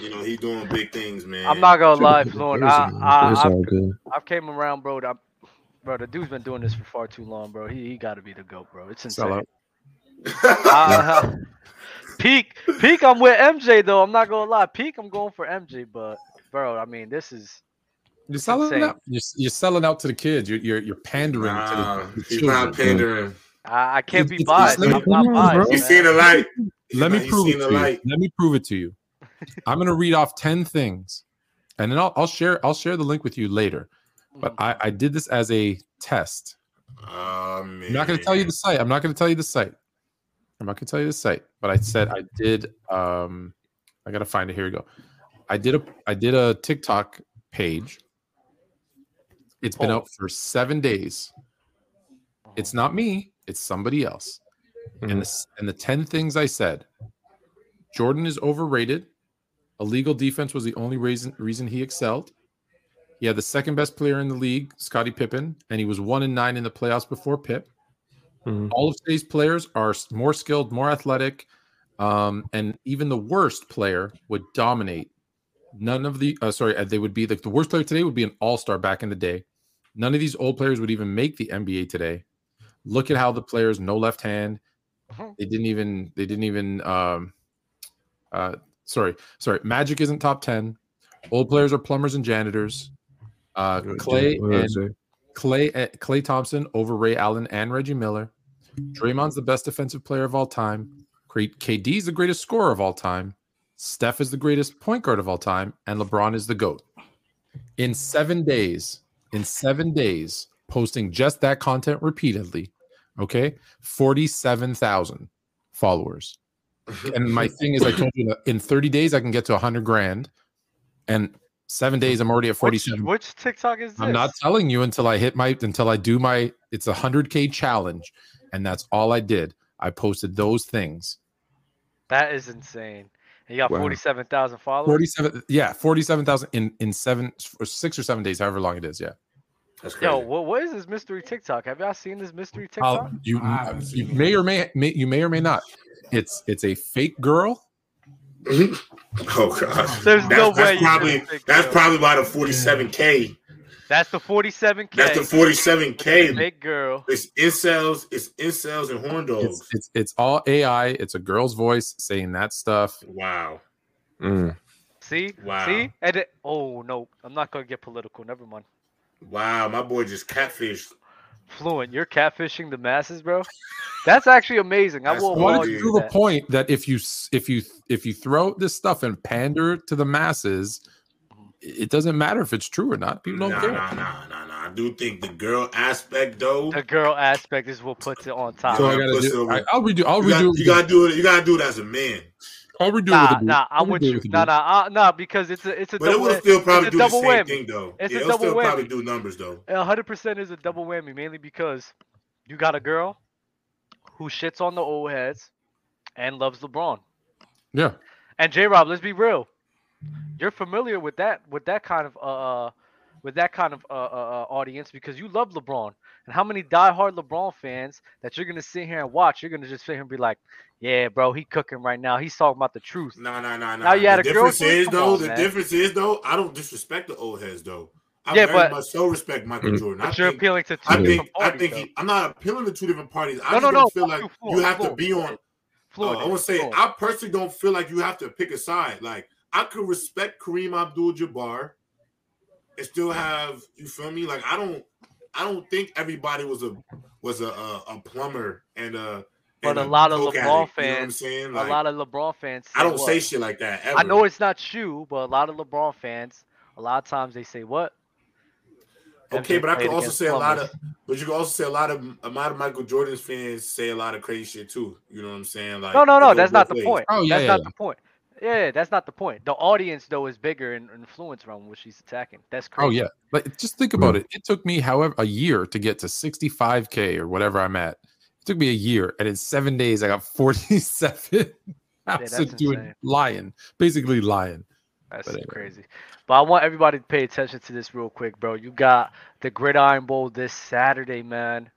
you know, he's doing big things, man. I'm not gonna lie, Fluent. I, I, It's I, all good. I came around, bro. I, bro, the dude's been doing this for far too long, bro. He, he got to be the goat, bro. It's insane. out. Uh, peak, peak. I'm with MJ though. I'm not gonna lie. Peak. I'm going for MJ, but bro, I mean, this is You're selling insane. out. You're, you're selling out to the kids. You're you're, you're pandering Nah, to the, the he's children. not pandering. I, I can't be It's- it's- biased. let me- I'm not Come on, biased. He's seen the light. Let me prove it to you. Let me prove it to you. I'm gonna read off ten things, and then I'll, I'll share I'll share the link with you later. But I, I did this as a test. Oh. I'm not going to tell you the site. I'm not going to tell you the site. I'm not going to tell you the site. But I said I did. Um, I got to find it. Here we go. I did a I did a TikTok page. It's been Oh. out for seven days. It's not me. It's somebody else. And the and the ten things I said. Jordan is overrated. Illegal defense was the only reason reason he excelled. He had the second best player in the league, Scottie Pippen, and he was one and nine in the playoffs before Pip. Mhm. All of today's players are more skilled, more athletic, um, and even the worst player would dominate. None of the uh, sorry, uh, they would be the, the worst player today would be an all star back in the day. None of these old players would even make the NBA today. Look at how the players no left hand. Mhm. They didn't even. They didn't even. Um, uh, sorry, sorry. Magic isn't top ten. Old players are plumbers and janitors. Uh, Klay What did I and? Klay uh, Klay Thompson over Ray Allen and Reggie Miller. Draymond's the best defensive player of all time. KD is the greatest scorer of all time. Steph is the greatest point guard of all time, and LeBron is the goat. In seven days, in seven days, posting just that content repeatedly. Okay, forty-seven thousand followers. And my thing is, I told you that in thirty days I can get to hundred grand, and seven days I'm already at forty-seven. which TikTok is this? I'm not telling you until I hit my until I do my it's a hundred K challenge, and that's all I did. I posted those things. That is insane. And you got Wow. forty-seven thousand followers. Forty-seven, yeah, forty-seven thousand in in seven or six or seven days, however long it is. Yeah, That's crazy. Yo, what, what is this mystery TikTok? Have y'all seen this mystery I'll- TikTok? you you may or may, may you may or may not. It's it's a fake girl. oh gosh. There's that's, no that's way you probably that's so. probably about a 47k. That's the forty-seven k. That's the 47k. Big girl. It's incels. It's incels and horn dogs. It's it's it's all AI. It's a girl's voice saying that stuff. wow. Mm. See, Wow. see, and it, oh no, I'm not gonna get political. Never mind. Wow. My boy just catfished. Fluent, you're catfishing the masses, bro. That's actually amazing. I That's will I what wanted to do you prove for that. point that if you if you if you throw this stuff and pander to the masses, mm-hmm. it doesn't matter if it's true or not. People don't Nah, care. nah, nah, nah, nah. I do think the girl aspect though. The girl aspect is what puts it on top. So I gotta do, I, I'll redo. I'll You, redo. got, it with you gotta do it. You gotta do it as a man. I'll redo it Nah, with the nah, dude. I'm I'll with it you. the Nah, nah, uh, nah, because it's a it's a But it double. will still probably do the same whammy. thing though. It's a yeah, it'll double still whammy. probably do numbers though. A hundred percent is a double whammy, mainly because you got a girl who shits on the old heads and loves LeBron. Yeah. And J Rob, let's be real. You're familiar with that with that kind of uh uh, with that kind of uh, uh uh, audience because you love LeBron. And how many diehard LeBron fans that you're gonna sit here and watch? You're gonna just sit here and be like, "Yeah, bro, he cooking right now. He's talking about the truth." Nah, nah, nah, nah. Now you had the a girl difference to it? is Come though. on, the man. difference is though. I don't disrespect the old heads though. I Yeah, very but- much so respect Michael Mm. Jordan. I But you're think, appealing to two I think, different I parties. think though. he, I'm not appealing to two different parties. I No, just no, don't no, feel like you, you Fluent, have to be on. Fluent. Uh, I want to say Fluent. I personally don't feel like you have to pick a side. Like I could respect Kareem Abdul-Jabbar and still have you feel me. Like I don't, I don't think everybody was a was a a, a plumber and a. But a lot of LeBron addict, you know what I'm fans- saying? a lot of LeBron fans. I don't what? say shit like that. Ever. I know it's not you, but a lot of LeBron fans, a lot of times they say what? Okay, but I can also against say a lot of, but you can also say a lot of a lot of Michael Jordan's fans say a lot of crazy shit too. You know what I'm saying? Like No, no, no. That's not both the point. Oh, yeah, that's yeah, not yeah. the point. Yeah, that's not the point. The audience though is bigger and influence around which he's attacking. That's oh, crazy. Oh yeah. But just think about it. It took me however a year to get to 65k or whatever I'm at. Took me a year, and in seven days I got 47. that's Absolute doing lying, basically lying. That's But anyway. crazy. But I want everybody to pay attention to this real quick, bro. You got the Gridiron Bowl this Saturday, man.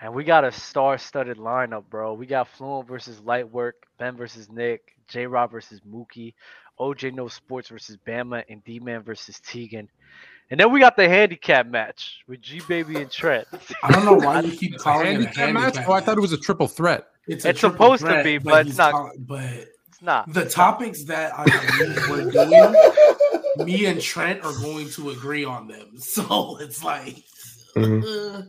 And we got a star-studded lineup, bro. We got Fluent versus Lightwork, Ben versus Nick, J Rob versus Mookie. OJ No Sports versus Bama, and D Man versus Tegan. And then we got the handicap match with G Baby and Trent. I don't know why you keep calling it a Handicap match? handicap Oh, I thought it was a triple threat. It's, a It's triple supposed to be, but it's not. call- but It's not. the topics that I believe we're doing, me and Trent are going to agree on them. So it's like, Uh,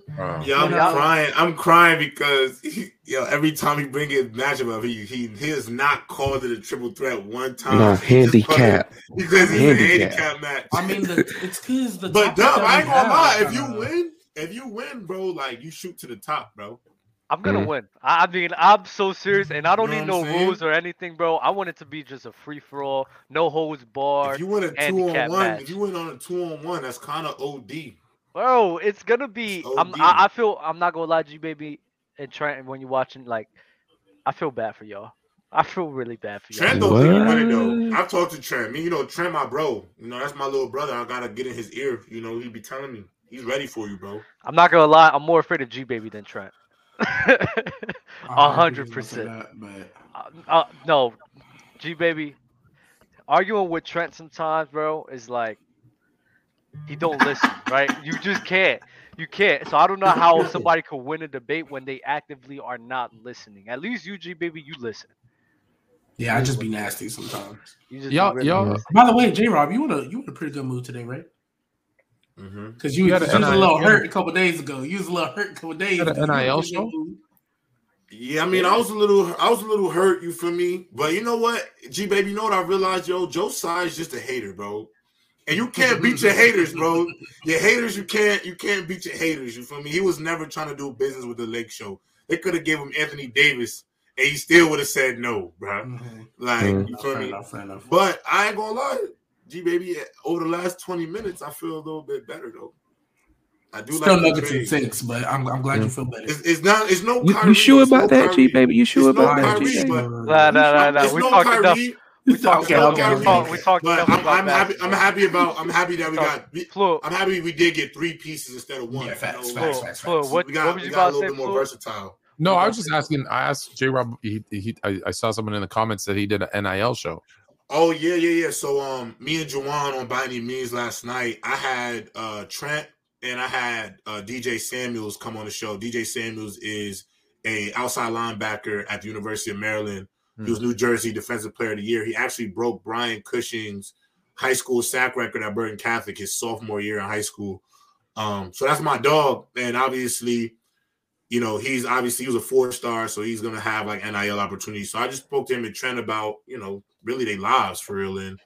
Yeah, I'm Yeah. crying. I'm crying because he, yo, every time he bring his matchup up, he he he has not called it a triple threat one time. No, He just called it- handicap. He says a Handicap. handicap match. I mean, the, it's because the. but topics Dub, I ain't gonna lie. If you kinda- win, if you win, bro, like you shoot to the top, bro. I'm gonna Mhm. win. I, I mean, I'm so serious, and I don't You know need no saying? rules or anything, bro. I want it to be just a free for all, no holds barred. If you win a two on one, match. if you win on a two on one, that's kind of OD. Bro, it's gonna be. It's I'm, I, I feel. I'm not gonna lie to you, baby, and Trent. When you're watching, like, I feel bad for y'all. I feel really bad for y'all. Trent don't think he What? win it though. I've talked to Trent. Me, you know, Trent, my bro. You know, that's my little brother. I gotta get in his ear. You know, he'd be telling me he's ready for you, bro. I'm not gonna lie. I'm more afraid of G baby than Trent. I A heard hundred he was gonna say percent. that, But Uh, uh, no, G baby. Arguing with Trent sometimes, bro, is like he don't listen, right? You just can't. You can't. So I don't know how somebody could win a debate when they actively are not listening. At least you, G baby, you listen. yeah, I just be nasty sometimes. You just be y'all, really- y'all, By the way, J Rob, you were you in a pretty good mood today, right? Mm-hmm. Because you, You had 'cause you was a little hurt a couple days ago. You was a little hurt a couple days. had an ago. You were in a NIL show? Yeah, I mean, I was a little, I was a little hurt. You feel me? But you know what, G baby, you know what I realized, yo, Joe is just a hater, bro. And you can't beat your haters, bro. Your haters, you can't, you can't beat your haters. You feel me? He was never trying to do business with the Lake Show. They could have gave him Anthony Davis, and he still would have said no, bro. Mhm. Like, Mhm. you feel me? enough, fair enough. But I ain't gonna lie, G baby. Over the last twenty minutes, I feel a little bit better though. I do Still like the nuggets and trade. six, but I'm, I'm glad you feel better. It's, it's not. It's no. You, Kyrie, you sure it's no about that, G baby? You sure It's no about that, Kyrie, G baby? but- Nah, nah, nah, nah. It's We no talked Kyrie. Enough. We talked Okay, enough. okay, we talked, okay. we talked But I'm, about I'm happy. I'm happy about. I'm happy that we got. we- I'm happy we did get three pieces instead of one. Yeah, facts, You know, facts, facts, Flu, facts. what, we what got, was we you got a about to little bit more Flu? versatile. no, I was just asking. I asked J Rob. He, he, I, I saw someone in the comments that he did an NIL show. Oh yeah, yeah, yeah. So um, me and Juwan on By Any Means last night. I had uh Trent and I had uh DJ Samuels come on the show. DJ Samuels is a outside linebacker at the University of Maryland. He was New Jersey Defensive Player of the Year. He actually broke Brian Cushing's high school sack record at Bergen Catholic his sophomore year in high school. Um, so that's my dog, and obviously, you know, he's obviously he was a four star, so he's gonna have like NIL opportunities. So I just spoke to him and Trent about, you know, really their lives for real and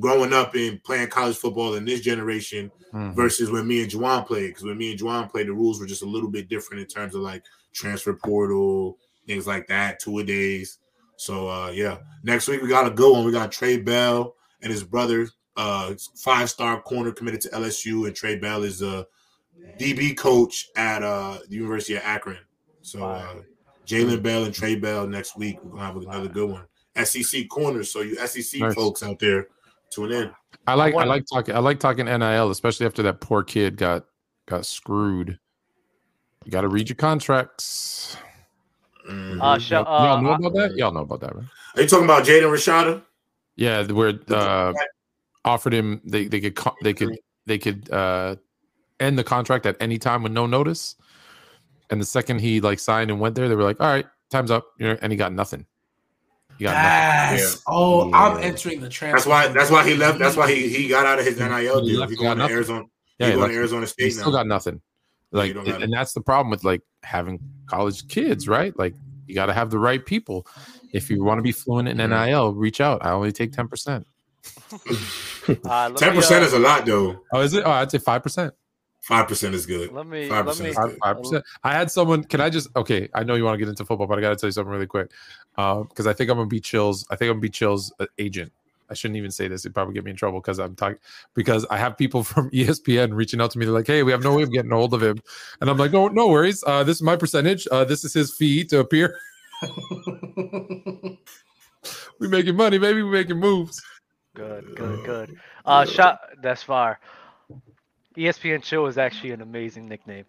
growing up and playing college football in this generation Mhm. versus when me and Juwan played. Because when me and Juwan played, the rules were just a little bit different in terms of like transfer portal, things like that, two a days. So uh yeah. Next week we got a good one. We got Trey Bell and his brother, uh five star corner committed to LSU, and Trey Bell is a DB coach at uh the University of Akron. So uh Jalen Bell and Trey Bell next week. We're gonna have another good one. SEC corners. So you SEC Nice. folks out there, tune in. I like I wanna- like talking I like talking NIL, especially after that poor kid got got screwed. You got to read your contracts. Mhm. Uh, sh- y'all, uh, y'all know about that? Y'all know about that, right? Are you talking about Jaden Rashada? Yeah, where uh, offered him they they could co- they could they could uh, end the contract at any time with no notice. And the second he like signed and went there, they were like, "All right, time's up," you know, and he got nothing. He got nothing. Yes. Oh, I'm entering the transfer. That's why. That's why he left. That's why he, he got out of his NIL He deal. left, He's got going to nothing. Arizona. Yeah, he's he going left- to Arizona State. He still now. got nothing. Like, don't got and that's the problem with like having college kids, right? Like, you got to have the right people. If you want to be fluent in NIL, reach out. I only take ten percent. Uh, let Ten me, percent uh, is a lot, though. Oh, is it? Oh, I'd say five percent. Five percent is good. Let me. Five Let percent me. is Five good. five percent. I had someone. Can I just? Okay, I know you want to get into football, but I got to tell you something really quick. Because I think I'm gonna be Chill's. I think I'm gonna be Chill's uh, agent. I shouldn't even say this. It'd probably get me in trouble because I'm talking because I have people from ESPN reaching out to me. They're like, "Hey, we have no way of getting a hold of him," and I'm like, "No, no worries. Uh, this is my percentage. Uh, this is his fee to appear. we making money, baby. We making moves." Good, good, good. Uh, shot. That's fire. ESPN Chill is actually an amazing nickname.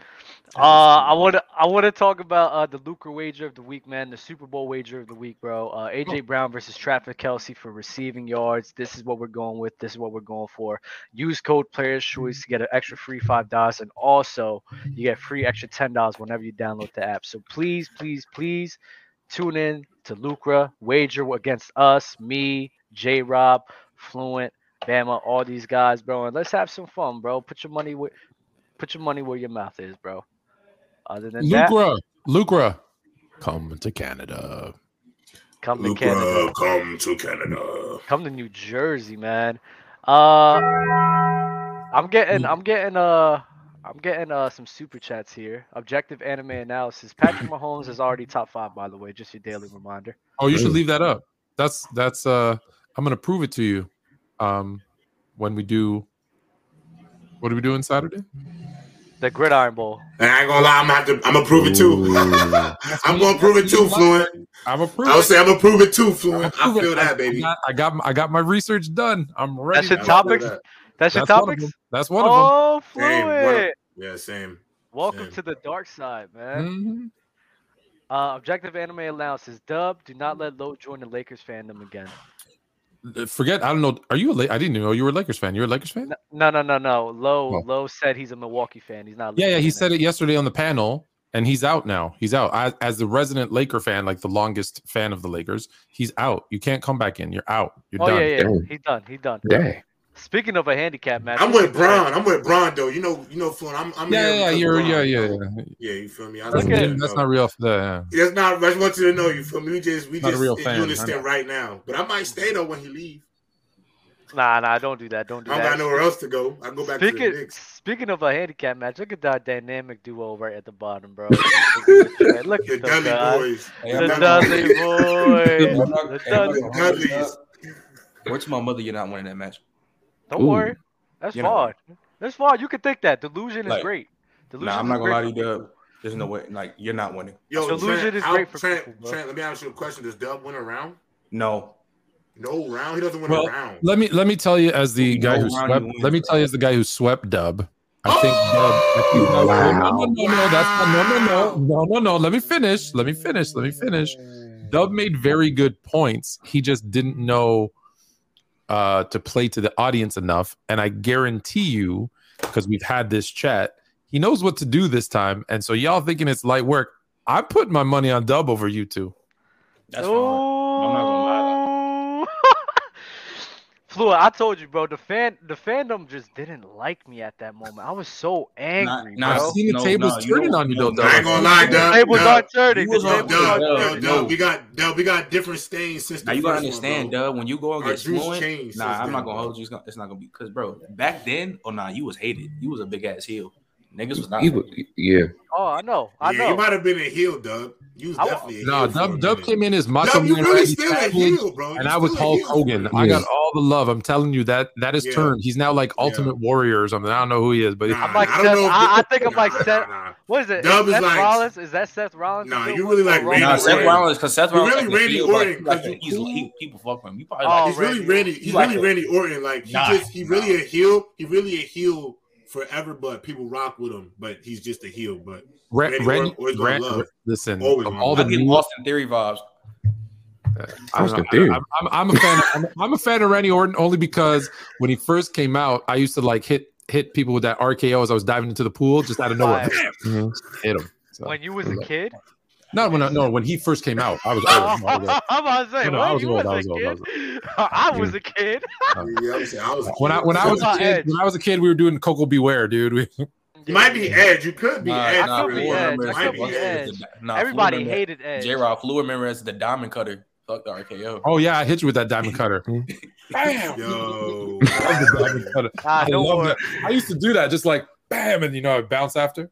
Uh, I want to I want to talk about uh, the Lucra wager of the week, man. The Super Bowl wager of the week, bro. Uh, AJ Brown versus Travis Kelce for receiving yards. This is what we're going with. This is what we're going for. Use code Players Choice to get an extra free five dollars, and also you get free extra ten dollars whenever you download the app. So please, please, please tune in to Lucra wager against us, me, J Rob, Fluent, Bama, all these guys, bro, and let's have some fun, bro. Put your money where put your money where your mouth is, bro. Other than that, Lucra, Lucra, come to Canada. come to Lucra, Canada, come to Canada. come to New Jersey, man. Uh, I'm getting, I'm getting, uh, I'm getting uh some super chats here. Objective anime analysis. Patrick Mahomes is already top five, by the way. Just your daily reminder. Oh, you should leave that up. That's that's uh I'm gonna prove it to you. Um when we do what are we doing Saturday? The Gridiron Bowl. And I ain't gonna lie, I'm gonna have to. I'm gonna prove it too. I'm gonna prove it too, Fluent. I'm a prove I would say I'm gonna prove it too, Fluent. I Prove it. feel that, I baby. got, I got I got my research done. I'm ready. That's your I to feel topics. that. That's your That's one of topics. them. That's one of Oh, Same, one of- Yeah, same. Welcome same. to the dark side, man. them. Uh, objective anime analysis. Dub, do not let Low join the Lakers fandom again. Mhm. Forget. I don't know. Are you a? La- I didn't know you were a Lakers fan. You're a Lakers fan? No, no, no, no. Low, Oh. Low said he's a Milwaukee fan. He's not. a Yeah, yeah. He fan. said it yesterday on the panel, and he's out now. He's out as, as the resident Laker fan, like the longest fan of the Lakers. He's out. You can't come back in. You're out. You're Oh done. yeah, yeah. Dang. He's done. He's done. Dang. Speaking of a handicap match, I'm with at Braun. I'm with Braun though. You know, you know, Fluent. I'm. I'm Yeah, yeah, you're, Braun, yeah, yeah, yeah. Yeah, you feel me? I That's, Look that's not real. Yeah, yeah. That's not. I just want you to know. You feel me? We just, we Not a just real in fan, I unison know. right now. But I might stay though when he leave. Nah, nah. Don't do that. Don't do that. I don't that. got nowhere else to go. I go back to the Knicks. speaking of a handicap match, look at that dynamic duo right at the bottom, bro. look at The Dudley boys. The Dudley boys. The Dudley. not gonna hold you Dudleys. up. What's my mother? You're not winning that match. Don't Ooh. worry. That's You know. fine. That's fine. You can think that. Delusion is Like, great. Delusion Nah, I'm not gonna lie to you, Dub. There's no way. Like, you're not winning. Yo, Delusion Trent, is how- great for Trent, people. Trent, let me ask you a question. Does Dub win a round? No. No round. He doesn't win Well, a round. Let me let me tell you as the No guy who swept. wins, Let me tell you as the guy who swept Dub. I think oh! Dub. I think Dub no, no, no, no, no, that's not, no, no, no, no, no, no. Let me finish. Let me finish. Let me finish. Dub made very good points. He just didn't know uh, to play to the audience enough. And I guarantee you, because we've had this chat, he knows what to do this time. And so y'all thinking it's light work. I put my money on Dub over you two. That's fine. I'm not gonna lie. Ooh. Fluid, I told you, bro. The fan, the fandom just didn't like me at that moment. I was so angry, nah, I've bro. seen the No, tables no, turning don't- on you, no, though, no. I ain't gonna lie, The Dub. tables Dub, are turning. You The tables Dub, are Dub, Dub, turning. no. Dub, we got Dub, we got different stains since the Now you gotta first one, understand, bro. Dub. When you go Our against juice Fluent, nah, I'm then, not gonna hold you. It's not, it's not gonna be because, bro, back then, oh nah, you was hated. You was a big ass heel. Niggas was not. He was, yeah. Oh, I know. I yeah, you might have been a heel, Dub. You was definitely a No, heel. Dub Dub came in as Macho Man really Randy still a Savage, heel, bro. and You I was still a Hulk heel Hogan. a I minute. got all the love. I'm telling you that that is Yeah. turned. He's now like Ultimate Warrior or something. I don't know who he is, but Nah, I'm like I don't Seth- know I- I think I'm like Nah, Seth- nah, nah. What is it? Dub is Seth like- Rollins? Is that Seth Rollins? Nah, still you really like Roman Nah, Randy Seth Orton. Rollins, because Seth You're Rollins, really like, Randy heel, like, Orton, like, 'cause you he's, he, people fuck with him. You probably Oh, He's really Randy Randy. He's really a- Randy Orton. Like he just he really nah. a heel. He really a heel forever, but people rock with him. But he's just a heel. But Ra- Randy Randy, Orton always gonna love. listen, Always of all the new, Austin Theory vibes. I don't Austin know. Theory. I'm, I'm, I'm a fan. Of, I'm, I'm a fan of Randy Orton only because when he first came out, I used to like hit hit people with that RKO as I was diving into the pool, just out of nowhere, Fire. Mhm. hit him. So, When you was a kid? Not when I, no when he first came out, I was old. I was old. I'm about to say, No, no, I was old, was I a was old, I was kid? I was a kid. yeah, I was, I was When I when I was a kid, when I was a kid, we were doing Koko B. Ware, dude. We, You might be Edge. You could be Nah, Edge. nah, could be Edge. I could be as the- Edge. nah, Everybody Fluid hated Edge. J Rob Fluid remember as the diamond cutter. Fuck the RKO. oh yeah, I hit you with that diamond cutter. Bam. Yo, I the diamond cutter. Ah, I love that. I used to do that, just like bam, and you know, I bounce after,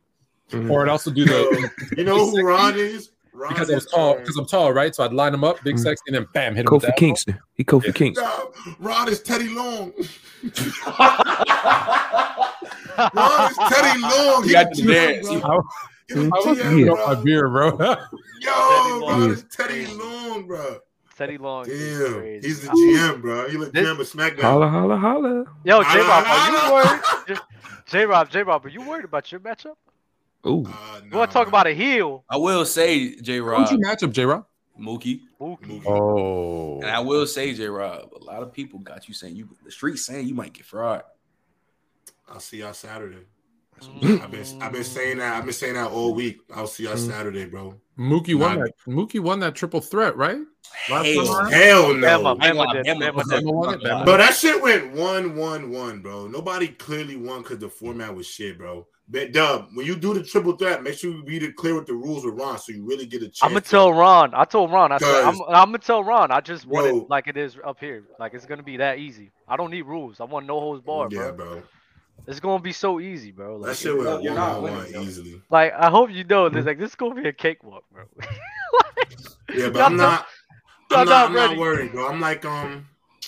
Mhm. or I'd also do the you know who Ron is? Ron because I was is, tall, because I'm tall, right? So I'd line them up, big Mhm. sexy, and then bam, hit him with Kofi that. Kingston. He Kofi Yeah. Kingston. No, Ron is Teddy Long. Ron is Teddy Long. You He got the the GM, dance. bro. I, He was GM, Yeah. my beer, bro. Yo, Long. Ron is Teddy Long, bro. Teddy Long. is Damn, crazy. he's the I- GM, bro. He look This- GM of SmackDown. Holla, holla, holla. Yo, J Rob, are you worried? J Rob, J Rob, are you worried about your matchup? Ooh, Uh, We want to talk about a heel. I will say J Who's Rob your matchup, J Rob? Mookie, Mookie. Oh, and I will say J Rob. A lot of people got you saying you the street saying you might get fried. I'll see y'all Saturday. Mm. I've been I've been saying that. I've been saying that all week. I'll see y'all Mm. Saturday, bro. Mookie won that. Mookie won that triple threat, right? Last Hell, time? Hell no. I Bama did. Bama- Bama did. Bama won. Bro, that shit went one, one, one, bro. Nobody clearly won because the format was shit, bro. But Dub, when you do the triple threat, make sure you read it clear with the rules with Ron, so you really get a chance. I'm gonna tell Ron. I told Ron. I said I'm, I'm gonna tell Ron. I just want Bro. it like it is up here. Like it's gonna be that easy. I don't need rules. I want no holds barred, Yeah, bro. bro. It's gonna be so easy, bro. Like, That shit went You're one, not one, winning, one though. easily. like I hope you know this. Like this is gonna be a cakewalk, bro. Yeah, but I'm don't- not. y'all I'm not not, I'm not ready. worried, bro. I'm like, um,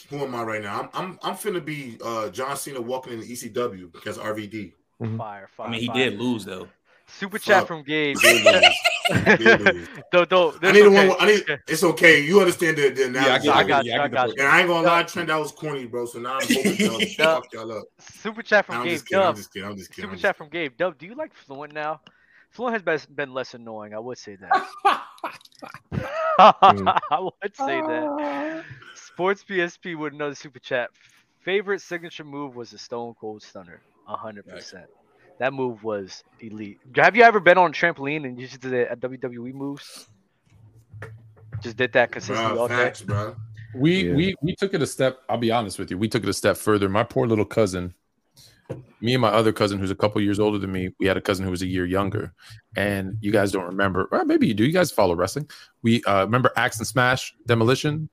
who am I right now? I'm, I'm, I'm finna be uh John Cena walking in the ECW because RVD. Fire, fire. I mean, he fire. did lose though. Super chat from Gabe. He did lose. He did lose. don't, don't. I need the okay. one. I need. It's okay. You understand the, the analogy. I got you. I got you. And I ain't gonna lie, Trent, that was corny, bro. So now I'm hoping y'all fuck y'all up. Super chat Nah, from I'm Gabe just kidding. I'm just kidding. I'm just kidding. Super chat from Gabe Dub. Do you like Fluent now? Fluent has been, been less annoying. I would say that. I would say that. Sports PSP with another super chat. Favorite signature move was the Stone Cold Stunner. Hundred percent. That move was elite. Have you ever been on a trampoline and you just did a WWE moves? Just did that consistently Bro, all day. bro. We Yeah. we we took it a step. I'll be honest with you. We took it a step further. My poor little cousin, me and my other cousin, who's a couple years older than me, we had a cousin who was a year younger. And you guys don't remember, or maybe you do. You guys follow wrestling. We uh, remember Axe and Smash Demolition.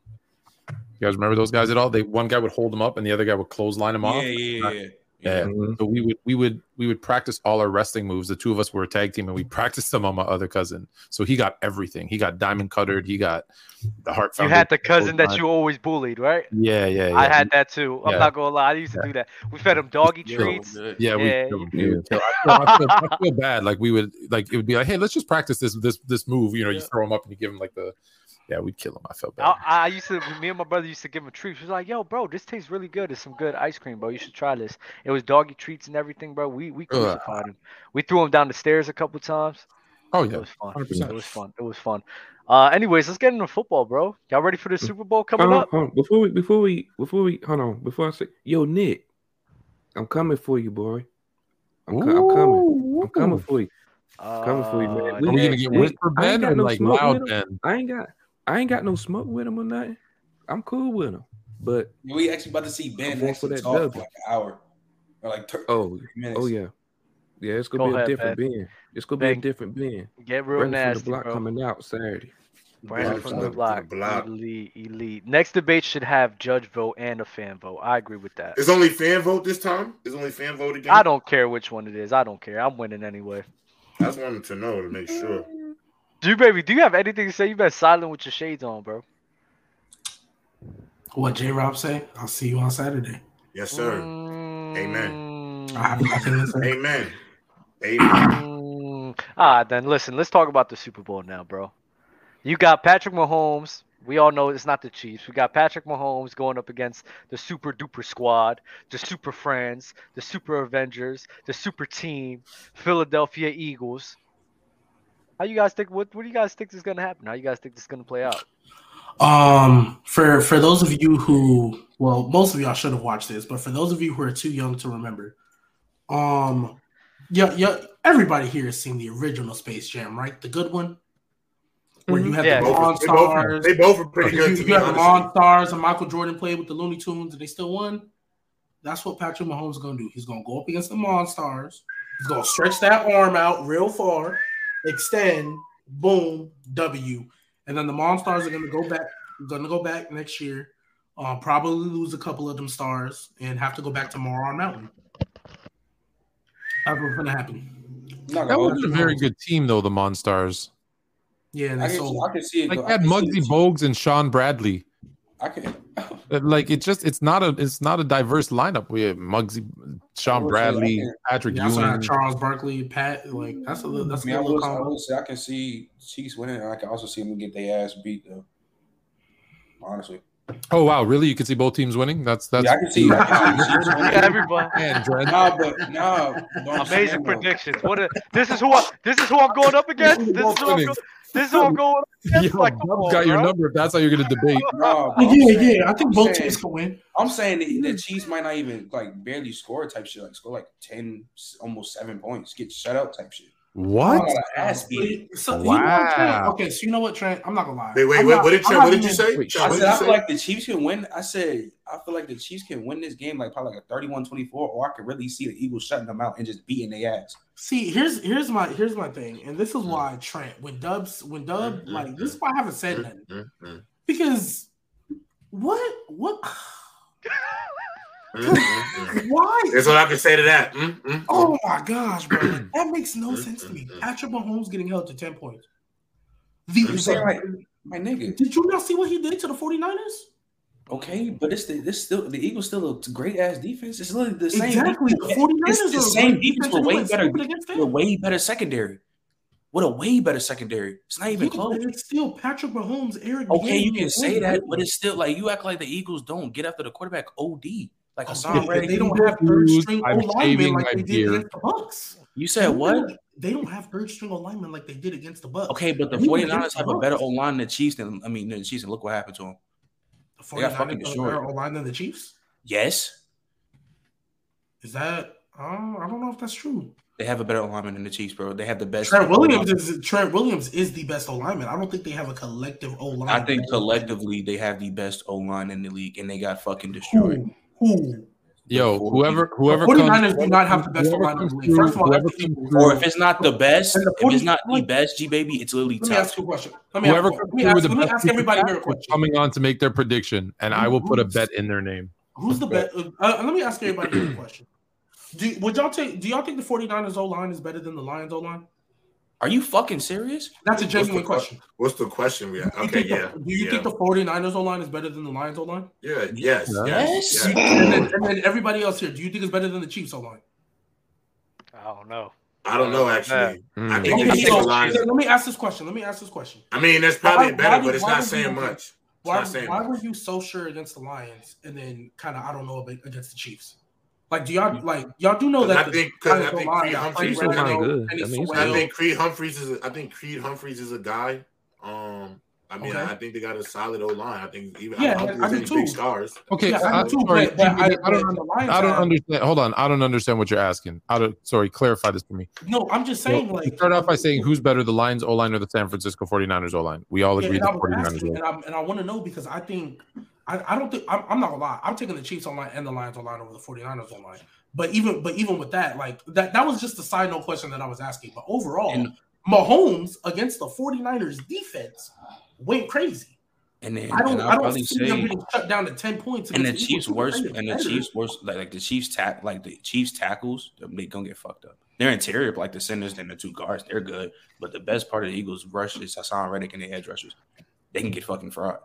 You guys remember those guys at all? They one guy would hold them up and the other guy would clothesline him Yeah, off. yeah, yeah, yeah. Yeah. Mhm. So we would we would we would practice all our wrestling moves. The two of us were a tag team, and we practiced them on my other cousin. So he got everything. He got diamond cuttered. He got the heart. You had the cousin that you always bullied, right? Yeah, yeah, yeah. I had that too. I'm Yeah. not gonna lie. I used to do that. We fed him doggy Yo, treats. Yeah, we, Yeah, we, you- would kill. I, feel, I, feel, I feel bad. Like we would, like it would be like, hey, let's just practice this this this move. You know, you throw him up and you give him like the, yeah, we'd kill him. I felt bad. I, I used to, me and my brother used to give him treats. He was like, "Yo, bro, this tastes really good. It's some good ice cream, bro. You should try this." It was doggy treats and everything, bro. We we crucified him. We threw him down the stairs a couple times. oh yeah, It yeah, was fun. 100%. It was fun. It was fun. Uh, anyways, let's get into football, bro. Y'all ready for the Super Bowl coming Hold on, up? hold on. Before we before we before we hold on before I say yo Nick, I'm coming for you, boy. I'm, co- I'm coming. I'm coming for you. I'm coming for you, man. Uh, We- Are we gonna get Nick, whisper I Ben or no like loud Ben? I ain't got I ain't got no smoke with him or nothing. I'm cool with him. But We actually about to see Ben I'm going actually for that talk for like an hour or like thir- oh minutes. oh yeah. Yeah, it's gonna Go be a different Ben. Ben. It's gonna be a different Ben. Get real Brandon from the block bro. coming out Saturday. Brandon Block from from the the block. block. Elite, elite. Next debate should have judge vote and a fan vote. I agree with that. It's only fan vote this time. It's only fan vote again. I don't care which one it is. I don't care. I'm winning anyway. I just wanted to know to make sure. Do you, baby? Do you have anything to say? You've been silent with your shades on, bro. What J Rob say? I'll see you on Saturday. Yes, sir. Amen. I have nothing to say. Amen. Amen. Mm, ah, then listen. Let's talk about the Super Bowl now, bro. You got Patrick Mahomes. We all know it's not the Chiefs. We got Patrick Mahomes going up against the Super Duper Squad, the Super Friends, the Super Avengers, the Super Team, Philadelphia Eagles. How you guys think? What What do you guys think is gonna happen? How you guys think this is gonna play out? Um, for for those of you who, well, most of y'all should have watched this, but for those of you who are too young to remember, um, yeah, yeah, everybody here has seen the original Space Jam, right? The good one, where you Mhm. have Yeah. the Both, Monstars. they, both, they both were pretty you, good. To you be have the honest. Monstars and Michael Jordan played with the Looney Tunes, and they still won. That's what Patrick Mahomes is going to do. He's going to go up against the Monstars. He's going to stretch that arm out real far, extend, boom, W, and then the Monstars are going to go back. Going to go back next year. Uh, probably lose a couple of them stars and have to go back to Moron Mountain. That's what's going to happen. That gonna wasn't a very good team though. The Monstars. Yeah, and I they can, sold. I can see it. Like go- they had I Muggsy. Bogues and Shawn Bradley. I can. Uh, Like it just it's not a it's not a diverse lineup. We have Muggsy, Shawn will say, Bradley, can- Patrick You also have Ewing. Charles Barkley, Pat. Like that's a little, that's I a mean, I little will, I will say I can see Chiefs winning, and I can also see them get their ass beat though. Honestly, Oh wow, really? You can see both teams winning? That's that's Yeah, I can see. I can see the Chiefs winning. Yeah, everybody. Man, Dred. Nah, but nah. Amazing understand, predictions. What? A, this is who. I, this is who I'm going up against. This is who I'm, go, this is all going up against. Yo, like, come Dub's on, got your number if that's how you're gonna debate. Nah, I'm Yeah, saying- yeah. I think I'm both saying- teams can win. I'm saying the, the Chiefs might not even like barely score type shit, like score like ten, almost seven points, get shut out type shit. What? Oh, ass beat. So, you know what, Trent? Wow. Okay, so you know what, Trent? I'm not gonna lie. Wait, wait, I'm wait. not- What did Trent, what did you say? Wait, Trent, I said I feel say? like the Chiefs can win. I said I feel like the Chiefs can win this game like probably like a 31-24, or I could really see the Eagles shutting them out and just beating their ass. See, here's here's my here's my thing, and this is why Trent when Dubs when Dub Mm, mm, like mm, this is why I haven't said nothing Mm, mm, because what what mm, mm, mm. why That's all I can say to that. Mm, mm, mm. oh my gosh bro that makes no sense to me Patrick Mahomes getting held to ten points the, I'm saying like my nigga. did you not see what he did to the 49ers Okay, but it's the this still the Eagles still a great ass defense. It's literally the same. exactly the defense. 49ers It's the same great defense, but and way better. With way better secondary. What a way better secondary. It's not even Yeah, close. it's still Patrick Mahomes Eric Okay, you can say that, but it's still like you act like the Eagles don't get after the quarterback OD. Like Okay, Hassan but Reddick. they don't have third string I'm O linemen like they did against the Bucks. You said what? They don't have third string O linemen like they did against the Bucks. Okay, but the Even 49ers have the a better Bucks. O line than the Chiefs than I mean the Chiefs, and look what happened to them. The they got fucking 49ers have a destroyed. better O line than the Chiefs. Yes, Is that? Uh, I don't know if that's true. they have a better alignment than the Chiefs, bro. They have the best. Trent Williams is Trent Williams is the best O lineman. I don't think they have a collective O line. I think collectively they have the best O line in the league, and they got fucking destroyed. who who Yo, The whoever whoever 49ers comes, do not have the best whoever O-line in the league. First of all, whoever comes Or if it's not the best, And the if it's not the best, G baby, it's literally Let me ask you a question. Let me whoever ask, comes let me ask, let me ask everybody here a question. coming on to make their prediction, and I will put a bet in their name. Who's the best? Uh, uh, let me ask everybody here a question. Do, would y'all take? Do y'all think the 49ers O line is better than the Lions O line? Are you fucking serious? That's a What's the genuine que- question. What's the question we have? Okay, think yeah. the, do you yeah. think the 49ers O line is better than the Lions O line? Yeah, yes, yes, Yes. yes. And then, and then everybody else here, do you think it's better than the Chiefs O line? I don't know. I don't know actually. I Mm. think Okay, the so, Eagles line. let me ask this question. Let me ask this question. I mean, that's probably Why- better, why but it's why not saying you- much. Why, saying why much. were you so sure against the Lions and then kind of I don't know against the Chiefs? Like, do y'all like y'all do know that I the think- 'cause I Lions think O-line Creed got Humphreys Frank is Ragnow, good. I mean. I think Creed Humphreys is. A, I think Creed Humphreys is a guy. Um, I mean, Okay. I think they got a solid O line. I think even Yeah, I don't I think there's do too. big stars. Okay, Yeah, I uh, do too, sorry, but, but I, I don't, but the Lions I don't understand. Hold on, I don't understand what you're asking. I don't. Sorry, clarify this for me. No, I'm just saying Well, like start off by saying who's better, the Lions O line or the San Francisco 49ers O line? We all agree and the 49ers. asking, and, I'm, and I want to know because I think I, I don't think I'm, I'm not gonna lie. I'm taking the Chiefs online and the Lions online over the 49ers online. But even but even with that, like that that was just a side note question that I was asking. But overall, And- Mahomes against the 49ers defense went crazy. And then I don't I don't see them say getting shut down to 10 points. and the Chiefs I and the. Chiefs worse like, like the Chiefs tack like the Chiefs tackles they gonna get fucked up. Their interior like the centers and the two guards they're good, but the best part of the Eagles rush is Haason Reddick and the edge rushers. They can get fucking fried.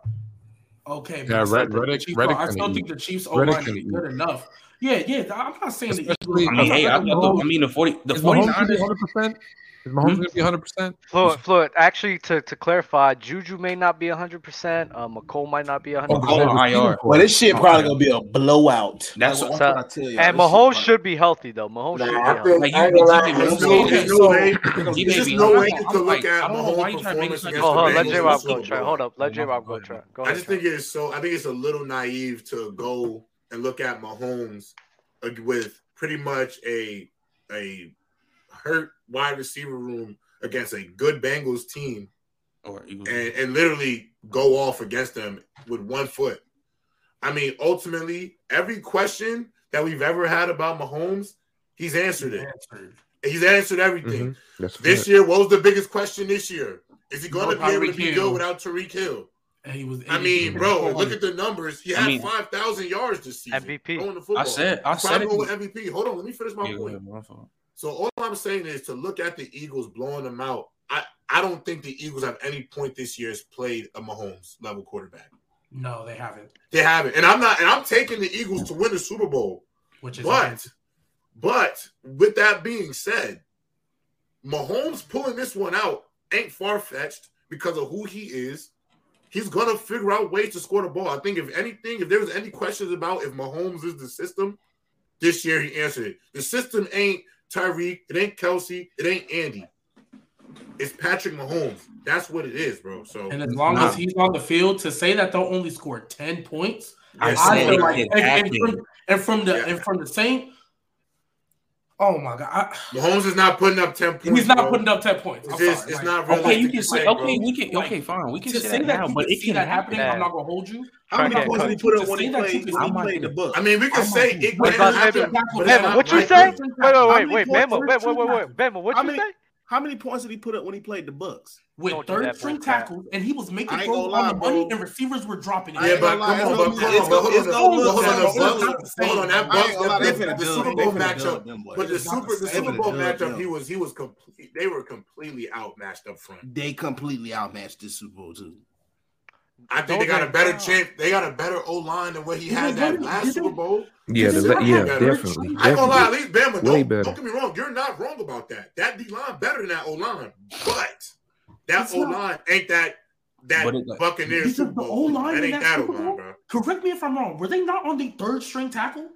Okay, Yeah, I still Red- think the Reddick- Chiefs- Reddick I can still eat. think the Chiefs O line is good enough. Yeah, yeah. I'm not saying the Eagles. I mean, hey, I, I'm thought not- the, I mean the forty the Is forty Mahomes gonna be niners. 100? percent Is Mahomes Hmm? going to be 100? percent Fluid, fluid. Actually, to, to clarify, Juju may not be 100%. Uh, Mecole might not be 100%. Mecole on IR. Well, this shit probably gonna be a blowout. That's Like, what- what I tell you. and Mahomes should be healthy, though. Mahomes should be Nah, I healthy. think Like, you- I ain't gonna lie. you- There's you- no, you- there's no way. There's just no way you I'm look at I don't know why you Mahomes' trying to make performance against Oh, the hold on, let Bengals J in Rob go. Super Try. Hold up. Let J Oh, Rob go go. ahead. Try. I just think it's so. I think it's a little naive to go and look at Mahomes with pretty much a a hurt wide receiver room against a good Bengals team Or and, and literally go off against them with one foot. I mean, ultimately, every question that we've ever had about Mahomes, he's answered it. Answered. He's answered everything. Mhm. This fact. year, what was the biggest question this year? Is he going No to be able to Tyreek be good without Tyreek Hill? And he was. I mean, bro, look at the numbers. He I had mean- 5,000 yards this season. MVP. Going to football. I said I said it. going with MVP. Hold on, let me finish my Yeah, go point. Ahead, my fault. So all I'm saying is to look at the Eagles blowing them out. I, I don't think the Eagles have any point this year has played a Mahomes level quarterback. No, they haven't. They haven't, and I'm not, and I'm taking the Eagles to win the Super Bowl. Which is But, but with that being said, Mahomes pulling this one out ain't far fetched because of who he is. he's gonna figure out ways to score the ball. I think if anything, if there was any questions about if Mahomes is the system, this year he answered it. The system ain't Tyreek, it ain't Kelce, it ain't Andy. It's Patrick Mahomes. That's what it is, bro. So And as long as he's on the field, to say that they'll only score ten points, I I feel like, and, and from, and from the Yeah. and from the same. Oh my god, I, Mahomes is not putting up 10 points. he's not bro. putting up ten points. I'm It's, sorry, it's like, not Okay, you can say say, okay, bro. we can Like, okay, fine. We can to say say that that now, but can it can that happening, happen. I'm not gonna hold you. How many Crackhead points did he put To up when say he that you played can when he see played that- the book? I mean, we can I'm say not- it Wait, can but happen, Bama, but Bama, it's not what you likely. say? Wait, wait, How wait, many wait, points- Bama, wait, wait, wait, wait, Bama, what How you many- say? How many points did he put up when he played the Bucks? with Don't do third that string bull crap. tackles, and he was making I throws on lie, the money, bro. and receivers were dropping it. I Yeah, but come on, but come it's on, gonna- but it's hold on, hold on, hold on, the hold on, that Bucks, gonna lie, that, they that, the Super Bowl matchup, dub them boys. but the Super, the the. Super Bowl matchup, he was, he was complete. They were completely outmatched up front. They completely outmatched this Super Bowl too. I think they got a better down. chance. They got a better O line than what he had that last Super Bowl. Yeah, the, they le- not yeah, have definitely. I ain't gonna lie, at least Bama. Don't, better. don't get me wrong. You're not wrong about that. That D line better than that O line, but that O line ain't that that it- Buccaneers Because Super the O-line That in ain't that that O Super line, Bowl- bro. Correct me if I'm wrong. Were they not on the third string tackle?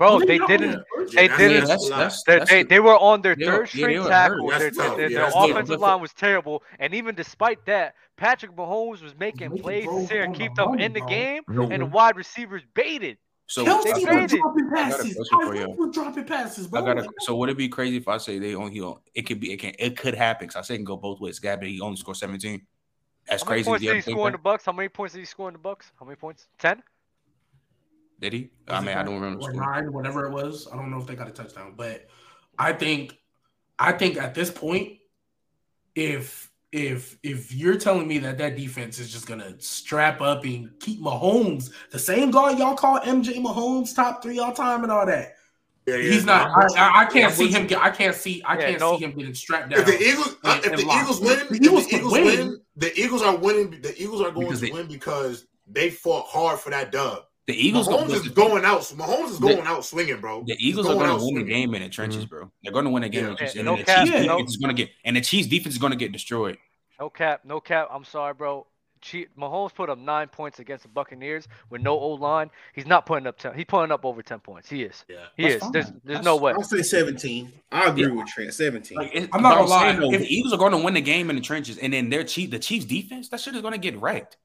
Bro, Were they not didn't. They didn't- Yeah, that's that's a lot. that's, They, they, were on their third yeah, string tackle. hurt. Their, their, Yeah, their that's tough. offensive line was terrible, and even despite that, Patrick Mahomes was making making plays to and keep the them money, in the bro. game, and the wide receivers baited. so Kelce they was dropping I got a passes. question for I you. was dropping passes, bro. I gotta. So would it be crazy if I say they only? He, on- it could be. It can. It could happen. Cause I say it can go both ways. Gabby, he only scored seventeen. That's How many crazy. points Do did he score in the? Bucks? How many points did he score in the Bucks? How many points? Ten. Did he? Was I mean, I don't remember. or nine, whatever it was. I don't know if they got a touchdown, but I think, I think at this point, if if if you're telling me that that defense is just gonna strap up and keep Mahomes, the same guy y'all call MJ Mahomes top three all time and all that, Yeah, yeah, he's not. I, I, I can't see him. Get, I can't see. I Yeah, can't no. see him getting strapped down. If the Eagles, and- if the. Eagles win, The if Eagles the Eagles win. win, the Eagles are winning. The Eagles are going Because to they- win because they fought hard for that dub. The Eagles. Mahomes is going out. Mahomes is The- going out swinging, bro. The He's Eagles are going to out win the swinging. game in the trenches, mm-hmm. bro. They're going to win the game in the Yeah. trenches, Yeah, and no the cap, Chiefs no- defense is going to get, and the Chiefs defense is going to get destroyed. No cap, no cap. I'm sorry, bro. Chief, Mahomes put up nine points against the Buccaneers with no O line. He's not putting up ten. He's putting up over ten points. He is. Yeah. He That's is. fine. There's there's That's- no way. I'll say 17. I agree Yeah. with Trent. 17. Like, it, I'm not but gonna lie, saying, though, if- the Eagles are going to win the game in the trenches, and then their Chief, the Chiefs defense, that shit is going to get wrecked.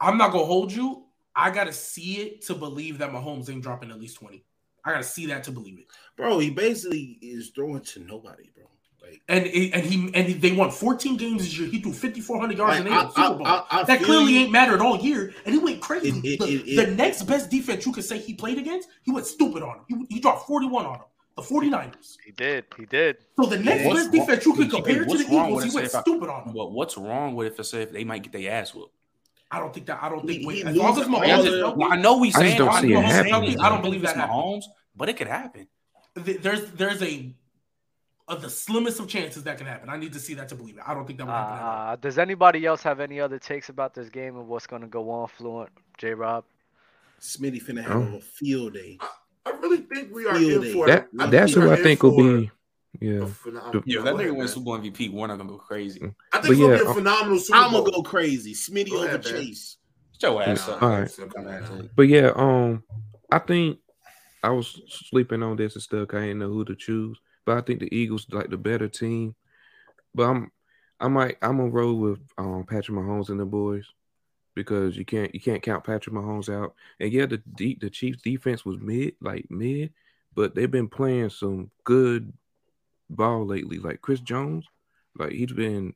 I'm not gonna hold you. I gotta see it to believe that Mahomes ain't dropping at least twenty. I gotta see that to believe it. bro, he basically is throwing to nobody, bro. Like, And and he and they won 14 games this year. He threw 5,400 yards like, in the I, Super Bowl. I, I, I that clearly you. ain't mattered all year, and he went crazy. It- it- the, it- the next best defense you could say he played against, he went stupid on him. He, he dropped 41 on him. The 49ers. He did. He did. So the next What's best defense you could compare to the Eagles, he it, went say, I- stupid on him. But what's wrong with it if say if they might get their ass whooped? I don't think that. I don't He- think. Wait, he as long as loses Mahomes all is the- healthy, Well, I know we I just don't I see it know we saying happening. it's I don't believe that it's Mahomes, but it could happen. there's there's a of the slimmest of chances that can happen. I need to see that to believe it. I don't think that would happen. at all. Uh, does anybody else have any other takes about this game and what's going to go on, Fluent? J. Rob. Smitty finna have Oh. a field day. I really think we are Field in day. for That I that's we who I in think will for be. Yeah. a phenom- Yeah, that nigga man. wins Super Bowl MVP, Warner gonna go crazy. I think But it's gonna yeah, be a I'm- phenomenal Super I'm gonna go crazy. Smitty Go over ahead. Chase. Shut your ass Nah, up. All right. so come on now. But yeah, um, I think I was sleeping on this and stuff. I didn't know who to choose, but I think the Eagles like the better team. But I'm, I might, I'm gonna roll with um Patrick Mahomes and the boys because you can't, you can't count Patrick Mahomes out. And yeah, the de- the Chiefs defense was mid, like mid, but they've been playing some good ball lately. Like Chris Jones, like he's been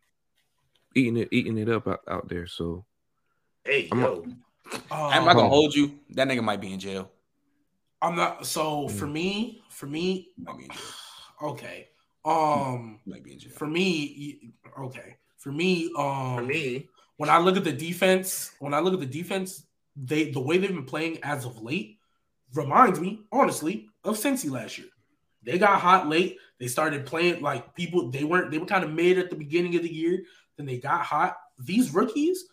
eating it, eating it up out, out there. So Hey, I'm a- yo. I'm not gonna Oh. hold you. That nigga might be in jail. I'm not. So Mm. for me, for me, Might be in jail. okay. Um, Might be in jail. for me, okay. For me, um, For me, when I look at the defense, when I look at the defense, they the way they've been playing as of late reminds me, honestly, of Cincy last year. They got hot late. They started playing like people. They weren't. They were kind of mid at the beginning of the year. Then they got hot. These rookies,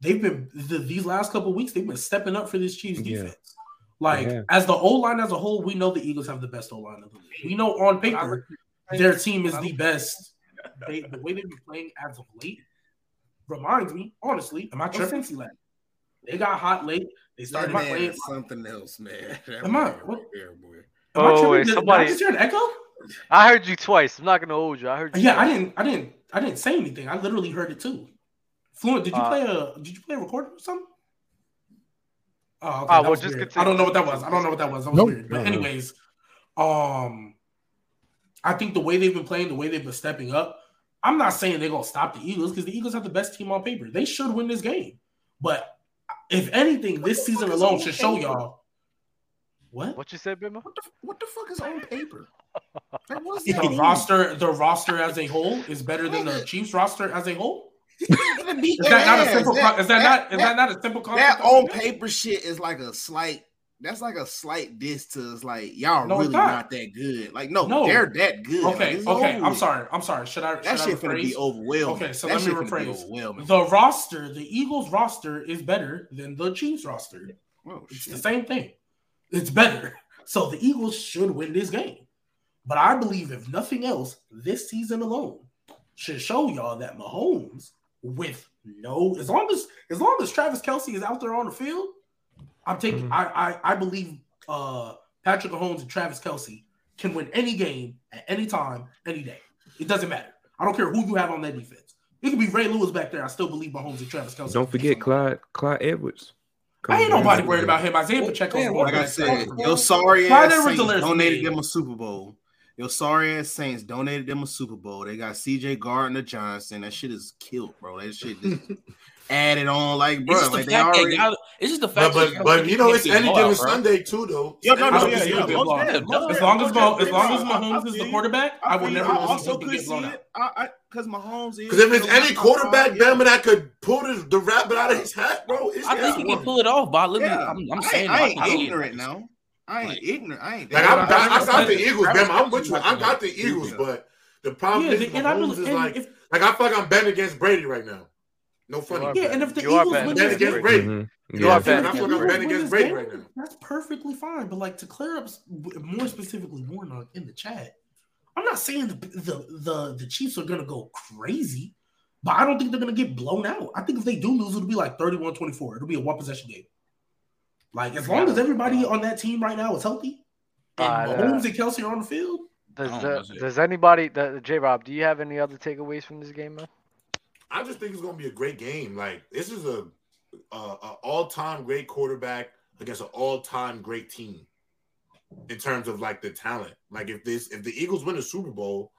they've been the, these last couple of weeks. They've been stepping up for this Chiefs Yeah. defense. Like They have. as the O line as a whole, we know the Eagles have the best O line of the league. We know on paper their team is the best. They, the way they've been playing as of late, reminds me, honestly, of my trip Cincinnati. They got hot late. They started playing. something else, man. That Am I- what- right boy. Am I Oh, tripping? wait, Did- did I just hear an echo? I heard you twice. I'm not gonna hold you. I heard you. Yeah, I didn't. I didn't. I didn't say anything. I literally heard it too. Fluent, did you Uh, play a? Did you play a recording or something? Oh, okay. That well, was just continue. I don't know what that was. I don't know what that was. That was Nope. weird. But anyways, um, I think the way they've been playing, the way they've been stepping up. I'm not saying they're gonna stop the Eagles because the Eagles have the best team on paper. They should win this game. But if anything, this season alone should show y'all. What? What you said, Bima? What the what the fuck is on paper? Like, what does The mean? roster, the roster as a whole is better than the Chiefs roster as a whole. Is that not a simple? ass. con- Is that not? Is that not a simple that concept? on paper shit is like a slight that's like a slight diss to us like y'all No, really not. not. that good like no, No. they're that good Okay, it's okay. over I'm sorry. I'm sorry. Should I? that should shit I finna be rephrase? overwhelming Okay, so that let me shit finna rephrase. overwhelming. The roster, the Eagles roster is better than the Chiefs roster. oh, It's the same thing. It's better. So the Eagles should win this game. But I believe, if nothing else, this season alone should show y'all that Mahomes, with no, as long as as long as Travis Kelce is out there on the field, I'm taking. Mhm. I, I I believe uh Patrick Mahomes and Travis Kelce can win any game at any time, any day. It doesn't matter. I don't care who you have on that defense. It could be Ray Lewis back there. I still believe Mahomes and Travis Kelce. Don't forget Clyde Clyde Edwards. I ain't nobody back. worried about him. Isaiah Pacheco's Yeah, more like than I that. said, your sorry Clyde ass Edwards Saints Alaire donated made. them a Super Bowl. Your sorry ass Saints donated them a Super Bowl. They got CJ Gardner Johnson. That shit is killed, bro. That shit just added on like, bro. It's just Like the they fact already. that it's just the But fact but, that but you know it's can't any given out, bro. Sunday too though. Yeah, no, no, don't yeah, yeah. he'll get most blown out. definitely, most As long as definitely, as long as. Mahomes I is the quarterback, I will feel you. never I also could see blown out. it. I because Mahomes is Because if it's any quarterback, top five, Bama, that could pull the, the rabbit out of his hat, bro, I think he can pull it off, but I literally, Yeah. I'm, I'm I ain't- saying I I ain't can see it. ignorant now. I ain't Like- ignorant. I ain't. Like I'm, I- I, I- I got the I- Eagles, I- Bama. I'm with you. I got the Yeah. Eagles, but the problem Yeah, is the- and I Mahomes believe is and like, if like I feel like I'm betting against Brady right now. No funny. yeah, and if the You are Eagles betting win this against game, Brady. Mhm. You Yeah. are betting. I feel like I'm Eagles betting against this Brady right now. That's perfectly fine. But like to clear up, more specifically, Warren on- in the chat, I'm not saying the the the, the Chiefs are gonna go crazy, but I don't think they're gonna get blown out. I think if they do lose, it'll be like 31-24. It'll be a one possession game. Like as long as everybody on that team right now is healthy, and Uh, Mahomes and Kelce are on the field, Does, the, know, is it- does anybody, the, J Rob, do you have any other takeaways from this game, man? I just think it's gonna be a great game. Like this is a, a, a all time great quarterback against an all time great team in terms of like the talent. Like if this if the Eagles win the Super Bowl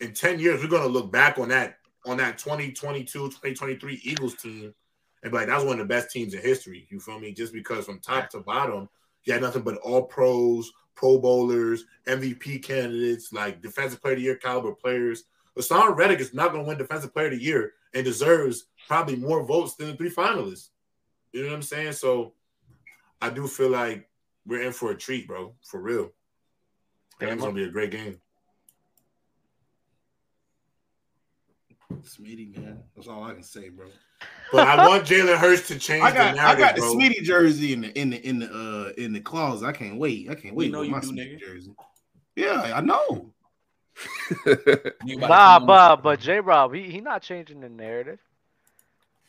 in 10 years, we're gonna look back on that on that 2022, 2023 Eagles team and be like, that's one of the best teams in history. You feel me? Just because from top to bottom, you had nothing but all pros, pro bowlers, MVP candidates, like defensive player of the year caliber players. Haason Reddick is not going to win Defensive Player of the Year and deserves probably more votes than the three finalists. You know what I'm saying? So I do feel like we're in for a treat, bro. For real. I think it's going to be a great game. Smitty, man. That's all I can say, bro. But I want Jalen Hurts to change I got the I got the bro. Smitty jersey in the in the in the uh in the closet. I can't wait. I can't wait You know you my do, nigga. jersey. Yeah, I know. You about to Nah, come but the- but J Rob, he, he not changing the narrative.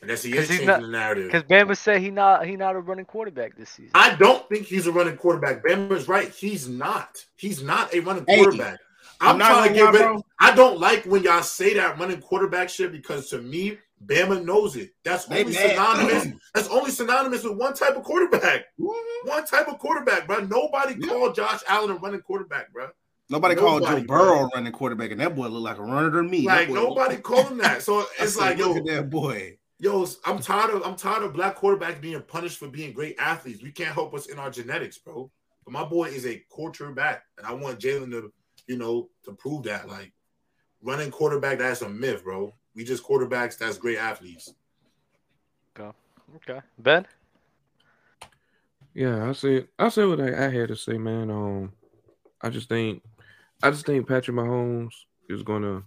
I guess he 'Cause is changing not- the narrative. Because Bama said he not he not a running quarterback this season. I don't think he's a running quarterback. Bama's right. He's not. He's not a running Hey, quarterback. I'm, I'm trying to gonna get rid. I don't like when y'all say that running quarterback shit because to me, Bama knows it. That's They only mad. synonymous. That's only synonymous with one type of quarterback. Mm-hmm. One type of quarterback, bro. Nobody Yeah. called Josh Allen a running quarterback, bro. Nobody, called Nobody, Joe bro. Burrow running quarterback, and that boy looked like a runner to me. Like nobody called him that. So it's said, like, look yo, at that boy. yo, I'm tired of I'm tired of black quarterbacks being punished for being great athletes. We can't help us in our genetics, bro. But my boy is a quarterback, and I want Jalen to, you know, to prove that. Like running quarterback, that's a myth, bro. We just quarterbacks, that's great athletes. Okay. Okay, Ben. Yeah, I said I said what I, I had to say, man. Um, I just think I just think Patrick Mahomes is gonna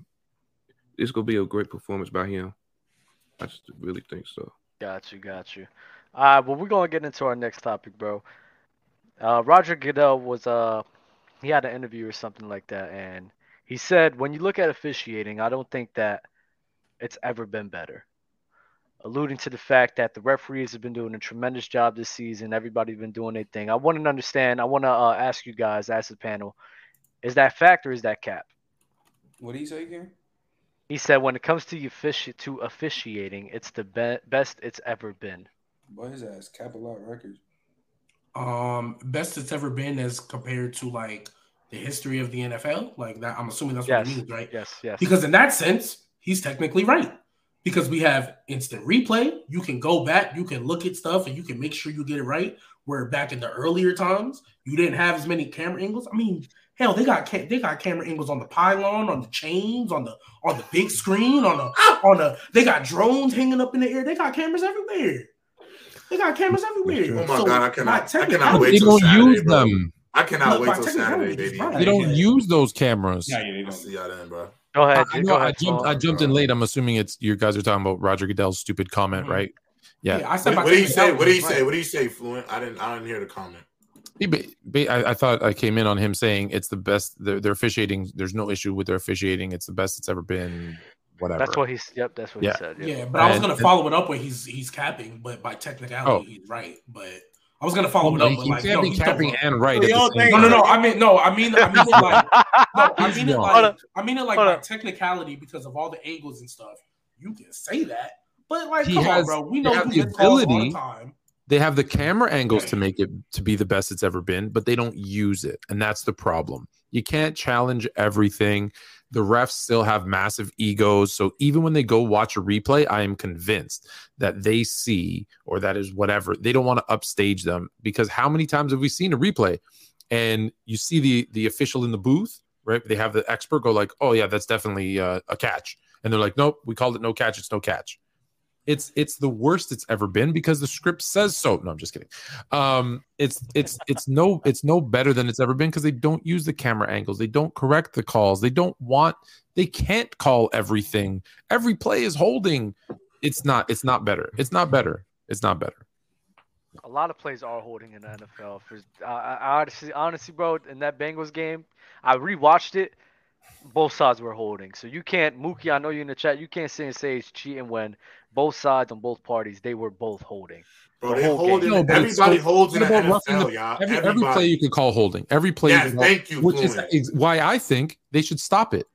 it's gonna be a great performance by him. I just really think so. Got you, got you. All right, well, we're gonna get into our next topic, bro. Uh, Roger Goodell was uh, he had an interview or something like that, and he said, when you look at officiating, I don't think that it's ever been better. alluding to the fact that the referees have been doing a tremendous job this season. Everybody's been doing their thing. I want to understand. I want to uh, ask you guys, ask the panel, is that fact or is that cap? What do you say again? He said when it comes to offici- to officiating, it's the be- best it's ever been. Boy, his ass cap a lot records. Um, best it's ever been as compared to like the history of the NFL. Like that, I'm assuming that's Yes. what he means, right? Yes, yes. Because in that sense, he's technically right. Because we have instant replay, you can go back, you can look at stuff, and you can make sure you get it right. Where back in the earlier times, you didn't have as many camera angles. I mean, hell, they got ca- they got camera angles on the pylon, on the chains, on the on the big screen, on the on the. They got drones hanging up in the air. They got cameras everywhere. They got cameras everywhere. Oh my God, I cannot- by I cannot technicality- wait They till don't Saturday, use bro. them. I cannot Look, wait till Saturday, baby. They don't use those cameras. Yeah, yeah, they I'll don't. see y'all then, bro. Go ahead. I Go know I jumped. I jumped in late. I'm assuming it's you guys are talking about Roger Goodell's stupid comment, Mhm. right? Yeah. I said What, by what did he say? What did he say? What did he say, Fluent? I didn't. I didn't hear the comment. He ba- ba- I, I thought I came in on him saying it's the best. Their, their officiating. There's no issue with their officiating. It's the best it's ever been. Whatever. That's what he's. Yep, that's what Yeah. he said. Yeah, Yep. but I was gonna and- follow it up where he's he's capping, but by technicality Oh. he's right. But I was gonna follow Well, it up, he but like can't no, be he's capping and right. At the same No, no, no. I mean, no. I mean, I mean it like no. I mean it like. I mean it like by technicality because of all the angles and stuff. You can say that, but like, He come has- on, bro. We know have who the gets calls all ability- the time. They have the camera angles to make it to be the best it's ever been, but they don't use it, and that's the problem. You can't challenge everything. The refs still have massive egos, so even when they go watch a replay, I am convinced that they see or that is whatever. They don't want to upstage them because how many times have we seen a replay and you see the the official in the booth, right? They have the expert go like, "Oh yeah, that's definitely uh, a catch," and they're like, "Nope, we called it no catch. It's no catch." It's it's the worst it's ever been because the script says so. No, I'm just kidding. Um, it's it's it's no it's no better than it's ever been because they don't use the camera angles. They don't correct the calls. They don't want. They can't call everything. Every play is holding. It's not. It's not better. It's not better. It's not better. A lot of plays are holding in the NFL. For, I, I honestly, honestly, bro, in that Bengals game, I rewatched it. Both sides were holding, so you can't, Mookie. I know you're in the chat. You can't sit and say it's cheating when both sides on both parties they were both holding. Bro, The they whole hold game. No, but Everybody so- holds in the about NFL, the- y'all. Every, every play you could call holding. Every play, you Yes, could call- thank you, which is why I think they should stop it.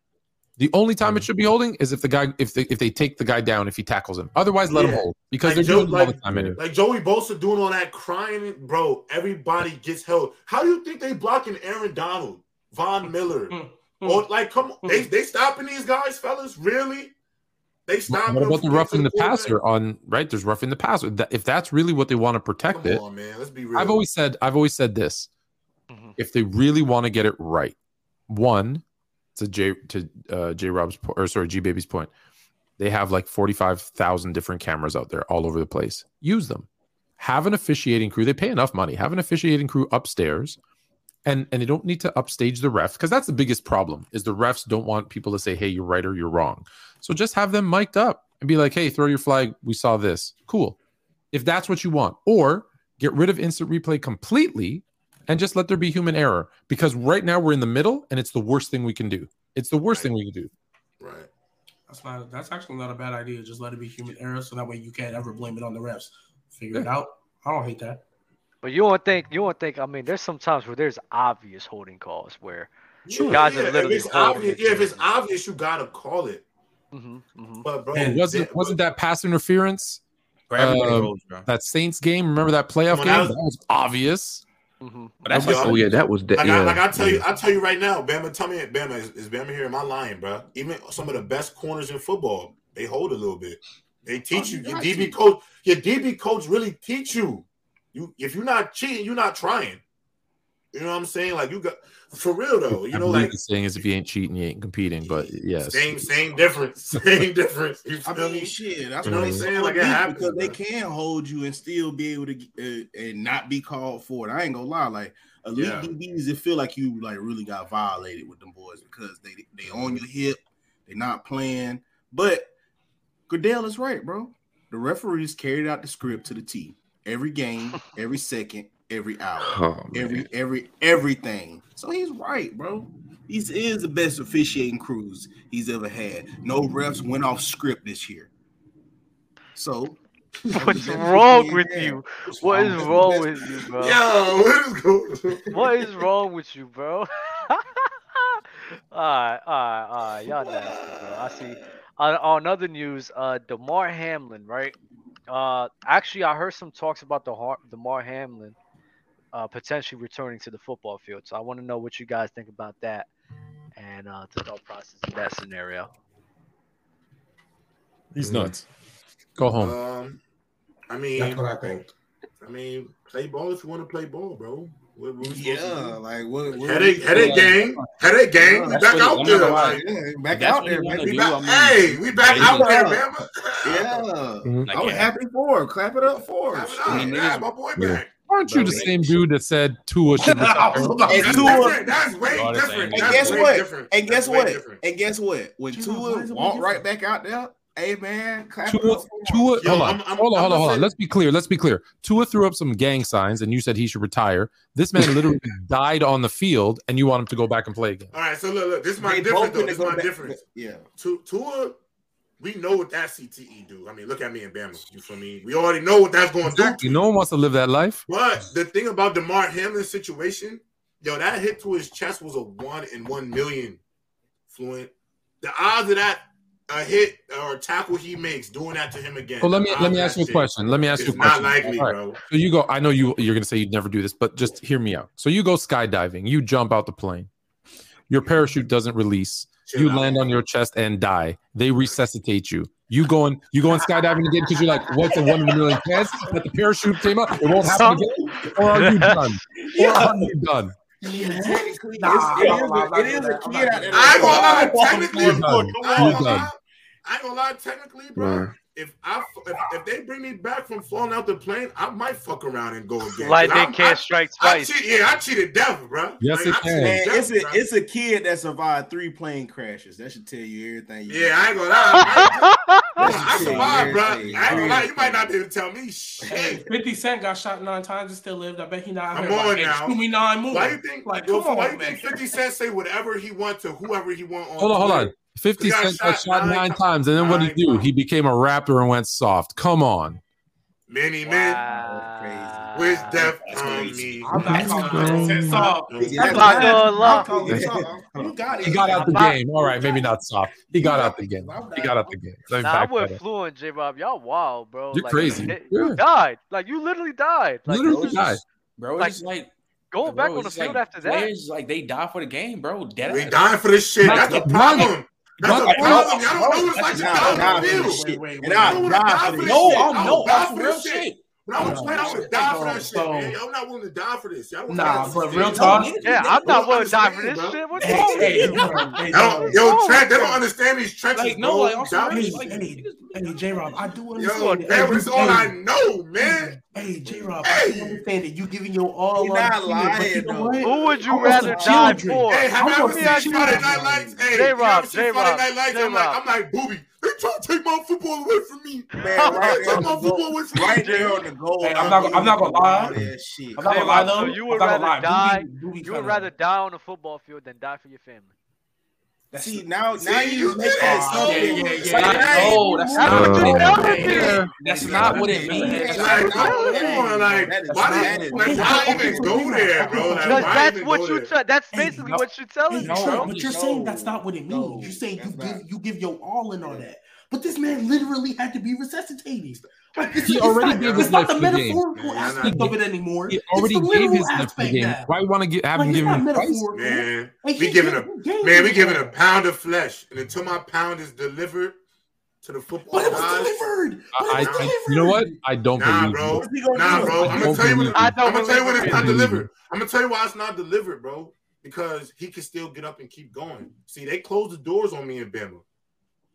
The only time Mm-hmm. it should be holding is if the guy if they if they take the guy down if he tackles him. Otherwise, let him hold because Like they're Joe- doing it all the like- time anyway. Like Joey Bosa doing all that crying, bro. Everybody gets held. How do you think they blocking Aaron Donald, Von Miller? Mm, Or like, come on, they they stopping these guys, fellas? Really? They stopping. What them about the from roughing the getting to passer on right? There's roughing the passer. If that's really what they want to protect Come it, on, man. Let's be real. I've always said I've always said this. Mhm. If they really want to get it right, one to J to uh, J Rob's po- or sorry G Baby's point, they have like forty five thousand different cameras out there all over the place. Use them. Have an officiating crew. They pay enough money. Have an officiating crew upstairs, and and they don't need to upstage the refs because that's the biggest problem. Is the refs don't want people to say, "Hey, you're right or you're wrong." So just have them mic'd up and be like, "Hey, throw your flag. We saw this. Cool." If that's what you want, or get rid of instant replay completely and just let there be human error because right now we're in the middle and it's the worst thing we can do. It's the worst Right. thing we can do. right. That's not. That's actually not a bad idea. Just let it be human error, so that way you can't ever blame it on the refs. Figure it out. I don't hate that. But you won't think you won't think. I mean, there's some times where there's obvious holding calls where. Yeah, Guys are literally if it's holding obvious, yeah, if it's obvious, you gotta call it. hmm hmm But bro, And wasn't that- wasn't that pass interference Bro, everybody Um, bro. that Saints game? Remember that playoff Come on, game? that was- That was obvious. hmm But that's Oh yeah, that was de- Like, yeah. I, like I tell you. I tell you right now, Bama. Tell me, Bama is, is Bama here? Am I lying, bro? Even some of the best corners in football, they hold a little bit. They teach Oh, you. you Your DB to. coach, your DB coach really teach you. You if you're not cheating, you're not trying. You know what I'm saying? Like you got for real though. You I know, believe like the saying is if you ain't cheating, you ain't competing. But yes, same same difference, same difference. You I feel mean, me? shit. That's You know what what they I'm saying? Like, Like it happens, because they can hold you and still be able to uh, and not be called for it. I ain't gonna lie. Like elite Yeah. DBs, it feel like you like really got violated with them boys because they they on your hip, they not playing. But Goodell is right, bro. The referees carried out the script to the T. Every game, every second, every hour Oh, every every everything. So he's right, bro. He's is the best officiating crews he's ever had. No refs went off script this year. So What's wrong with you? What is wrong with you, bro? Yo, what is going on? What is wrong with you, bro? alright, alright, alright. Y'all nasty, bro. I see. On, on other news, uh, Damar Hamlin, right? Uh, actually, I heard some talks about the Har- Damar Hamlin, uh, potentially returning to the football field. So I want to know what you guys think about that, and uh, the thought process in that scenario. He's nuts. Go home. Um, I That's what I think. I mean, play ball if you want to play ball, bro. What, what we Yeah, do? like what? what Headache, headache gang, headache gang. We That's back out there, not like Yeah, back out there, you we back. I mean, hey, we back out there, man. Yeah, Mhm. I was yeah. happy for him. Clap it up for him. I I mean, yeah, my boy Yeah. back. Aren't you the same dude that said Tua should retire? And That's Tua- That's way different. angry. And guess way what? different. And guess That's what? And guess what? When Jimmy, why Tua is walked right back out there, hey man, Tua, up for him. Tua, Yo, hold on, I'm- I'm- hold on, I'm hold on, hold on. Let's be clear. Let's be clear. Tua threw up some gang signs, and you said he should retire. This man literally died on the field, and you want him to go back and play again. All right, so look, look. This is my They difference, though. This is my back- difference. Yeah, Tu- Tua, we know what that CTE do. I mean, look at me in Bama. You feel me? We already know what that's going to do. Exactly. No one wants to live that life. But the thing about Damar Hamlin's situation, yo, that hit to his chest was a one in one million. Fluent. The odds of that a hit or a tackle he makes doing that to him again. Well, let me the let me ask you a question. Let me ask is you a question. not question. likely, All right. bro. So you go. I know you. You're going to say you'd never do this, but just hear me out. So you go skydiving. You jump out the plane. Your parachute doesn't release. Chill You out. land on your chest and die. They resuscitate you. You going you going skydiving again because you're like, what's a one in a million chance that the parachute came up? It won't happen again. Or are you done? Or are you done? technically, Nah, it's, it I'm is not- a, I'm it is not a doing kid that. out there. I ain't gonna technically, for done. Come on. Ain't gonna done. lie. I ain't gonna lie, technically, bro. Right. If I if, if they bring me back from falling out the plane, I might fuck around and go again. Lightning 'Cause I'm- can't I- strike I twice. cheat, yeah, I cheated devil, bro. Yes, it can. Man, devil, it's a bro. it's a kid that survived three plane crashes. That should tell you everything. You yeah, I ain't gonna lie. I, I survived, bro. I everything, ain't gonna lie. You might not be able to tell me Hey, shit. 50 Cent got shot nine times and still lived. I bet he not out Come on like, now. shoot me nine more. Why you think? Like, yo, come why on, you man. think Fifty Cent say whatever he want to whoever he want on? Hold on, hold on. 50 He got shot shot nine nine times. times, and then what did he Nine do? He became a rapper and went soft. Come on. Many men Wow. wish death That's on crazy. me. I'm not calling 50 soft. I'm not gonna lie. I'm calling it soft. You got it. He got out the I'm not- game. All right, maybe not soft. He got out the game. He got out the game. Let me Nah, I'm with up. Fluent, J Rob. Y'all wild, bro. You're Like, crazy. You, Yeah. you died. Like you literally died. Like Literally you- died. Bro, Like, it's like going bro, back on the field like after that. players, like they die for the game, bro. Dead We ass. dying for this shit. That's the problem. That's the problem. Y'all don't know what it's like to Nah, die on the field. Wait, wait, And wait. I I don't wanna die die for for this this No. I'm no, I'm real shit. Shit. When I was playing, I would die for that shit, man. I'm not willing to die for this. Y'all Nah, but real talk- Yeah, I'm not willing to die for this shit. What's Hey, wrong with you? hey, I don't, hey, yo, Trent, they don't understand these trenches, Like, no, bro. like, also, Y'all- Hey, hey, hey, J Rob, I do Yo, understand. that was all I know, man. Hey, J Rob, Hey. I understand that you giving your all. He on not but lying, you know though. what? Who would you rather die for? Hey, have you ever seen Friday. Night Lights? Hey, J-Rob, you ever seen J-Rob, Friday Night Lights? I'm like, J-Rob. I'm like, booby. They trying to take my football away from me. Man, They right trying there take my football goal. away from Right me. there on the goal. Hey, I'm not- I'm not gonna lie. All shit. I'm not gonna J-Rob, lie so you would not gonna rather lie. die- Doobie- Doobie You would rather die on a football field than die for your family. See now, See, now you you make that it. something. Yeah, yeah, yeah, like, yeah. hey, No, that's That's not what you Oh, telling man. me. That's not what it means. Like, That's not what it on, like, That is why did, it. like, why even go there, bro? Like, Because that's what you. there? Tell, that's basically what you're telling me, bro. but you're saying that's not what it means. you're saying you give not. you give your all in on that. But this man literally had to be resuscitated. Like, it's, He already not, gave his not life the for the game. metaphorical Yeah, aspect nah, of it anymore. He already gave his life for the game. now. Why you want to get have Like, him it's give not him twice? metaphorical. Man, Like, we giving a game man, we giving a pound of flesh, and until my pound is delivered to the football But it was guys, delivered. But I, it was I, you know what? I don't Nah, believe bro. you. What's he gonna Nah, bro. I'm gonna tell you What, believe it's, I I'm don't gonna tell you when it's not delivered. I'm gonna tell you why it's not delivered, bro. Because he can still get up and keep going. See, they closed the doors on me in Bama.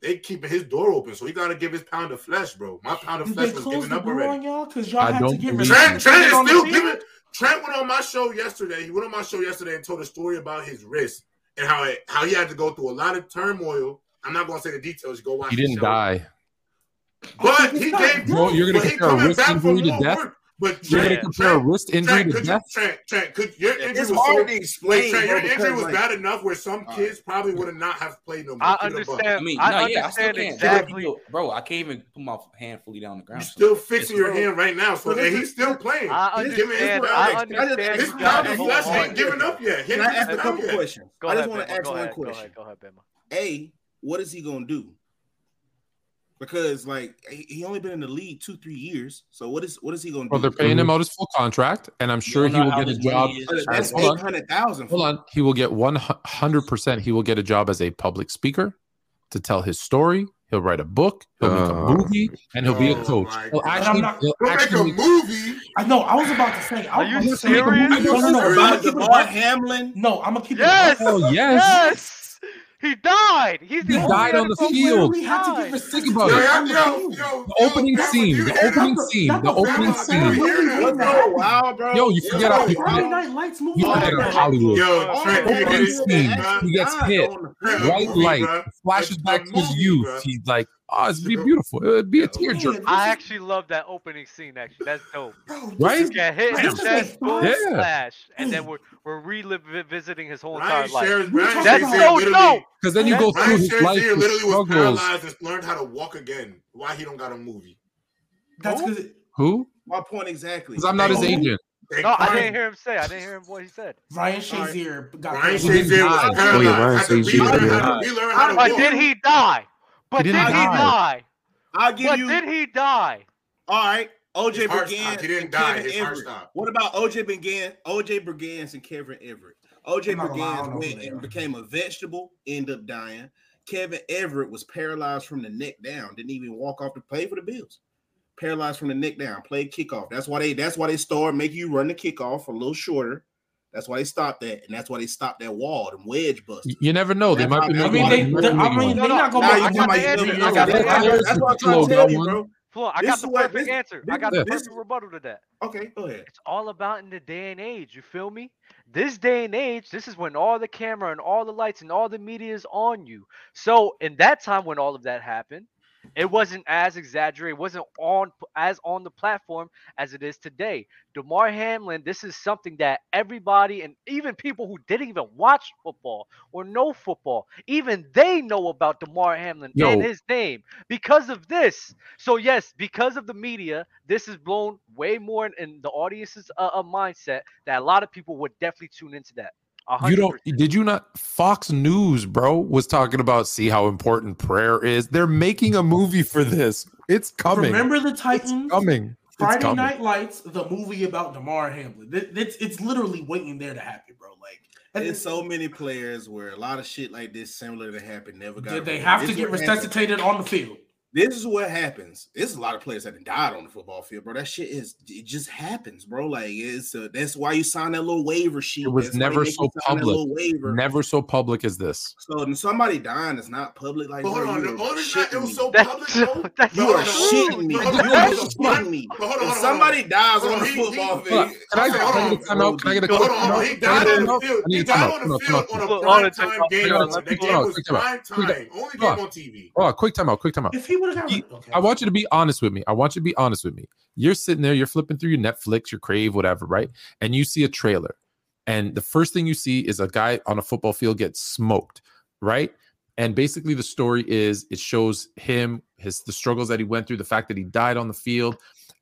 They keeping his door open, so he gotta give his pound of flesh, bro. My pound of Did flesh was close given up door already. on y'all? Because y'all I had don't to get believe rid Trent, Trent is on still giving. Trent went on my show yesterday. He went on my show yesterday and told a story about his wrist and how it, how he had to go through a lot of turmoil. I'm not gonna say the details. Go watch. He didn't show. die. but he gave. Bro, you're gonna but he compare a coming wrist back injury to death? work. But You're gonna Yeah. compare a wrist injury Trent, to could you. Trent, Trent, could your injury It's was hard so, to explain. Trent, your injury was like, bad enough where some All kids probably would have not have played no more. I Keep it a buck. understand. I mean, I no, yeah, I still understand can't. exactly. Yo, Bro, I can't even put my hand fully down on the ground. You're still so fixing it's- your hand right now, so and he's still playing. I He's giving his understand. I understand. His you pound gotta of hold flesh ain't giving up yet. Can I ask a down couple questions? I just want to ask one question. Go ahead, Bama. A, what is he gonna do? Because like he he only been in the league two, three years. So what is what is he gonna Well, do? they're paying him out his full contract, and I'm sure he will get a his job. Uh, That's Hold eight on. hundred thousand. Hold on, he will get one hundred percent. He will get a job as a public speaker to tell his story. He'll write a book. He'll make a Oh. movie, and he'll be a Oh coach. He'll actually, I'm not- he'll We'll make a movie. I know. I was about to say. I Are was you about to say- serious? No, no, no. I'm gonna keep it Hamlin. No, I'm gonna keep Yes. it. Oh yes, Yes. He died. He's the He died on the field. We had to Died. give Think about it. yo, yo, yo, The opening yo, scene, the opening scene, the the opening scene. you hear that? What's that? so wild, bro? Yo, you forget how- you Friday Night Lights movie. You forget how Hollywood. Yo, All Trent, the you opening get players it? scene, that Bruh. actually he gets hit. on the Bruh, field. White light flashes back to his youth. He's like, oh, it's be beautiful. It'd be a Yeah. tearjerker. I actually love that opening scene. Actually, that's dope. Bro, this Right? is- Get hit in This the is chest, like boom, Yeah. splash, and then mm. we're we're revisiting his whole Ryan entire life. Shazier, We're Ryan That's Shazier about- so dope. Because then you go through Ryan his life, Shazier his literally was struggles. paralyzed and learned how to walk again. Why he don't got a movie? That's Who? because Who? My point exactly. Because I'm not his agent. They No, I didn't hear him say. I didn't hear him what he said. Ryan Shazier got Ryan He didn't Shazier die. was Oh, paralyzed. yeah, Ryan had to Shazier relearn didn't how to die. relearn how to But walk. did he die? But He did didn't he die. die? I'll give But you. did he die? All right, OJ His heart Brigance. He didn't die. Kevin His heart Everett. stopped. What about OJ Brigance, OJ Brigance and Kevin Everett? OJ I'm not gonna lie, I don't Brigance went and became a vegetable, ended up dying. Kevin Everett was paralyzed from the neck down, didn't even walk off to play for the Bills. Paralyzed from the neck down, played kickoff. That's why they that's why they started making you run the kickoff a little shorter. That's why they stopped that, and that's why they stopped that wall, them wedge busters. You never know. They That's might be I I mean, they, they, I mean, they're not gonna. you I talking got the you answer. living- I got the that's- answer. That's what I'm Kilo trying to tell got you, bro. Flo, I This got is the what- perfect this- answer. I got the this- perfect rebuttal to that. Okay, go ahead. It's all about in the day and age. You feel me? This day and age, this is when all the camera and all the lights and all the media is on you. So in that time when all of that happened, it wasn't as exaggerated, it wasn't on as on the platform as it is today. Damar Hamlin, this is something that everybody and even people who didn't even watch football or know football, even they know about Damar Hamlin Yo. and his name because of this. So yes, because of the media, this is blown way more in, in the audience's uh, uh, mindset that a lot of people would definitely tune into that. A You hundred don't did you not Fox News, bro, was talking about see how important prayer is. They're making a movie for this. It's coming. Remember the it's Titans? coming. It's Friday coming. Night Lights, the movie about Damar Hamlin. It- It's it's literally waiting there to happen, bro. Like, and There's so many players where a lot of shit like this similar to happen never got. did they have to get what happens. resuscitated on the field? This is what happens. There's a lot of players that have died on the football field, bro. That shit is it just happens, bro. Like it's uh, that's why you sign that little waiver sheet. It was That's never so you sign that public. waiver. Never so public as this. So somebody dying is not public. Like, But hold bro, on, you the are only reason it shitting was so public, so- that's You are no, shitting me. You hold on, are hold shitting me. Hold on, If somebody dies on on, the football field, Can I, Okay, can hold on. get a timeout? Can I get a Yo, quick hold on. He died on the field. I need He died on the on, come on, field on on. a Hold on, prime time time out. game. Hold on, The hold game was quick time out. prime Quick time. Only Come game on. on TV. Hold on, quick timeout, quick timeout. If he would have got, He- okay. I want you to be honest with me. I want you to be honest with me. You're sitting there, you're flipping through your Netflix, your Crave, whatever, right? And you see a trailer. And the first thing you see is a guy on a football field get smoked, right? And basically the story is it shows him, his the struggles that he went through, the fact that he died on the field,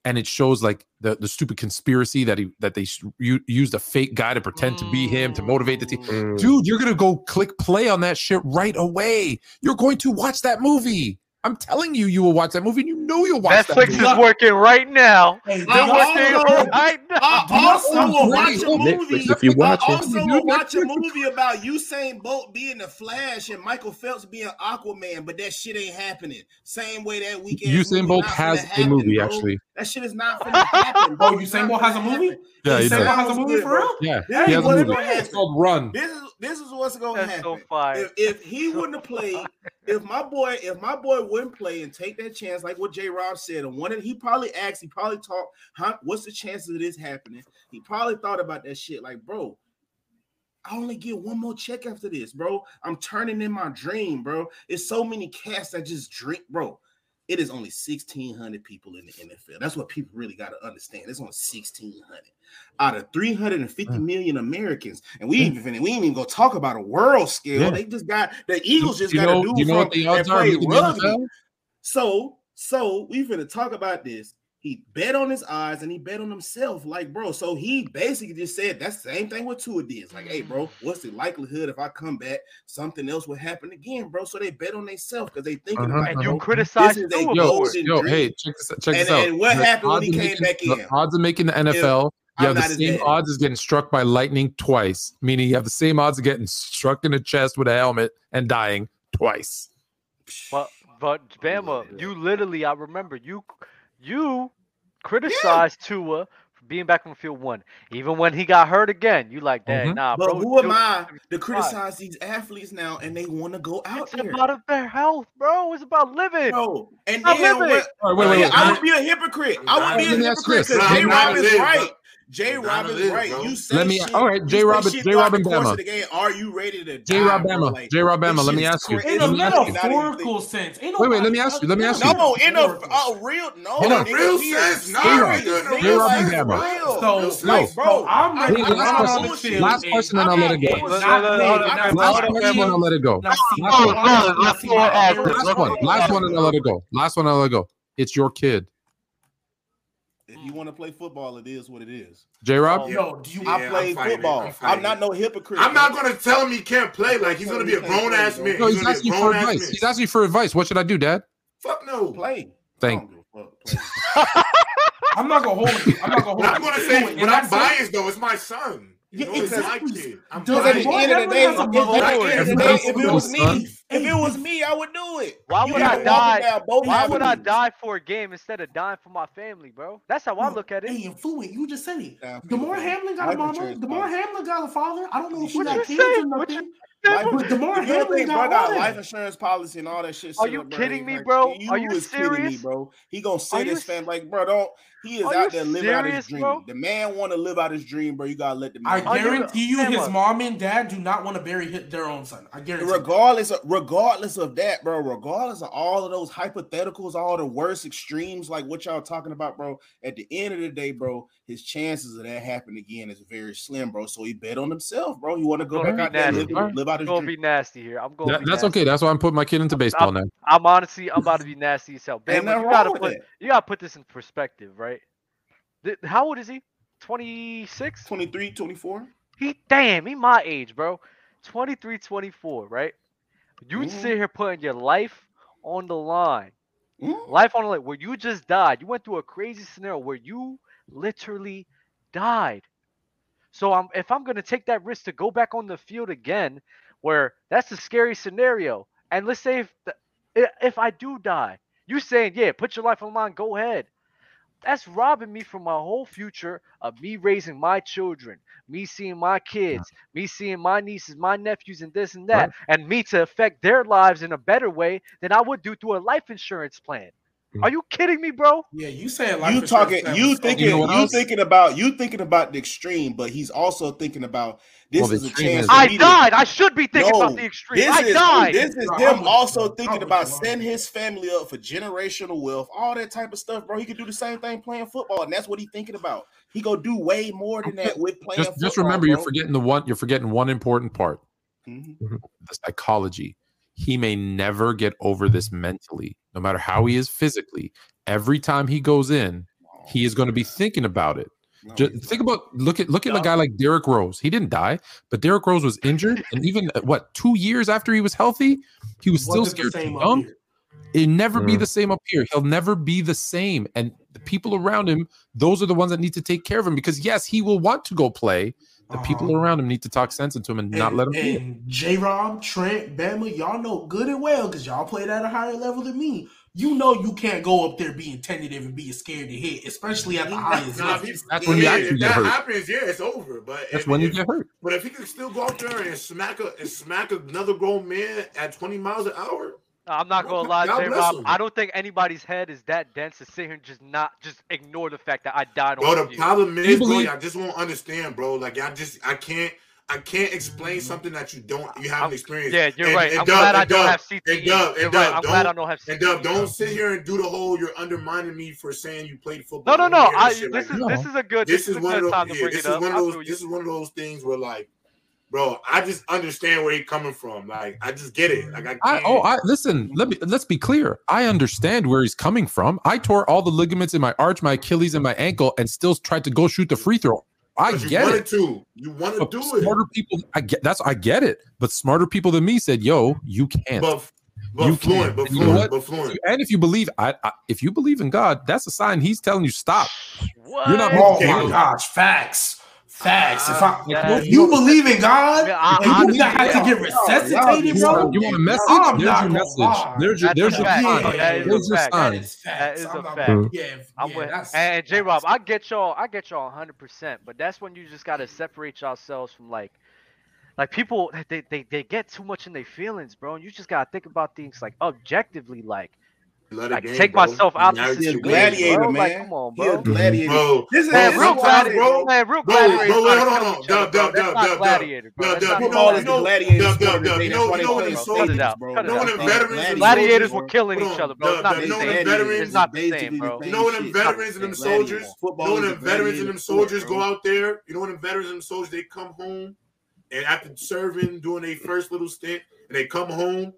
and it shows like the, the stupid conspiracy that he that they s- u- used a fake guy to pretend to be him to motivate the team. Mm. Dude, you're gonna go click play on that shit right away. You're going to watch that movie. I'm telling you, you will watch that movie, and you know you'll watch that Netflix movie. is working right now. Hey, They're I working also- right now. I also will watch a Netflix, movie. if you I watch it, also will watch a movie about Usain Bolt being the Flash and Michael Phelps being Aquaman, but that shit ain't happening. Same way that weekend. Usain Bolt has a movie, actually. That shit is not gonna happen. bro. Oh, It's Usain not Bolt has a movie? happen. Yeah, he Usain does. Bolt has a movie for real? Yeah, yeah. he is has a movie. It's called Run. This is this is what's gonna That's so happen. fire. If, if he wouldn't have played, if my boy, if my boy wouldn't play and take that chance, like what J. Rob said, and one he probably asked, he probably talked, huh, what's the chances of this happening? He probably thought about that shit, like, bro. I only get one more check after this, bro. I'm turning in my dream, bro. It's so many cats that just drink, bro. It is only 1,600 people in the NFL. That's what people really got to understand. It's only 1,600 out of 350 million Americans. And we even we ain't even gonna talk about a world scale. Yeah. They just got the Eagles just you got know, to do you know from what the and odds are? play rugby. So, so we finna talk about this. He bet on his eyes and he bet on himself, like bro. So he basically just said that's same thing what Tua did. It's like, hey, bro, what's the likelihood if I come back, something else will happen again, bro? So they bet on themselves because they thinking Uh-huh, about And you criticize This is a Yo, Yo, for it. golden yo, dream. hey, check this, check this And- out. and what The happened when he came making- back the in? odds of making the NFL, you I'm have the same dad. odds as getting struck by lightning twice, meaning you have the same odds of getting struck in the chest with a helmet and dying twice. But but Bama, you literally, I remember you you criticized Tua for being back on the field one, even when he got hurt again. You like, dang, Mhm. nah, But bro. who am I to criticize these athletes now and they want to go out It's there? about their health, bro. It's about living. Bro, and Stop then living. what? All right, wait, wait, wait. I would be a hypocrite. I would be a Let me hypocrite because Nah, J I'm Rob is right. Bro. J I'm Rob is right. bro. You say Let me- shit. all right, you J. say Rob- shit J. throughout Rob the and course Bama. game. Are you ready to J. die, Rob? Bama, Like, J. Rob Bama, let me ask you. In a crazy not metaphorical sense. Ain't Wait, wait, let me ask you, let me ask you. No, in a, uh, a real no. In a real sense, nah, serious, we doing a nigga, real like, sense, for bro. So, Real Like, sense. bro, I'm ready last question. on the field. Last question, and I'm I'll let it go. it's Let- not let- me, hold and on, I'm hold Last not question, and I'll let it go. Last one. Last one, see, last my one. parents- Last one, last one, and I'll let it go. Last one, and I'll let it go. It's your kid, If you want to play football, it is what it is. J. Rob. Oh, Yo, do you? Yeah, I I'm play football. I'm I'm, not no hypocrite. I'm not gonna tell him he can't play. Like he's gonna be a grown ass man. No, he's gonna be a asking for advice. man. He's asking you for advice. What should I do, Dad? Fuck no. play. Thank- I don't give a fuck. Play. I'm not gonna hold you. I'm not gonna hold I'm you. gonna say, in but that I'm biased though. It's my son. You Yeah, know, it's exactly. I'm Does Because at the end of the day, if, Everyone has a at the mother. end of the Everyone day, if it was me, if it was me, I would do it. Why would I die? Why would I die for a game instead of dying for my family, bro? That's how I look at it. Hey, and Fluid, you just said it. Down Damar. Hamlin got a Life mama. insurance Damar. Hamlin got a father. I don't know if he What got you kids say? or What nothing. Life, But Damar you don't Hamlin got got life insurance policy and all that shit. Are you kidding he's me, bro? You Are you is kidding me, serious? bro. He gonna Are say you this fan like, bro, don't. He is Are out there living out his dream. bro? The man want to live out his dream, bro. You gotta let the man. Are you- guarantee you, his mom and dad do not want to bury hit their own son. I guarantee. you. regardless of regardless of that, bro, regardless of all of those hypotheticals, all the worst extremes, like what y'all talking about, bro. At the end of the day, bro, his chances of that happening again is very slim, bro. So he bet on himself, bro. He want to go back out there and live, live out I'm his gonna dream. be nasty here. I'm going. That- that's nasty. okay. That's why I'm putting my kid into baseball now. I'm honestly, I'm about to be nasty as hell. Ain't you gotta put, that. you gotta put this in perspective, right? How old is he? 26. 23, 24. He damn, he my age, bro. 23, 24, right? You Mhm. sit here putting your life on the line. Mhm. Life on the line where you just died. You went through a crazy scenario where you literally died. So I'm if I'm gonna take that risk to go back on the field again, where that's a scary scenario. And let's say if the, if I do die, you saying yeah, put your life on the line, go ahead. That's robbing me from my whole future of me raising my children, me seeing my kids, me seeing my nieces, my nephews, and this and that, and me to affect their lives in a better way than I would do through a life insurance plan. Are you kidding me, bro? Yeah, you saying life You talking? You thinking? You You, know what else? thinking about? You thinking about the extreme? But he's also thinking about this Well, is a chance. I me to- died. I should be thinking about the extreme. This I is died. this is No, I'm them with also bro. Thinking with about you, setting his family up for generational wealth, all that type of stuff, bro. He could do the same thing playing football, and that's what he's thinking about. He go do way more than that with playing. Just, just football, remember, you're forgetting the one. You're forgetting one important part: Mhm. the psychology. He may never get over this mentally, no matter how he is physically. Every time he goes in, he is going to be thinking about it. No, Just think about look at look at a guy like Derrick Rose. He didn't die, but Derrick Rose was injured, and even uh, what two years after he was healthy, he was still scared to same up It'll never be Mm. the same up here. He'll never be the same. And the people around him, those are the ones that need to take care of him because yes, he will want to go play. The people Uh-huh. around him need to talk sense into him and, not let him And J Rob, Trent, Bama, y'all know good and well because y'all played at a higher level than me. You know you can't go up there being tentative and being scared to hit, especially at the highest Nah, level. That's when you yeah, actually if get that hurt. happens, yeah, it's over. But That's if, when you if- get hurt. But if he can still go out there and smack a and smack another grown man at 20 miles an hour, I'm not gonna lie, God J Rob. I don't think anybody's head is that dense to sit here and just not just ignore the fact that I died on bro, the the field. problem you is, bro, I just won't understand, bro. Like I just I can't I can't explain mm-hmm. something that you don't you haven't I'm- experienced. Yeah, you're And- right. and I'm Dub, glad I and don't have CTE. and Dub, You're and right. I'm glad I don't- don't have CTE. And Dub, don't sit here and do the whole you're undermining me for saying you played football. No, no, no. I, this shit this is now. this is a good. this This, is is a one of those time to yeah, bring this it is up. one of those this is one of those things where like bro i just understand where he's coming from like i just get it like i, I, oh, I listen. Let me let's be clear. I understand where he's coming from. I tore all the ligaments in my arch, my Achilles, and my ankle, and still tried to go shoot the free throw. I But you get it. to you want to But do it smarter people, I get that's I get it. But smarter people than me said, "Yo, you can't." but but You fluent can't. but And you know fluent what? but fluent and if you believe, I, I if you believe in God, that's a sign He's telling you stop. What? You're not Oh Okay, my gosh, facts. Facts. If I Yeah. if you believe in God Yeah, I- and you honestly, not have to get resuscitated, y'all- You bro. you want a message? I'm There's your gonna message. lie. There's your That's there's a your fact. sign. That is a There's your fact. That facts. That is I'm a fact. gonna- Yeah, I'm yeah, with that's and J Rob. I get y'all, I get y'all 100, percent but that's when you just gotta separate yourselves from like, like people they, they they get too much in their feelings, bro. And you just gotta think about things like objectively, like Let it like game, take bro. myself out the Now He a situation, gladiator, bro. man. Like, come on, He a bro. gladiator. bro This is Man, Bro, real gladiator, bro, man, real bro, gladiators bro, not wait, hold on, killing hold on. each other, Dub, bro. dub, That's dub, not dub, gladiator, bro. dub, That's dub, not you know- Football you is know- the gladiator Dub, sport dub, today. dub, you That's know- why you they know play when on the Cut it stages, out. bro. Cut it You know when out. them veterans and them Gladiators soldiers, were killing hold each on, other, bro. It's Dub, not Dub, the you know when same. them veterans It's not the basically same, bro. the You know when them same shit. veterans and them Gladiator. soldiers, you Football know when is them a veterans and gladiator them sport, soldiers bro. go out there, you know when them veterans and them soldiers they come home and after serving, doing their first little stint, and they come home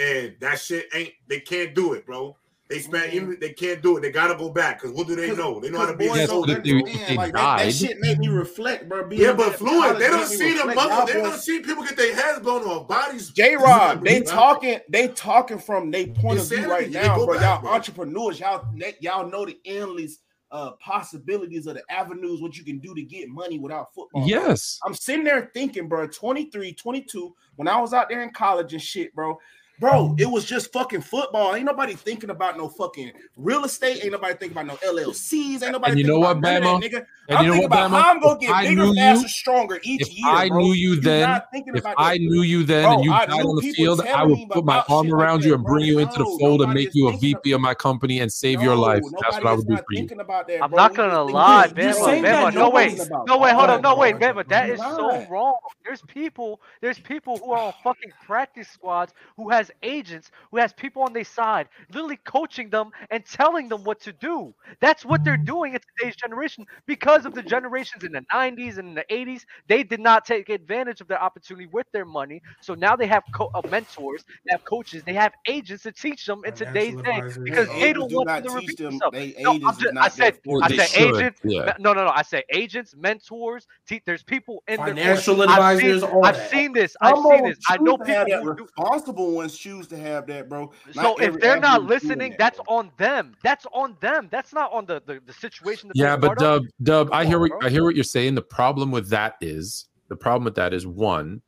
and that shit ain't they can't do it, bro. They spent even they can't do it. They gotta go back because what do they know? They know how to be a Yes, don't soldier. if they- they Like, that, that shit made me reflect, bro. Being Yeah, but in fluent. They don't see the reflect. mother. Y'all They don't see people get their heads blown off, bodies. J Rob, they Bro. talking, they talking from their point of view right now, bro. back, Y'all bro. entrepreneurs, y'all y'all know the endless uh possibilities of the avenues what you can do to get money without football. bro. Yes. I'm sitting there thinking, bro, 23, 22, when I was out there in college and shit, bro. Bro, it was just fucking football. Ain't nobody thinking about no fucking real estate. Ain't nobody thinking about no LLCs. Ain't nobody And you thinking know what, Bama? that, nigga. And I'm you know thinking what, about how I'm gonna get I bigger, knew faster, you- stronger each If year. I bro. knew you You're then, if about I knew you then Bro, and you died on the field, I would put my arm shit like around you and bro. bring you into the No, fold and make you a VP of my company and save your life. That's what I is would do for you. thinking about that, I'm not gonna lie, about You're Bama. drugs. saying that Bama, no way, no way. hold on, no football, wait, bro. Bama. That so wrong. There's people, there's people who are on fucking practice squads who has agents, who has people on their side, literally coaching them and telling them what to do. That's what they're doing in today's generation because of the generations in the 90s and in the 80s. They did not take advantage of their opportunity with their money. So now they have co- uh, mentors, they have coaches, they have agents to teach them in today's day because Their they don't do want not to teach repeat them. themselves. They No, I'm just, not I said, I said should, agents. yeah. No, no, no. I said agents, mentors. Te- there's people in their Financial corner. I've advisors, seen, all I've seen this. I've Some seen this. them I know choose have people that. Responsible ones choose to have that, bro. So Not if they're not avenue is doing listening, that's bro. on them. That's on them. That's not on the the, the situation that Yeah, but Dub. Dub, I hear what. I hear what you're saying. The problem with that is the problem with that is one,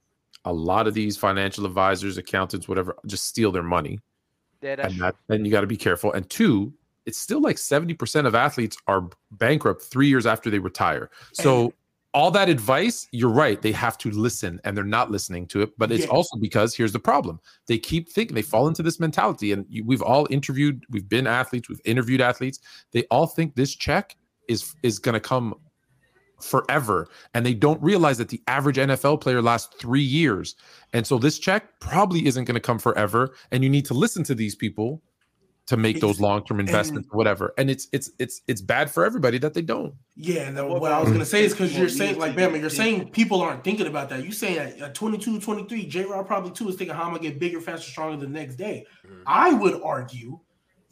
a lot of these financial advisors, accountants, whatever, just steal their money, Yeah, and that then you got to be careful. And two, it's still like seventy percent of athletes are bankrupt three years after they retire. So. all that advice, you're right. They have to listen and they're not listening to it. But it's Yeah. also because here's the problem they keep thinking, they fall into this mentality. And you, we've all interviewed, we've been athletes, we've interviewed athletes. They all think this check is is going to come forever. And they don't realize that the average NFL player lasts three years. And so this check probably isn't going to come forever. And you need to listen to these people to make those long-term investments or whatever. And it's it's it's it's bad for everybody that they don't. Yeah, and then What what I was gonna say is because you're saying like to Bama, you're saying people aren't thinking about that. You saying at, at 22, 23, J Rod probably too is thinking how I'm gonna get bigger, faster, stronger the next day. Mhm. I would argue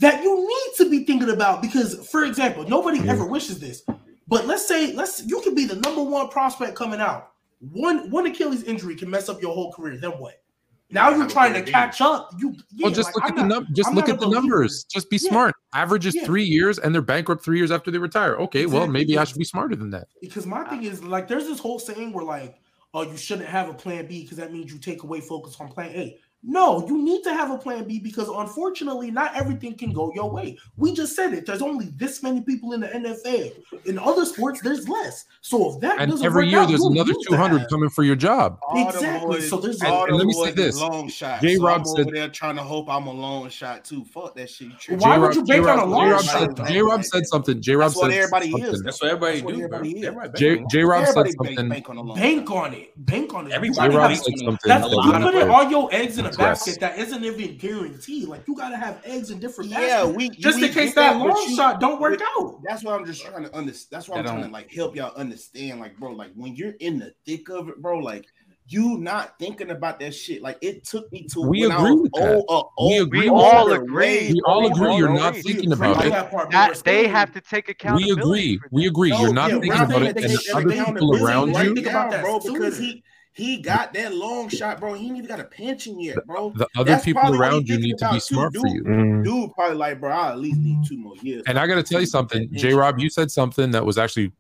that you need to be thinking about because, for example, nobody Mhm. ever wishes this, but let's say let's you could be the number one prospect coming out. One one Achilles injury can mess up your whole career. Then what? Now Yeah, you're trying to plan B. catch up. You yeah, well, just like, look I'm at the not- num- just I'm look at the believer. numbers. Just be Yeah. smart. Average is Yeah. three years, and they're bankrupt three years after they retire. Okay, well, maybe I should be smarter than that. Because my thing is like there's this whole saying where like, oh, you shouldn't have a plan B because that means you take away focus on plan A. No, you need to have a plan B because unfortunately, not everything can go your way. We just said it. There's only this many people in the NFL. In other sports, there's less. So if that And doesn't every work year out, there's you'll another 200 that. coming for your job. All Exactly. boys- So there's all a- them let me say this. long shot. J. Rob I'm said- over there trying to hope I'm a long shot too. Fuck that shit. You tripping. Why would J-Rob- you bank on a J-Rob- long J-Rob shot, said- J-Rob said something. J-Rob said, That's what everybody something. is. That's what everybody That's do, bro. everybody is. J- J-Rob said something. bank, bank on a long Bank shot. on it. Bank on it. Everybody gotta J-Rob said something. That's a you lot of put all your eggs in a Yes. basket that isn't even guaranteed. Like you gotta have eggs in different Yeah, baskets. we just we in case get that long you- shot don't work but out. That's what I'm just trying to understand. That's why I'm trying to like help y'all understand. Like, bro, like when you're in the thick of it, bro, like you not thinking about that shit. Like it took me to We agree was with that. old, uh, We agree We all agree. We all older, agree you're bro. not We thinking about on it. that part, That they still- have to take account. We agree. We agree. No, You're not yeah, thinking about it, and the other people around you, Think about that bro, because he he got that long shot, bro. He ain't even got a pension yet, bro. the other That's people around you need to be about, too, smart for dude. you. Mm. Dude, probably like, bro, I at least need two more years. And I got to tell you something, J. Rob, you said something that was actually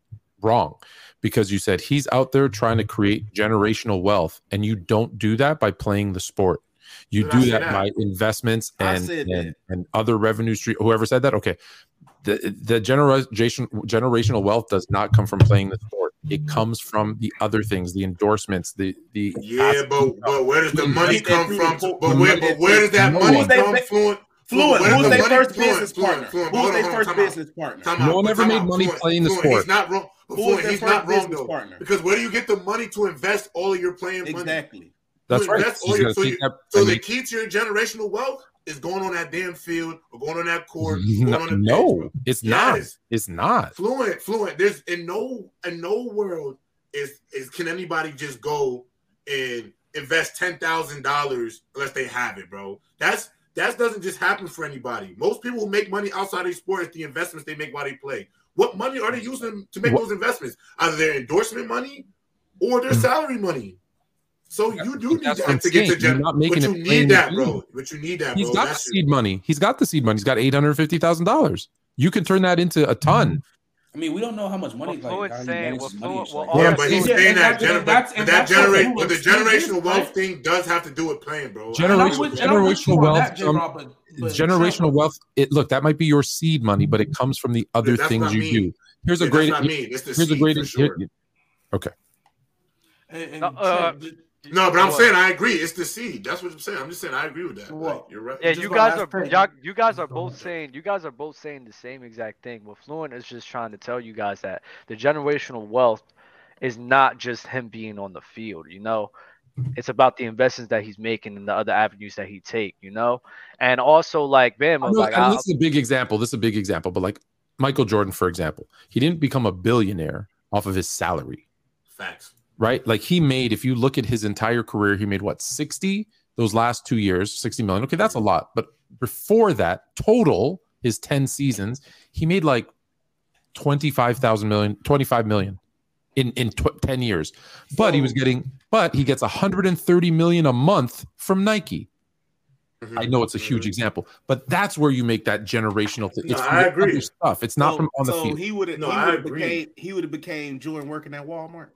wrong because you said he's out there trying to create generational wealth, and you don't do that by playing the sport. You Did do that, that? by investments and and, and other revenue stream. Whoever said that, okay. The the generation generational wealth does not come from playing the sport. It mm-hmm. comes from the other things, the endorsements, the the Yeah, but but where does the mm-hmm. money come from? But where but where does that money come from? Fluent, Where who's the their first Fluent, business Fluent, partner? Fluent, Who's their hold on, first out. business partner? Time No out, one ever made out. money Fluent, playing the Fluent, sport. He's not wrong. But Who was Fluent, their he's first not wrong business though. partner? Because where do you get the money to invest all of your playing money? Exactly. that's right. invest all He's your- gonna so you- that So the key to your generational wealth is going on that damn field or going on that court, no, pitch, no, bro. it's not. Yes. It's not. fluent, fluent. There's in no in no world is is can anybody just go and invest ten thousand dollars unless they have it, bro. That's that doesn't just happen for anybody. Most people who make money outside of sports, the investments they make while they play. What money are they using to make What- those investments? Either their endorsement money or their Mhm. salary money. So you do need That's that to get to saying. You're gen- not making but you need that, bro. But you need that, He's bro. got the That's seed money. He's got the seed money. He's got eight hundred fifty thousand dollars. You can turn that into a ton. I mean, we don't know how much money. What like, Fluent's he saying, manages what his money. what Like, Yeah, but he's saying- saying that, that- gener- that's- but, that that's generate, but the is, right? generational wealth thing does have to do with playing, bro. And I'm with- and I'm with you generational wealth that, come- J-Rob, but- but Generational wealth. It look that might be your seed money, but it comes from the other That's things you mean. do. Here's a great. That's what I. It's the Here's a great. for sure. here- And, and Uh, uh, Trent, No, but I'm What? saying I agree. It's the seed. That's what I'm saying. I'm just saying I agree with that. What? Like, you're right. Yeah, you guys are y'all, you guys are both saying you guys are both saying the same exact thing. What Fluent is just trying to tell you guys that the generational wealth is not just him being on the field. You know, it's about the investments that he's making and the other avenues that he take. You know, and also like I Bama, know- like and I, this is a big example. This is a big example, but like Michael Jordan, for example, he didn't become a billionaire off of his salary, Facts. Right? Like he made, if you look at his entire career, he made what sixty those last two years, sixty million. Okay, that's a lot, but before that, total his ten seasons, he made like twenty five thousand million, twenty five million in in tw- ten years. But he was getting, but he gets one hundred and thirty million a month from Nike. Mhm. I know it's a huge Mhm. example, but that's where you make that generational thing. No, It's I from the agree. stuff. It's not so, from on the so field. he would have No, he I agree. became he would have became Jordan working at Walmart.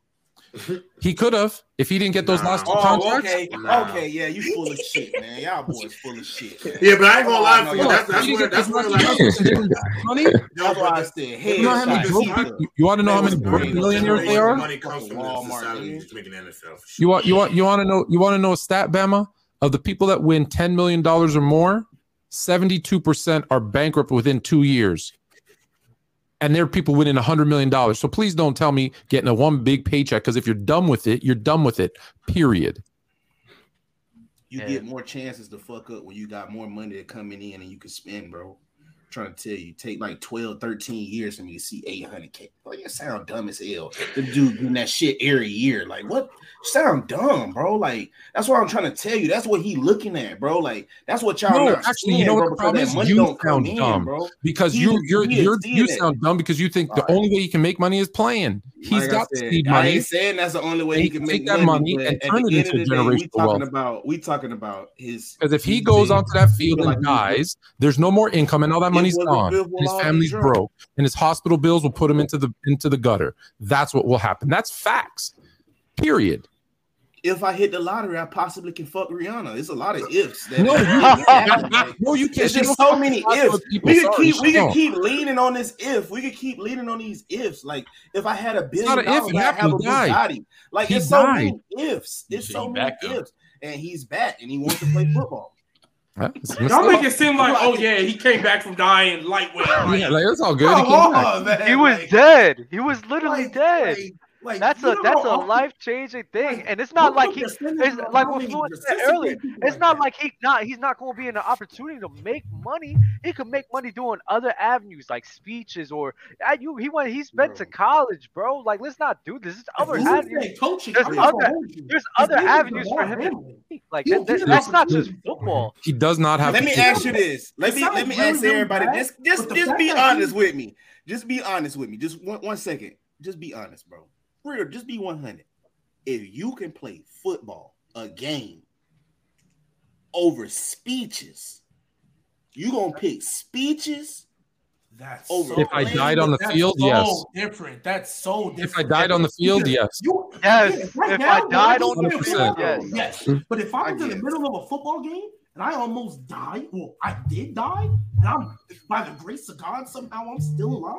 He could have if he didn't get those Nah. last two Oh, contracts. okay, Nah. okay, yeah, you full of shit, man. Y'all boys full of shit. Yeah, but I ain't gonna Oh, lie no, for you. That's that's He didn't where that's where last like two contracts and didn't get money. Yo, That's why I said the- You know how many shot. broke people- you want to know how many That was broke millionaires they are? Money comes from Walmart, you just make NFL. You want you want you want to know you want to know a stat, Bama, of the people that win ten million dollars or more, seventy two percent are bankrupt within two years. And there are people winning hundred million dollars. So please don't tell me getting a one big paycheck because if you're done with it, you're done with it. Period. You Yeah. get more chances to fuck up when you got more money coming in and you can spend, bro. Trying to tell you, take like 12, 13 years for me to see 800K. Like, you sound dumb as hell. The dude doing that shit every year. Like, what? Sound dumb, bro. Like, that's what I'm trying to tell you. That's what he looking at, bro. Like, that's what y'all No, actually, you know what bro, the problem is? money You don't sound in, dumb. bro. because He you you're you're you sound dumb because you think the right. only way he can make money is playing. He's Like got said, seed I money. ain't saying that's the only way he can make that money, money and turn it into of the day, we generational talking wealth. about we talking about his Because if he goes onto that field and dies, there's no more income, and all that It money's gone, his family's insurance. broke, and his hospital bills will put him into the into the gutter. That's what will happen. That's facts. Period. If I hit the lottery, I possibly can fuck Rihanna. It's a lot of ifs. no, you, no, you can't. There's just so many ifs. We can keep we can keep leaning on this if. We can keep leaning on these ifs. Like if I had a billion dollars, I have a body. Like he it's died. so many ifs. It's so many ifs. Up. And he's back, and he wants to play football. Y'all make it seem like, oh yeah, he came back from dying lightweight. Like, yeah, like it's all good. Oh he, man, he was like, dead. He was literally like, dead. Like that's a that's a life changing thing, like, and it's not like he. It's like what Fluent said earlier. It's like not that. like he not he's not going to be in an opportunity to make money. He could make money doing other avenues like speeches or you. He went. He's been bro. to college, bro. Like let's not do this. It's other avenues. Coaching, there's other there's other avenues for him. Like that, that's not just football. He does not have. Let me ask you this. Let me let me ask everybody. Just just just be honest with me. Just be honest with me. Just one one second. Just be honest, bro real, just be 100. If you can play football, a game, over speeches, you gonna pick speeches. That's over. If I died on the field, so yes. Different. That's so different. If I died on the field, yes. You, yes. Right if now, I died on the field, yes. yes. But if I'm I in the middle of a football game and I almost died, well, I did die, and I'm by the grace of God somehow I'm still alive.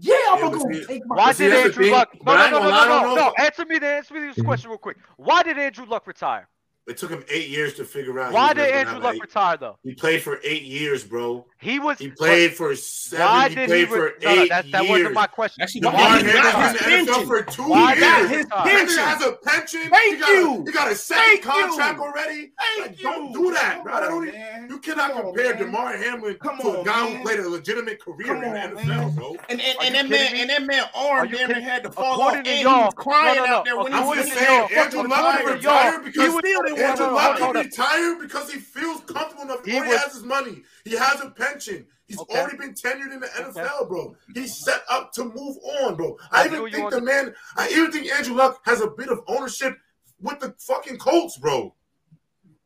Yeah, I'm gonna go take my. Why did Andrew Luck? No, no, no, no, no, no, no, no. Answer me. The, answer me this question real quick. Why did Andrew Luck retire? It took him eight years to figure out. Why did Andrew Luck eight. retire though? He played for eight years, bro. He was. He played for seven. Why he did played he re- for no, eight no, that, that years. wasn't my question. Actually, Damar why Hamlin has been the NFL for two why years. His pension. has a pension. Thank you. He got a second contract you. already. Thank like, you. Don't do that, bro. That only, you cannot Come compare on, Damar Hamlin Come to on, a guy man. who played a legitimate career Come in the NFL, bro. And and, that man and that man arm never had to fall off. And he was crying out there when he was saying Andrew Luck retired because still Andrew Luck is retired because he feels comfortable enough. He, he was, has his money. He has a pension. He's okay. already been tenured in the NFL, okay. bro. He's set up to move on, bro. I, I even think the to... man. I even think Andrew Luck has a bit of ownership with the fucking Colts, bro.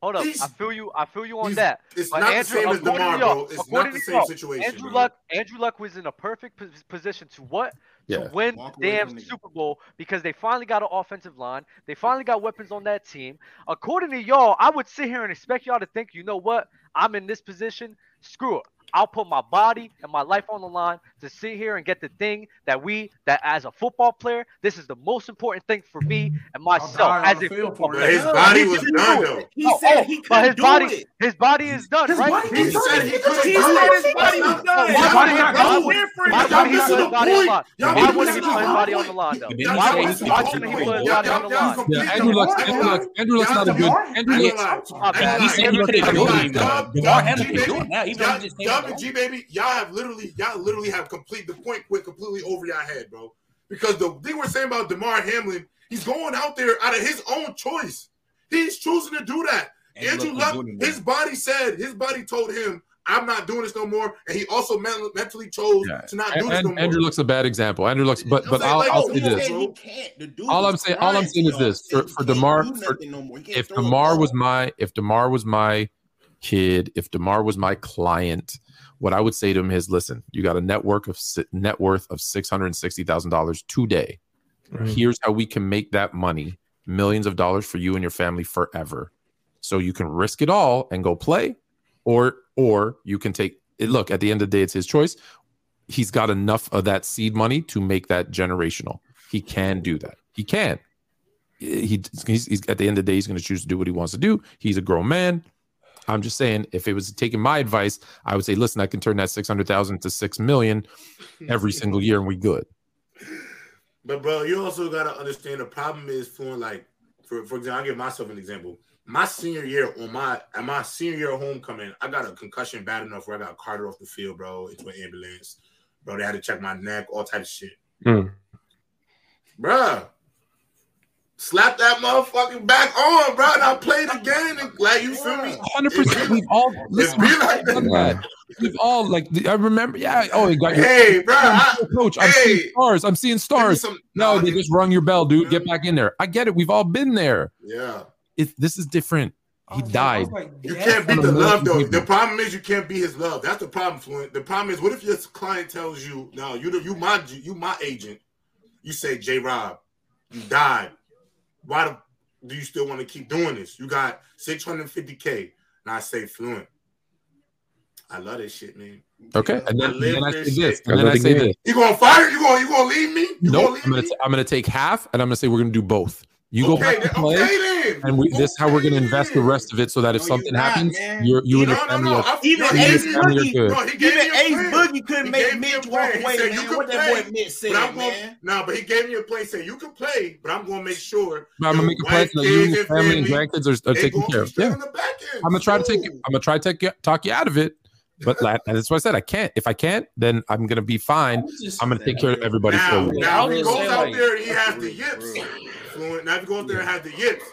Hold up, he's, I feel you. I feel you on that. It's but not Andrew, the same as Damar, bro. It's not the same situation. Andrew bro. Luck. Andrew Luck was in a perfect position to what yeah. to win the damn Super Bowl because they finally got an offensive line. They finally got weapons on that team. According to y'all, I would sit here and expect y'all to think, you know what? I'm in this position. Screw it. I'll put my body and my life on the line to sit here and get the thing that we that as a football player, this is the most important thing for me and myself as a football player. His body was done though. He oh, said he couldn't his do body, it. His body is done, his right? He, he said he couldn't do it. His body was done. Why, why would he put his body on the line? Why wouldn't he put his body on the line though? Why wouldn't he put his body on the line? Andrew Luck, Andrew Luck, Andrew Luck's not a good. Andrew Luck. He said he couldn't do it. Damar Hamlin can do it now. Even just G baby, y'all have literally, y'all literally have complete the point went completely over your head, bro. Because the thing we're saying about Damar Hamlin, he's going out there out of his own choice. He's choosing to do that. And Andrew Luck, his body said, his body told him, I'm not doing this no more. And he also mentally chose yeah. to not do and, this no more. Andrew looks a bad example. Andrew looks, but but I'll, like, I'll say this. all I'm saying, all I'm saying is this: for, for Damar, for, no if Damar was my, if Damar was my kid, if Demar was my client, what I would say to him is, listen, you got a net worth of net worth of six hundred sixty thousand dollars today. Right. Here's how we can make that money millions of dollars for you and your family forever. So you can risk it all and go play, or or you can take it. Look, at the end of the day, it's his choice. He's got enough of that seed money to make that generational. He can do that. He can. He, he's, he's at the end of the day, he's going to choose to do what he wants to do. He's a grown man. I'm just saying, if it was taking my advice, I would say, listen, I can turn that 600,000 to 6 million every single year and we good. But, bro, you also got to understand the problem is for like, for, for example, I give myself an example. My senior year on my at my senior year homecoming, I got a concussion bad enough where I got carted off the field, bro, into an ambulance. Bro, they had to check my neck, all type of shit. Mm. Bruh, slap that motherfucking back on, bro. And I play the game, and, like you feel me? Hundred percent. We've all listen. We've, like that. we've all like I remember. Yeah. Oh, you got your hey, bro. I, coach, I'm seeing stars. I'm seeing stars. Some, no, they just rung your bell, dude. Get back in there. I get it. We've all been there. Yeah. This is different. He oh, died. Like, you yes. can't beat the love though. The problem is you can't be his love. That's the problem, Flint. The problem is what if your client tells you, "No, you you my you my agent." You say, "J Rob, you died do you still want to keep doing this? You got 650k, and I say fluent. I love this shit, man. Okay, and then, I then I say this, and then I I say this. You gonna fire? You gonna you gonna leave me? You Nope, leave I'm, gonna t- I'm gonna take half, and I'm gonna say we're gonna do both. You go back to play, okay then. and we, this is how we're gonna invest the rest of it, so that if No, something not, happens, man. you're, you and No, your family no. are Even Ace gave me- family are Boogie- good. No, Even a Ace plan. Boogie couldn't He make gave me Mitch walk away, said, man. you can What that play, boy Mitch said, But I'm going man. no, but he gave me a play. Said you can play, but I'm gonna make sure. But I'm gonna make a plan wife, that you and your family and grandkids are, are taken care of. Yeah, on the back end. I'm gonna try to take. I'm gonna try to take, talk you out of it, but like, that's what I said. I can't. If I can't, then I'm gonna be fine. I'm gonna take care of everybody for Now, a now I he would goes out there and he has the real, yips, real. Fluent. Now if he goes out there and have the yips,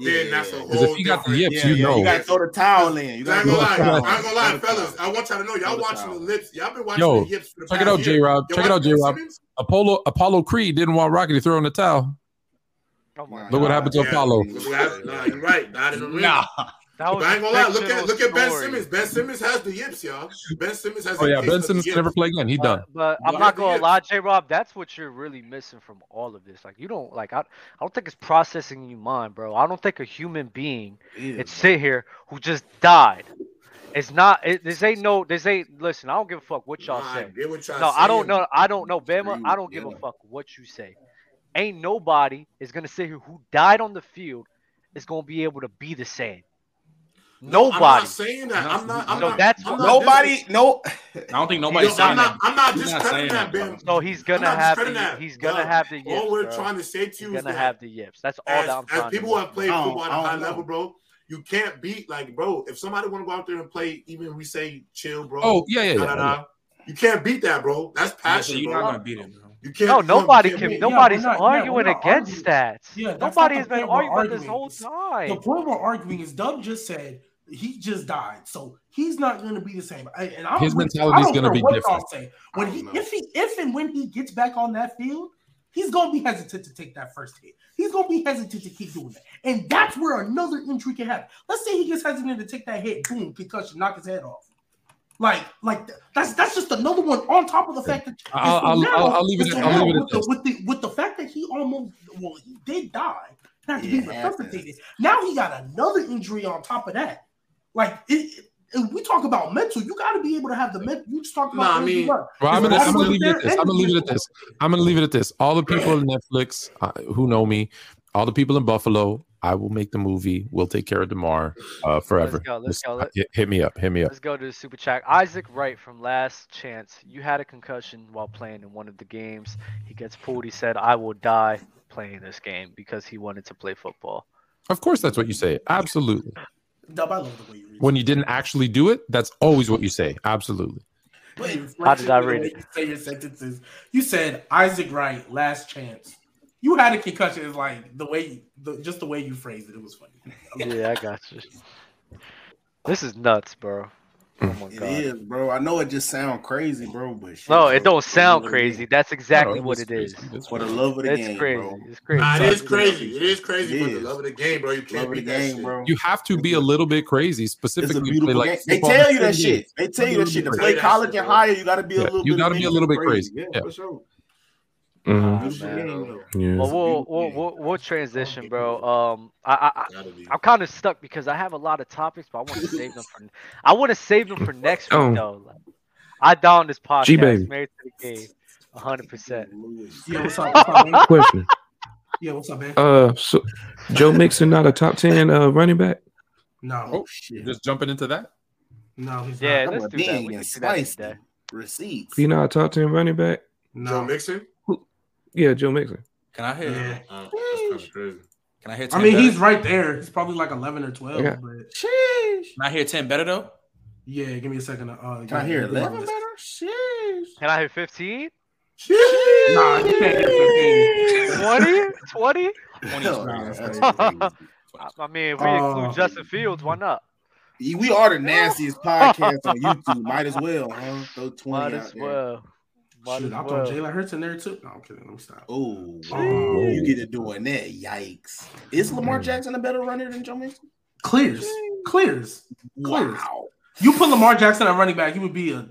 then that's a whole. Because if you got the different- yips, Yeah, you yeah, know. you gotta throw the towel in. You I ain't gotta gonna lie, the I towel. ain't gonna lie, fellas. I want y'all to know, y'all Throw the watching towel. the lips. Y'all been watching Yo, the yips for the check it out. J-Rob. Check it out, J-Rob. Apollo Apollo Creed didn't want Rocky to throw in the towel. Oh my Look what God. happened to Yeah, Apollo. look. Nah, you're right. Not in the ring. Nah. That But was I ain't gonna lie. Look at fictional look at Ben story. Simmons. Ben Simmons has the yips, y'all. Ben Simmons has. Oh a yeah, Ben Simmons can never play again. He done. But, but I'm not gonna lie, J Rob. That's what you're really missing from all of this. Like you don't like. I, I don't think it's processing in your mind, bro. I don't think a human being Yeah, it's sit here who just died. It's not. It, this ain't no. This ain't. Listen, I don't give a fuck what y'all Nah, say. what y'all No, I don't know. I don't know, Bama. Agree I don't give a fuck what you say. Ain't nobody is gonna sit here who died on the field is gonna be able to be the same. No, I'm Nobody. not saying that. I'm not. I'm So not. that's I'm what- not Nobody, no. I don't think Yo, nobody's I'm saying not. that. I'm not He's discrediting saying that, that, Ben. So he's gonna have the. that. He's gonna Doug, have the yips, All we're bro. trying to say to He's you is gonna that have the yips. That's all as, that I'm as trying people who to. have played football at a high level, bro, you can't beat like, bro. If somebody want to go out there and play, even we say chill, bro. Oh yeah, yeah, da, yeah. da, da, You can't beat that, bro. That's Yeah, so passion, you're bro. not gonna beat him, bro. You can't. No, you can't- nobody you can. can't Yeah, beat- Nobody's we're not- arguing we're not against that. Yeah, nobody has been point arguing this whole time. The point we're arguing is Dub just said he just died, so he's not going to be the same. I, and I'm His mentality is gonna be different. Say. When he, know. if he, if and when he gets back on that field, he's going to be hesitant to take that first hit. He's going to be hesitant to keep doing that, and that's where another injury can happen. Let's say he gets hesitant to take that hit, boom, concussion, knock his head off. Like, like that's that's just another one on top of the fact that I'll- so I'll- now- I'll- I'll leave it so I'll leave it with the, with the with the fact that he almost well he did die, not to Yeah, be resuscitated. Now he got another injury on top of that. Like it, it- we talk about mental, you got to be able to have the mental. You just talked about. Nah, I mean- Well, I'm gonna, I'm gonna leave it at this. I'm gonna leave it at this. I'm gonna leave it at this. All the people in Netflix uh, who know me, all the people in Buffalo, I will make the movie. We'll take care of Damar uh, forever. Let's go. Let's Just, go. Let- hit, hit me up. Hit me up. Let's go to the super chat. Isaac Wright from Last Chance. You had a concussion while playing in one of the games. He gets pulled. He said, "I will die playing this game because he wanted to play football." Of course, that's what you say. Absolutely. Dub, I love the way you read. When you didn't actually do it, that's always what you say. Absolutely. How did I read it? You say your sentences. You said Isaac Wright, last chance. You had a concussion. Is like the way, the, just the way you phrased it. It was funny. Yeah, I got you. This is nuts, bro. Oh mm. my It god. is, bro. I know it just sound crazy, bro, but shit, No, bro, it don't sound love of the crazy. game. That's exactly No, what it's it is. crazy. It's For the love of the It's game, crazy. bro. It's crazy. Nah, it is crazy. It is crazy It for the love of the game, bro. You can't Love the that game, shit. bro. You have to be a little bit crazy, It's a specifically beautiful like game. They tell you that shit. They tell you that shit. To Play play college shit, and higher, you got to be a little. you gotta be a little bit crazy. crazy. Yeah, Yeah. for sure. Beautiful man. Yeah. Well, we'll, we'll, we'll, we'll transition, bro. Um, I, I, I Gotta be. I'm kind of stuck because I have a lot of topics, but I want to save them for. I want to save them for next week, Oh. though. Like, I down this podcast. G-Baby. Married to the game, hundred percent. Yeah, what's up? What's up, man? Question. Yeah, what's up, man? Uh, so Joe Mixon not a top ten uh, running back? No, Oh, shit. Just jumping into that. no, he's Yeah, not. let's That do boy that. big We and can do that spicy. today. Receipts. He not a top ten running back? Joe No. Mixon? Yeah, Joe Mixon. Can I hit? Yeah. Uh, that's kind of crazy. Can I hit? I mean, better? he's right there. He's probably like 11 or 12. Yeah. But Sheesh. Can I hear ten better though? yeah, give me a second. Uh, Can I hear 11 better? Sheesh. Can I hit 15? Nah, you can't get 15. 20? 20? Twenty. Hell, is nah, crazy. that's I mean, if we Uh, include Justin Fields, why not? We are the nastiest podcast on YouTube. Might as well, huh? Throw 20 Might out as there. well. Might Shoot, as I thought well. Jalen Hurts in there too. No, I'm kidding. Let me stop. Oh, Oh. you get it doing that. Yikes. Is Lamar mm. Jackson a better runner than Joe Mixon? Clears. Clears. Clears. Wow. You put Lamar Jackson at running back, he would be a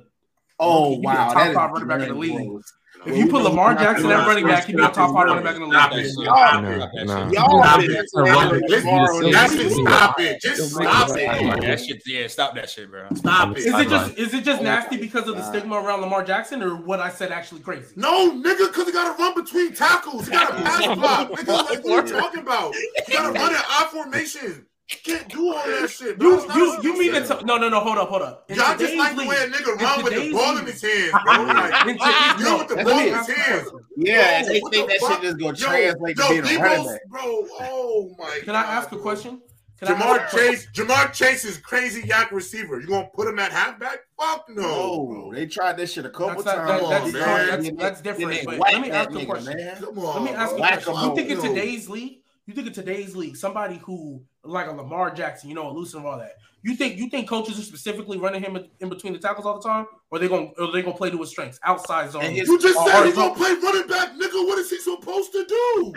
Oh, He be a wow. top That is five running back in the league. gross. If you put Lamar Jackson at running back, he'd be a top five running back in the Stop league. it. Y'all, Nah, nah. y'all Stop been it. saying Listen, Lamar listen, That's it. Stop it. Just stop it it. That shit, yeah, stop that shit, bro. Stop it. Is it. it just is it just nasty because of the stigma around Lamar Jackson, or what I said actually crazy? No, nigga, because he got to run between tackles. He got to pass block. Nigga, like, what are you talking about? He got to run in I formation. You can't do all that shit, bro. You you you mean saying. it's no no no hold up hold up. In Y'all just like the league- way a nigga in run with the today's ball in his hands, bro. Like, in today's- you know, with the ball me in his ask you a hands. Yeah, and Yo, they think the that fuck? shit just gonna Yo, translate yo, to being a running back. Bro, oh my Can I God, ask a question? Can I ask Ja'Marr? Chase, Ja'Marr Chase is crazy YAC receiver. You gonna put him at halfback? Fuck no. No, they tried this shit a couple That's not, times. that, that's, on, uh, that's, man. that's, that's different. But let me ask you a question. man. Come on. Let me ask you a question. You think in today's league, you think in today's league, somebody who like a Lamar Jackson, you know, elusive and all that. You think you think coaches are specifically running him in- in between the tackles all the time, or they gonna or they gonna play to his strengths, outside zone? His- You just said or he's gonna play running back, nigga. What is he supposed to do?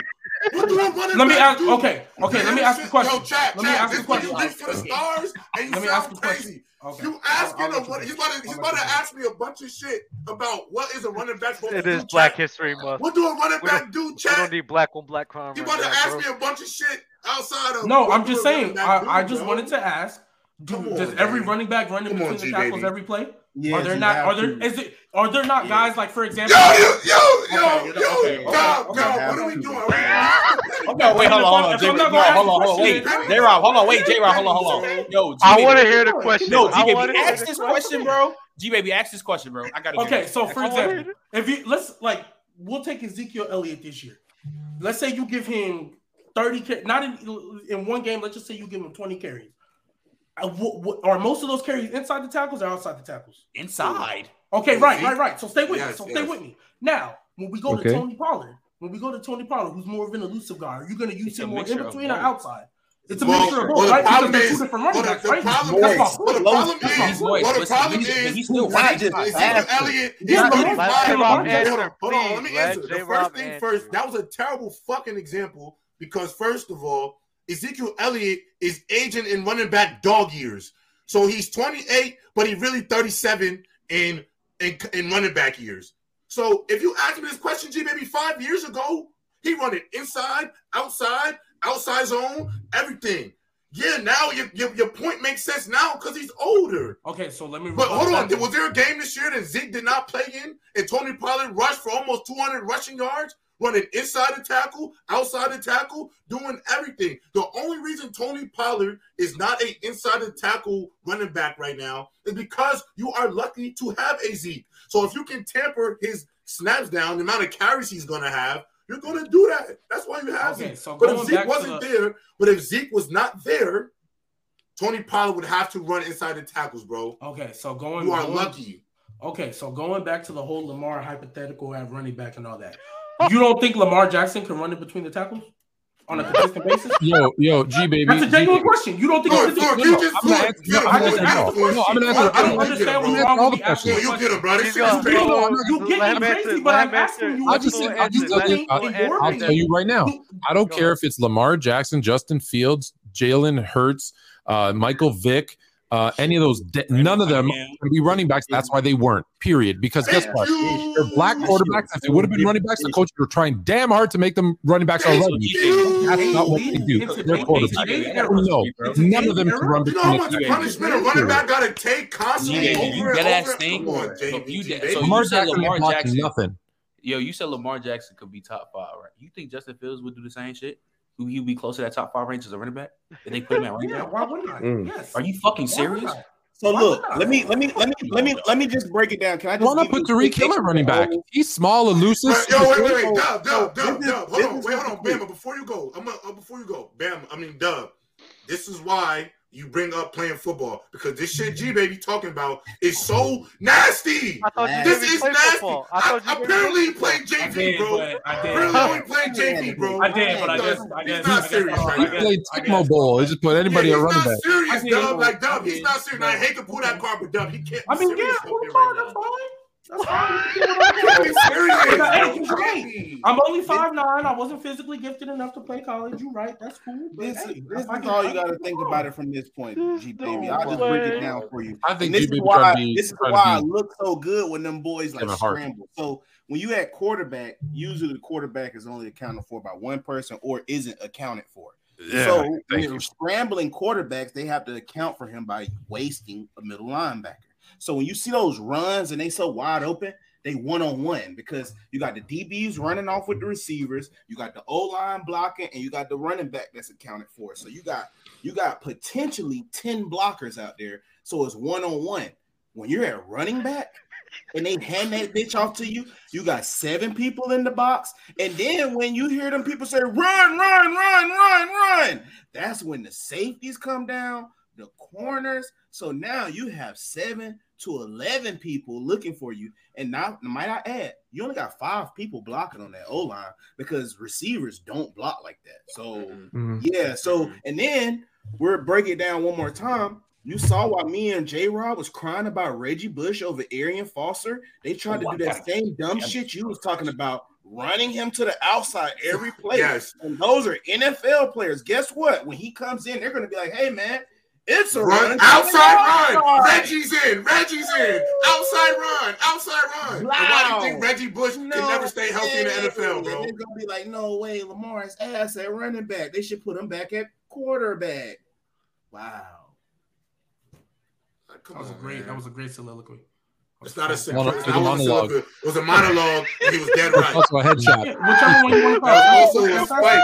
What do a running Let me ask. do? Okay, okay. Let me ask the question. Yo, chat, Let me chat. ask This the question. you reach for the stars and you Let me ask sound question. crazy. Okay. You I'll- asking I'll him you what he's about to he's about to ask me a bunch of shit about what is a running back supposed It to is do. Black chat. History Month. What do a running We back do, We don't chat? need black on black crime. You right about to now, ask bro. me a bunch of shit outside of No, I'm just saying. I, I just bro? wanted to ask: do, on, Does every G. running back run in Come on, between G, the tackles baby. every play? Yes, are there not? Are there? to. Is it? Are there not Yeah. guys like, for example? Yo, yo, yo, Okay, yo, okay, yo, okay, Dog, okay, dog, okay. what are we doing? Okay, No, wait, hold on, hold on, if J. I'm No, not gonna ask hold the on, hold on, wait, question, J. Rob, hold on, wait, J. Rob, hold on, hold on. Yo, G I baby. want to hear the question. No, G I baby, wanna hear ask the this question, bro. G baby, ask this question, bro. I gotta. hear Okay, it. so for I wanna example, if you let's like we'll take Ezekiel Elliott this year. Let's say you give him 30 ca- not in, in one game, let's just say you give him 20 carries. Uh, wh- wh- are most of those carries inside the tackles or outside the tackles? inside. Okay, right, right, right. So stay with me. Yes, So stay yes. with me. Now, when we go Okay. to Tony Pollard, when we go to Tony Pollard, who's more of an elusive guy, are you going to use It's him more in between or outside? It's a Well, mixture of both, the right? Because problem they're is- two different running well, backs, the right? problem That's is- my point. the problem That's my is, point. Well, the problem he's- is, he's still when running he just- fast. Ezekiel Elliott is Yeah, but 35. let J-Rob Lamar answer, Hold on, hold on, let me please. answer. The first thing first, that was a terrible fucking example because first of all, Ezekiel Elliott is aging in running back dog years. So he's 28, but he really 37 in in, in running back years. So if you asked me this question, G, maybe five years ago, he run it inside, outside, outside zone, everything. Yeah, now your, your, your point makes sense now because he's older. Okay, so let me. But hold on, was there a game this year that Zeke did not play in and Tony Pollard rushed for almost 200 rushing yards, running inside the tackle, outside the tackle, doing everything? The only reason Tony Pollard is not a inside the tackle running back right now is because you are lucky to have a Zeke. So if you can tamper his snaps down, the amount of carries he's going to have, you're going to do that. That's why you have Okay, Zeke. so But if Zeke wasn't the- there, but if Zeke was not there, Tony Pollard would have to run inside the tackles, bro. Okay, so going. You are going- lucky. Okay, so going back to the whole Lamar hypothetical at running back and all that, you don't think Lamar Jackson can run in between the tackles on a consistent basis? Yo, yo, G baby. That's a G genuine baby. question. You don't think? Look, it's look, no, you no, just I'm not look. asking- Yo, I'm not asking- No, I'm gonna shit. answer- I don't understand get it, what's wrong with the me asking you you get it, bro. This shit is crazy. No, no, you get me crazy, but I'm asking you. I what just you said, think- I just you said this. think I- in I'll your I'll tell you right now. I don't care if it's Lamar Jackson, Justin Fields, Jalen Hurts, uh, Michael Vick, uh, any of those. De- none of them can be running backs. That's why they weren't. Period. Because guess what? They're black quarterbacks. If they would have been running backs, the coaches were trying damn hard to make them running backs Thank already. That's not what they do. They're quarterbacks. No, none of them today's can run era- You know how much punishment a running back got to take constantly Yeah, over you and dead over? ass and- think. Come on, So you dead- baby. so Lamar said Jackson Lamar Jackson. nothing. Yo, you said Lamar Jackson could be top five, right? You think Justin Fields would do the same shit? Who he would be close to that top five range as a running back? If they put him at running Yeah, back? why wouldn't I? Mm. Yes. Are you fucking serious? So Why look, let me let me let me let me let me just break it down. Can I just Why not put you a Tyreek quick Hill at running back? example? He's small, elusive. But, yo, wait, wait, wait, So- Dub, Dub, so Dub, this is- Dub. Hold this on, is wait, what hold on, the- Bama. Before you go, I'm uh, before you go, Bam. I mean, Dub. This is why you bring up playing football because this shit G mm-hmm. baby talking about is so nasty. I thought you This is nasty. football. I I, thought apparently he played I JV, did, bro. but I did. Apparently but- only played JV, bro. I did, but I Because guess I he's not guess serious right He played I Tecmo Bowl. He just put anybody yeah, at he's running not back. serious, I did, Dub. but- Like Dub, he's not serious. I hate to pull that card, but Dub, he can't. I mean, yeah, serious pull up the card, right that's fine. That's fine. Can't be serious. Hey, bro. you're Can't right. be. I'm only five nine. I wasn't physically gifted enough to play college. You're right. That's cool. But This, hey, this is all you got to think on. about it from this point, There's G baby. I'll just break it down for you. I think this is why be. this is why to I look so good when them boys like scramble. So when you at quarterback, usually the quarterback is only accounted for by one person or isn't accounted for. so when you're scrambling quarterbacks, they have to account for him by wasting a middle linebacker. So when you see those runs and they so wide open, they one on one because you got the DBs running off with the receivers, you got the O line blocking, and you got the running back that's accounted for. So you got you got potentially 10 blockers out there. So it's one on one. When you're at running back and they hand that bitch off to you, you got seven people in the box. And then when you hear them people say, run, run, run, run, run, that's when the safeties come down, the corners. So now you have seven to 11 people looking for you. And now, might I add, you only got five people blocking on that O line because receivers don't block like that. So, Mhm. yeah. So, and then we're breaking it down one more time. You saw why me and J Rob was crying about Reggie Bush over Arian Foster. They tried Oh, to do I that same dumb shit you was talking about, running him to the outside every play. Yes. And those are NFL players. Guess what? When he comes in, they're going to be like, "Hey, man, it's a Run run outside run. outside." Reggie's in. Reggie's in. Outside run. Outside run. And why do you think Reggie Bush can never stay healthy in the NFL, bro? They're gonna be like, no way, Lamar's ass at running back. They should put him back at quarterback. Wow. Come That was a great. man. That was a great soliloquy. It's not a simple. It's it was a monologue. It was a monologue. He was dead right. Also a headshot. Whichever one you want to call. That was it. also a spike.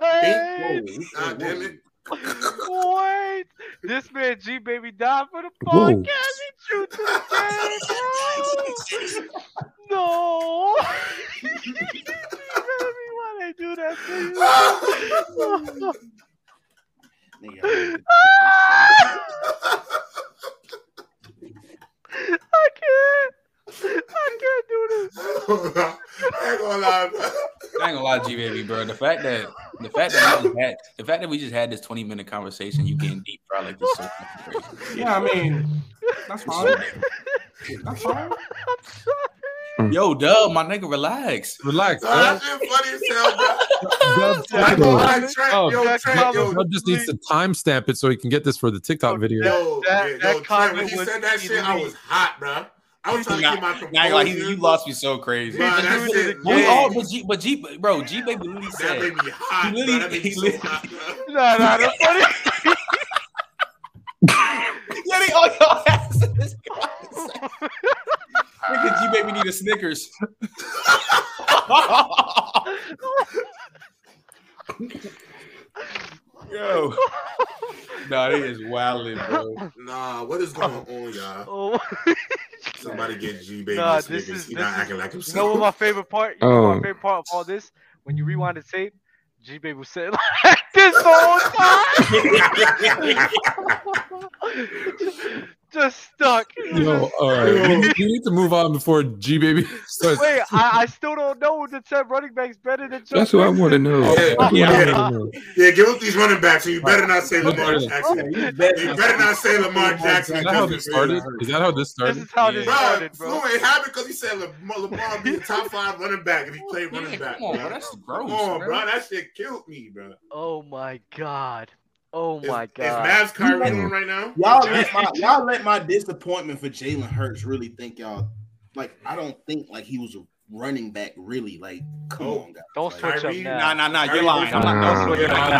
Wait, God damn it. wait. This man G baby died for the Whoa. podcast. He to the game. No. Baby, Why they do that to you? I can't. I can't do this. I ain't gonna lie. I ain't gonna lie, G baby, bro. The fact that the fact that we just had the fact that we just had this 20 minute conversation, you getting deep fry like this so crazy. Yeah, I mean, that's fine. That's fine. Yo, Dub, my nigga, relax. Relax. Nah, Dub. that shit funny as hell, bro. Dub, I ain't Dub, Trent, Oh, yo, Trent, yo, Dub just needs to timestamp it so he can get this for the TikTok video. yo, That- yeah, that Trent, when comment he said that shit, I was hot, bro. I was trying to Nah, keep my Nah, I ain't gonna lie, composure. you, you lost me so crazy. Nah, that shit, it We Yeah. all, but G, but G, bro, G baby literally that said, made me hot, He bro. That made me so hot, bro. Nah, nah, that's funny. yeah, they all y'all ass in this conversation. Nigga, G baby need a Snickers. Yo, nah, he is wilding, bro. Nah, what is going on, y'all? oh. Somebody get G baby Nah, Snickers. this is- this not is- acting like You himself. know what my favorite part? You know what Oh. my favorite part of all this? When you rewind the tape, G Baby was sitting like this the whole time. Just stuck. Yo, all right. We need, to move on before G Baby starts. Wait, I, I still don't know that said running back's better than Joe That's what I want to know. Yeah, That's yeah. know. yeah, give up these running backs, and you better not say Lamar Jackson. Oh, you You better not say Lamar Jackson. Is that how this started? Is that how this This started? is how this Yeah. Bro, started, bro. Flu, it happened because he said Lamar, Lamar be the top five running back if he played oh, running Yeah, back. come on, bro. bro. That's gross. Come on, bro. bro. That shit killed me, bro. Oh my god. Oh my is god. Mavs Kyrie Mm. on right now? Y'all let my y'all let my disappointment for Jalen Hurts really think y'all like I don't think like he was a running back really like come Oh. on guys. Don't Like, switch up now. Nah, nah, nah. You're lying. I'm not. Nah. Don't switch up. Don't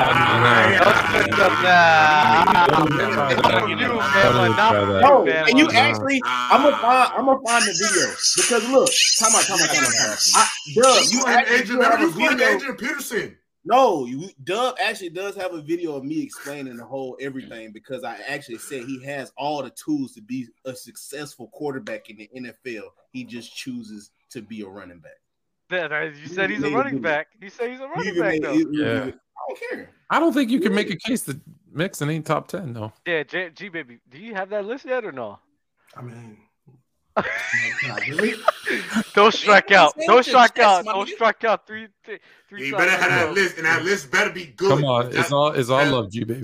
up. switch up now. You, man, but not No, you, man. and you but- actually I'm gonna find I'm gonna find the video because look, come on, come on, come on, come on. I, Dub, You you and actually Adrian, do have you a played video. Adrian Peterson. No, you Dub actually does have a video of me explaining the whole everything because I actually said he has all the tools to be a successful quarterback in the NFL. He just chooses to be a running back. That- that- You said he's a running back. You said he's a running back, though. he- he- Yeah. I don't care. I don't think you can make a case that Mixon ain't top ten though. Yeah, J, G baby. Do you have that list yet or no? I mean, Really? Don't strike out. Don't strike out. Don't strike out. Three, three, three. You better have that list, and that list better be good. Come on, it's all, it's all love, G baby.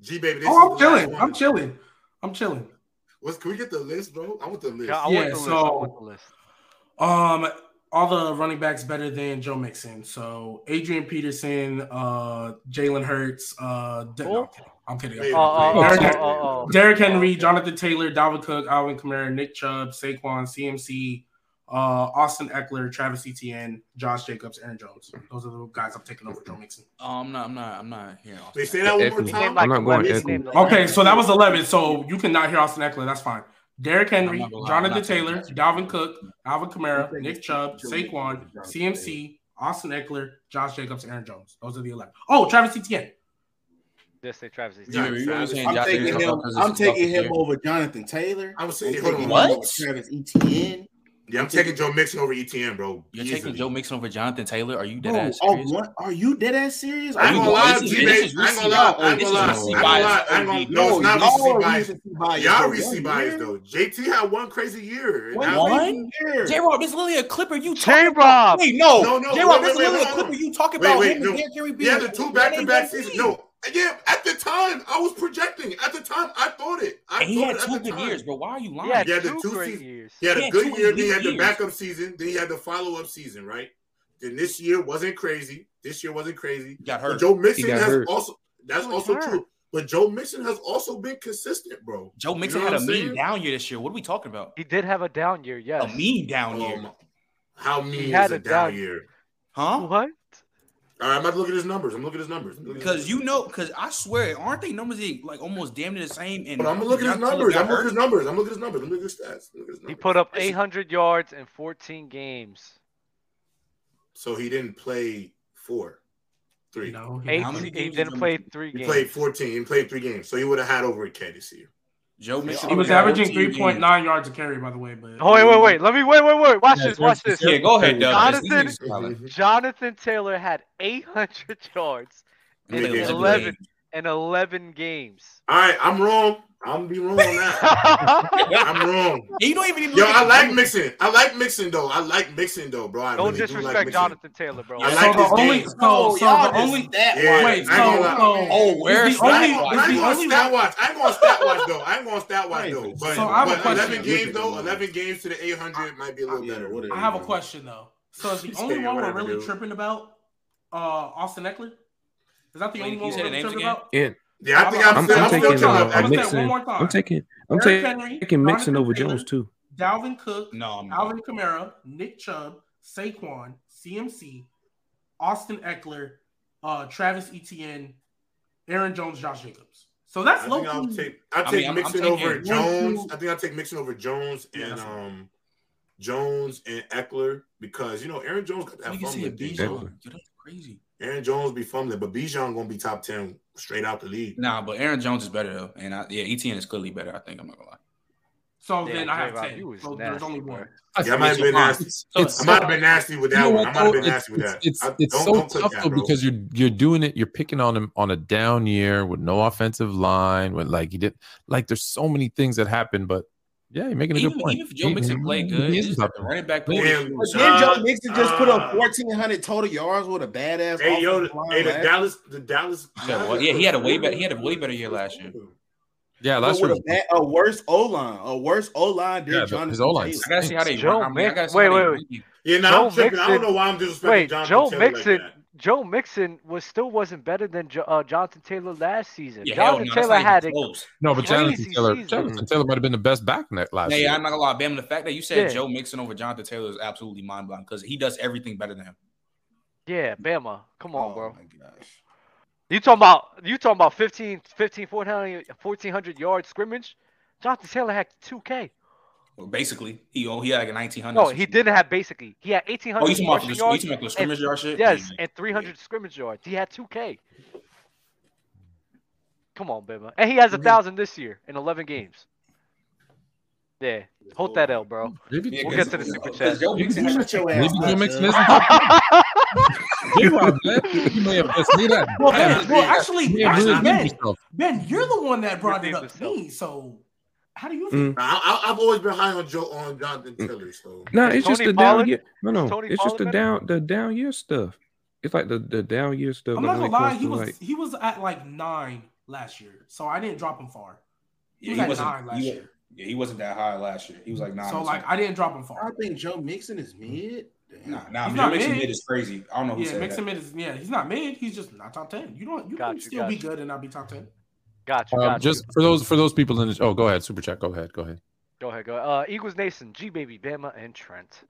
G baby. Oh, I'm chilling. I'm chilling. I'm chilling. What's can we get the list, bro? I want the list. Yeah, yeah the so list. the list. Um, all the running backs better than Joe Mixon. So Adrian Peterson, uh, Jalen Hurts, uh, I'm kidding. I'm kidding. Oh, oh, Derrick, oh, Derrick Henry, Jonathan Taylor, Dalvin Cook, Alvin Kamara, Nick Chubb, Saquon, CMC, uh, Austin Ekeler, Travis Etienne, Josh Jacobs, Aaron Jones. Those are the guys I'm taking over Joe Mixon. Oh, I'm not. I'm not. I'm not here. They say that one more time. I'm not going. Okay, so that was 11. So you cannot hear Austin Ekeler. That's fine. Derrick Henry, Jonathan Taylor, Dalvin Cook, Alvin Kamara, Nick Chubb, Saquon, CMC, Austin Ekeler, Josh Jacobs, Aaron Jones. Those are the 11. Oh, Travis Etienne. Just say Travis. Yeah, you saying, I'm taking him. I'm taking him here. over Jonathan Taylor. I was saying I'm what? Him Travis Etienne. Yeah, I'm, taking, Joe Mixon over Etienne, bro. You're Easily. taking Joe Mixon over Jonathan Taylor? Are you dead bro, ass serious? Oh, what? Are you dead ass serious? I'm gonna lie, G Babe. I'm gonna lie. I'm gonna lie. I'm gonna No, it's not recency bias. Y'all recency bias though. JT had one crazy year. One? J Rob, this is literally a Clipper. You J Rob? No, no, no. J Rob, this is literally a Clipper. You talking about Wait, wait. Derrick Yeah, the two back to back seasons. No. Yeah, at the time I was projecting. At the time I thought it. I and he had two good time. years, bro. Why are you lying? He had, he had two, two years. He had, he had a good year. Then he had the backup season. Then he had the follow up season, right? Then this year wasn't crazy. This year wasn't crazy. He got hurt. But Joe Mixon has hurt. also. That's also hurt. true. But Joe Mixon has also been consistent, bro. Joe Mixon you know had a saying? mean down year this year. What are we talking about? He did have a down year. Yes, a mean down um, year. How mean he had a, down, down year? Huh? What? right, I'm about to look at his numbers. I'm looking at his numbers. Because you know, because I swear, aren't they numbers like almost damn near the same? And I'm looking at his numbers. I'm looking at his numbers. I'm looking at his numbers. I'm looking at his stats. At his he put up 800 yards in 14 games. So he didn't play four, three. No, Eight, he, didn't play three. He games. played 14. He played three games, so he would have had over a K this year. Joe Mixon. He was averaging three point nine yards a carry, by the way. But oh wait, wait, wait. Let me wait, wait, wait. Watch yeah, this. Watch this. Yeah, go ahead, Doug. Jonathan, Jonathan Taylor had eight hundred yards in eleven and eleven games. All right, I'm wrong. I'm be wrong now. I'm wrong. You don't even. Yo, I like Mixon. I like Mixon though. I like Mixon though, bro. I don't really disrespect do like Jonathan Taylor, bro. I so like the this only, game. So, so the only that yeah, wait, so, so oh, where's the only? I ain't going only stat watch. I ain't going stat watch though. I ain't going stat watch though. But, so I have but eleven games though. Eleven games to the eight hundred might be a little better. I have a question though. So is the only one we're really tripping about uh, Austin Ekeler? Is that the only one we're tripping about? Yeah. Yeah, I think I'm, I'm, I'm, I'm taking uh, Mixon. I'm taking I'm Eric taking, Henry, taking over Taylor, Jones too. Dalvin Cook, no, Alvin Kamara, Nick Chubb, Saquon, CMC, Austin Ekeler, uh, Travis Etienne, Aaron Jones, Josh Jacobs. So that's I think I'll take, I'll take I mean, Mixon I'm, I'm over Jones. I think I'll take Mixon over Jones yeah, and um Jones and Ekeler because you know Aaron Jones got that fumble. That's crazy. Aaron Jones be fumbling, but Bijan gonna be top ten straight out the league. Nah, but Aaron Jones is better though, and I, yeah, Etienne is clearly better. I think I'm not gonna lie. So yeah, then I have ten. So there's only one. Yeah, I might have been nasty. It's, it's I might have been nasty with that you know one. I might have been nasty with that. It's, it's, I, don't, so don't tough that, though because you're you're doing it. You're picking on him on a down year with no offensive line. With like he did, like there's so many things that happen, but yeah, you're making a even, good point. Even if Joe Mixon played good, he's the running back. Play. Yeah, Joe Mixon just put up 1,400 total yards with a badass. Hey, yo, hey, the Dallas, the Dallas. Yeah, well, yeah, he had a way better. He had a way better year last year. Yeah, last year. A, a, worse O line, a worse O line. Yeah, Jonathan his O line. I gotta see how they. Joe, I mean, I gotta see wait, wait, wait. Yeah, no, Joe I'm tripping. Mixon, I don't know why I'm disrespecting wait, Joe Mixon. Like Joe Mixon was still wasn't better than jo- uh, Jonathan Taylor last season. Yeah, Jonathan no, Taylor had it. No, but Jonathan Taylor. Jonathan Taylor might have been the best back that last. Yeah, year. I'm not gonna lie, Bam. The fact that you said yeah. Joe Mixon over Jonathan Taylor is absolutely mind blowing because he does everything better than him. Yeah, Bama, come on, oh, bro. You talking about you talking about 15, 15 1400 yard scrimmage? Jonathan Taylor had two K. Basically, he oh, he had like a 1900. No, he didn't have basically. He had 1800. Oh, he's talking about oh, yards, the scrimmage yard shit? Yes, and 300 yeah. scrimmage yards. He had 2K. Come on, Bama. And he has a thousand this year in 11 games. Yeah, hold that L, bro. Maybe we'll get to the super chat. Joe Mixon. Maybe Joe Mixon isn't. you are glad you may have just made that. Well, ben, well actually, Ben, ben, you're the one that brought it up to me, so how do you Mm. feel? I, I, I've always been high on Joe on Jonathan Taylor. So No, Is it's just Tony the down Pollard- year. No, no, Tony it's just Pollard the better? down the down year stuff. It's like the the down year stuff. I'm not gonna lie. He was like, he was at like nine last year, so I didn't drop him far. He Yeah, was he at wasn't. nine last he, year. yeah, he wasn't that high last year. He was like nine. So like. I didn't drop him far. I think Joe Mixon is mid. Damn. nah, nah. He's Joe Mixon mid. mid is crazy. I don't know who Yeah, said mix that. him in is yeah. He's not mid. He's just not top ten. You don't you Got can you, still got be you. good and not be top ten. Got you. Um, Got you. just for those for those people in the oh, go ahead, super chat. Go ahead, go ahead. Go ahead, go ahead. Uh, Eagles Nation, G Baby, Bama, and Trent.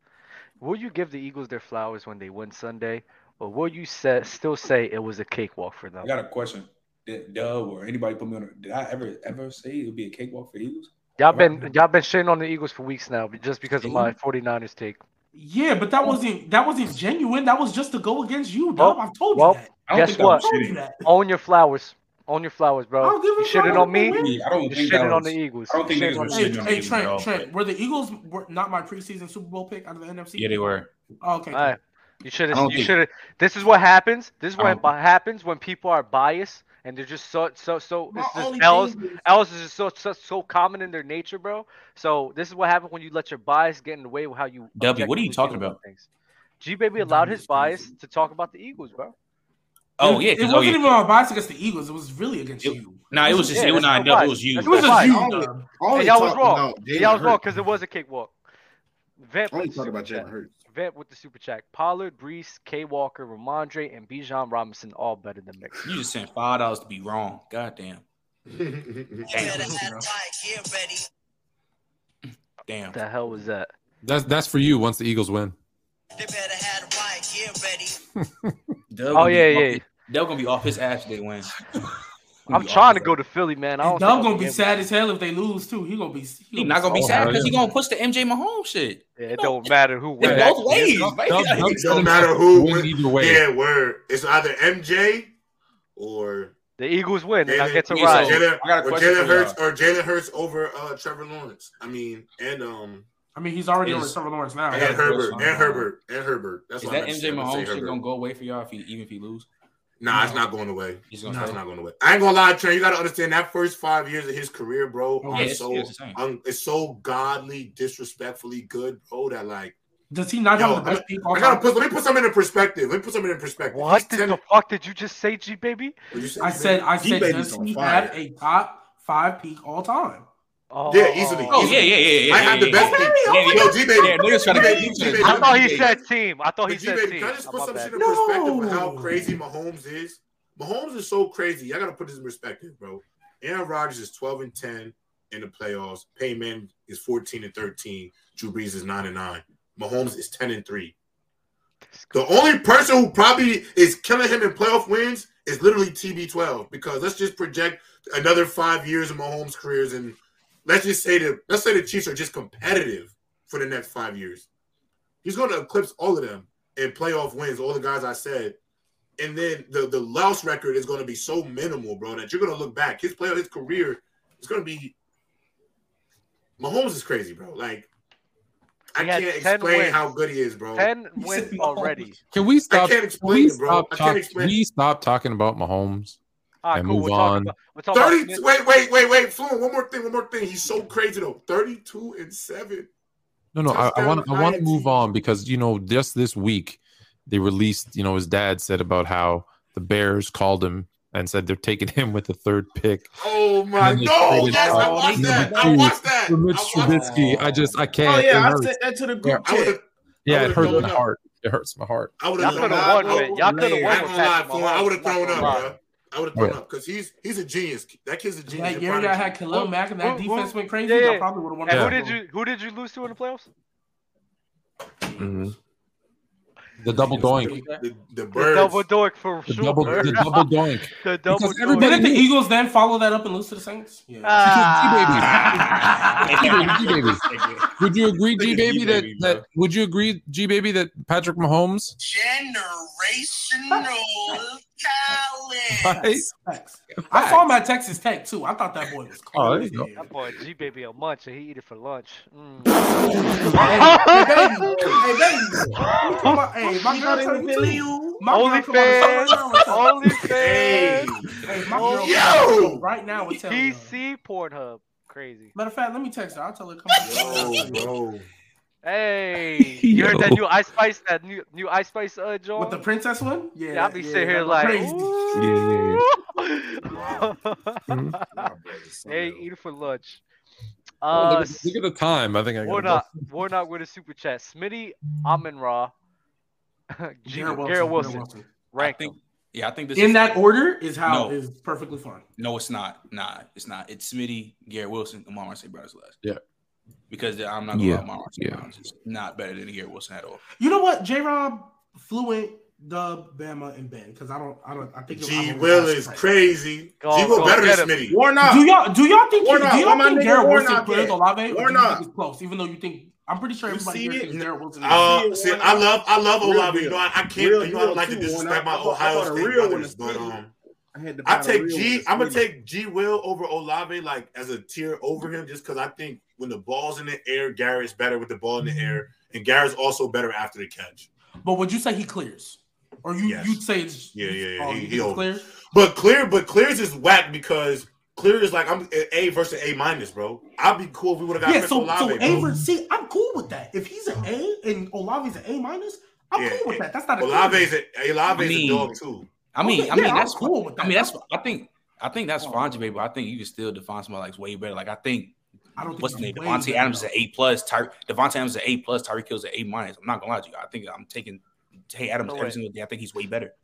Will you give the Eagles their flowers when they win Sunday, or will you say, still say it was a cakewalk for them? I got a question. Did Dub or anybody put me on? Did I ever ever say it would be a cakewalk for Eagles? Y'all been y'all been shitting on the Eagles for weeks now, just because of my 49ers take. Yeah, but that wasn't that wasn't genuine. That was just to go against you, Well. I've told well, you that. I don't Guess think that what? I told you that. Own your flowers. Own your flowers, bro. I'll give You him shitting on me? I don't You think that shitting on the Eagles. I don't think You niggas shitting on the Hey, shitting on hey the Eagles at Trent, all, Trent, but- were the Eagles were not my preseason Super Bowl pick out of the NFC? Yeah, they were. Oh, okay. All right. You should I have. don't You think- should have. This is what happens. This is I what don't- happens when people are biased and they're just so so so. My It's only just L's thing is- L's is just so, so so common in their nature, bro. So this is what happens when you let your bias get in the way of how you. W, what are you objectively talking feel about? Things. G baby allowed his bias to talk about the Eagles, bro. Oh yeah, it wasn't oh, yeah. even my bias against the Eagles. It was really against It- you. Nah, it was just Yeah, it it was was not no Dub. It was you. It was That's just fine. you. I only- only y'all was wrong. about And Jalen y'all was wrong because it was a cakewalk. Vent I only with the talked about super Jalen. Hurts. Vent with the super chat. Pollard, Breece, K. Walker, Rhamondre, and Bijan Robinson all better than Mixon. You just sent five dollars to be wrong. God damn. Damn. The hell was that? That's that's for you once the Eagles win. Dub Oh gonna be yeah, yeah. Dub gonna be off his ass if they win. I'm trying to go to Philly, man. I don't Dub I'll gonna be sad as hell if they lose too. He gonna be. He, He not gonna be sad hell because he gonna push the MJ Mahomes shit. Yeah, it don't matter who wins. both ways. Dub- man. Dub- Dub It said don't matter who win win- either way. Yeah, word. It's either MJ or The Eagles win, and I Jalen- get to ride. so- Jalen, I got a or question Jalen for y'all. Hurts or Jalen Hurts over uh, Trevor Lawrence. I mean, and um I mean, he's already over Is- Trevor Lawrence now. I and Herbert and Herbert and Herbert. That's Is what I that meant to say. MJ I meant to say Mahomes shit gonna go away for y'all if he even if he lose? Nah, it's not going away. He's gonna No. It's not going away. I ain't gonna lie, Trey. You gotta understand that first five years of his career, bro. Oh, are yeah, it's, so it's um, it's so godly, disrespectfully good, bro. That like Does he not Yo, have the best I'm- peak I gotta put. Let me put something in perspective. Let me put something in perspective. What He's the fuck did you just say, G baby? What'd I G-Baby? said, I G said, Baby's does he have a top five peak all time? Oh, Yeah, easily. Oh yeah, yeah, yeah, yeah. I have the best yeah. peak. Yeah, yeah. Yo, G baby. Yeah, niggas trying to G-Baby, G-Baby, I thought he said team. I thought he But said G-Baby, team. can I just put my some bad. shit in perspective of how No. crazy Mahomes is? Mahomes is so crazy. I gotta put this in perspective, bro. Aaron Rodgers is 12 and 10 in the playoffs. Peyton Manning is 14 and 13. Drew Brees is 9 and 9. Mahomes is 10 and 3. The only person who probably is killing him in playoff wins is literally TB12 because let's just project another five years of Mahomes' careers and let's just say the let's say the Chiefs are just competitive for the next five years. He's going to eclipse all of them in playoff wins, all the guys I said, and then the the loss record is going to be so minimal, bro, that you're going to look back. His play, his career is going to be. Mahomes is crazy, bro. Like I He had can't explain wins. how good he is, bro. Ten He wins already. Can we stop? I can't Can explain we it, bro. stop, I can't talk- explain can we stop talking about Mahomes? All right, And cool. move We're talking on. about. We're talking 30 Smith. wait, wait, wait, wait, Fluent, one more thing, one more thing. He's so crazy though. 32 and 7. No, no, I, I want I want to move on because you know just this week they released. You know, his dad said about how the Bears called him and said they're taking him with the third pick Oh my And then they no! Yes, I watched that. I watched that. for Mitch I watched Trubisky. I just I can't. Oh yeah, I hurts. sent that to the group I would chat. have yeah, it hurts my up. heart. It hurts my heart. I would have could thrown have won up. Y'all could have man. I won ain't with gonna lie, Patrick Fluent. I would have thrown up, gonna lie. bro. I would have thrown Yeah. up because he's he's a genius. That kid's a That genius. year y'all had Khalil Who- Mack and that who- defense who- went crazy. yeah, Y'all yeah. probably would have won. And who did you who did you lose to in the playoffs? Mhm. The double doink. the, the The birds. double doink for The sure. double, the double doink. The double Because doink. Didn't the Eagles then follow that up and lose to the Saints? Yeah. Ah. G baby, G baby. Would you agree, G baby, that that would you agree, G baby, that Patrick Mahomes? Generational Right. I saw my Texas Tech too. I thought that boy was cool. Oh, that boy G baby a munch and he eat it for lunch. Mm. hey, baby, hey, baby. Hey, my girl turned me you. My Only girl fans. Only fans. Hey, my girl Yo! right now. DC Pornhub. Crazy. Matter of fact, let me text her. I'll tell her come on. Yo, yo. Hey, you heard that new Ice Spice, that new new Ice Spice uh joint? With the princess one? Yeah. yeah I'll be yeah, sitting here like, crazy. Yeah, yeah. mm-hmm. Hey, mm-hmm. eat it for lunch. Uh, oh, look, look, at the time. I think I got not. We're not with a super chat. Smitty Amon Ra, Garrett Wilson. Garrett Wilson. Wilson. Rank I think, Yeah, I think this in is, that order is how no. is perfectly fine. No, it's not. Nah, it's not. It's Smitty, Garrett Wilson, Amon Ra, Say Brothers last. Yeah because I'm not going yeah. to my yeah. It's not better than Garrett Wilson at all. You know what? J Rob, Fluent, Dub, Bama, and Ben. Because I don't, I don't, I think G Will is crazy. G Will better than Smitty. not Do y'all, do y'all think, do y'all think Garrett Wilson plays Olave? Warnock is close, even though you think. I'm pretty sure everybody here thinks Garrett Wilson. Uh, see, I love, I love Olave. You know, I, I can't, real, you know, I like to disrespect my Ohio State brothers, but um. I had to. I take G. I'm gonna take G. Will over Olave like as a tier over him, just because I think when the ball's in the air, Garrett's better with the ball in the air, mm-hmm. and Garrett's also better after the catch. But would you say he clears, or you yes. you'd say it's, yeah yeah, yeah. Oh, he, he clears? But clear, but clears is whack because clear is like I'm uh, A versus A minus, bro. I'd be cool if we would have got yeah. So, Olave, so A versus C, I'm cool with that. If he's an A and Olave's an A minus, I'm yeah, cool with that. That's not a Olave's a, Olave's I mean, a dog too. I mean, I mean yeah, that's cool. That. I mean that's I think I think that's oh. fine, baby. I think you can still define somebody like way better. Like I think I don't what's the name? Davante Adams is an A plus. Ty- Davante Adams is an A plus. Tyreek Hill's an A minus. I'm not gonna lie to you. I think I'm taking Tay Adams no every single day. I think he's way better.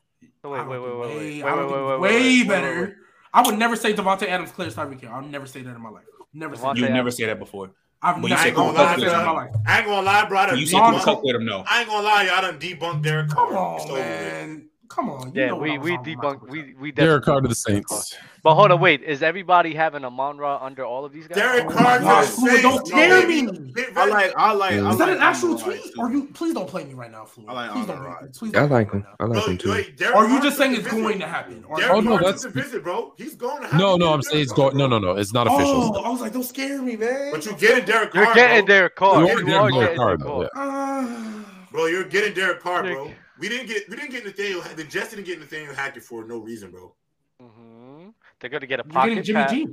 No, wait, wait, wait, wait, I don't wait, wait, wait, way better. I would never say Davante Adams clears Tyreek Hill. I'll never say that in my life. Never. You've never said that before. I've well, not gonna lie, lie I ain't gonna lie, bro. I done you said with him, no. I ain't gonna lie, y'all done debunked Derek Carr. Come on, man. Come on. yeah, we, we debunked. We, we Derek Carr to the Saints. But hold on, wait. Is everybody having Amon Ra under all of these guys? Derek oh Carr to Saints. Don't tear me. I like, I like. Is I that like an actual Amon tweet? Or you, please don't play me right now, Flu. I like please don't right. please I like him. I like him too. Are you just saying it's going to happen? Oh, no, that's. a visit, bro. He's going to happen. No, no, I'm saying it's going. No, no, no. It's not oh, official. Oh, I was like, don't scare me, man. But you getting Derek Carr. You're getting Derek Carr. You're getting Derek Carr, uh, bro. You're getting Derek Carr, bro. We didn't get we didn't get Nathaniel. The Jets didn't get Nathaniel Hackett for no reason, bro. Mm-hmm. They're gonna get a pocket Jimmy. G.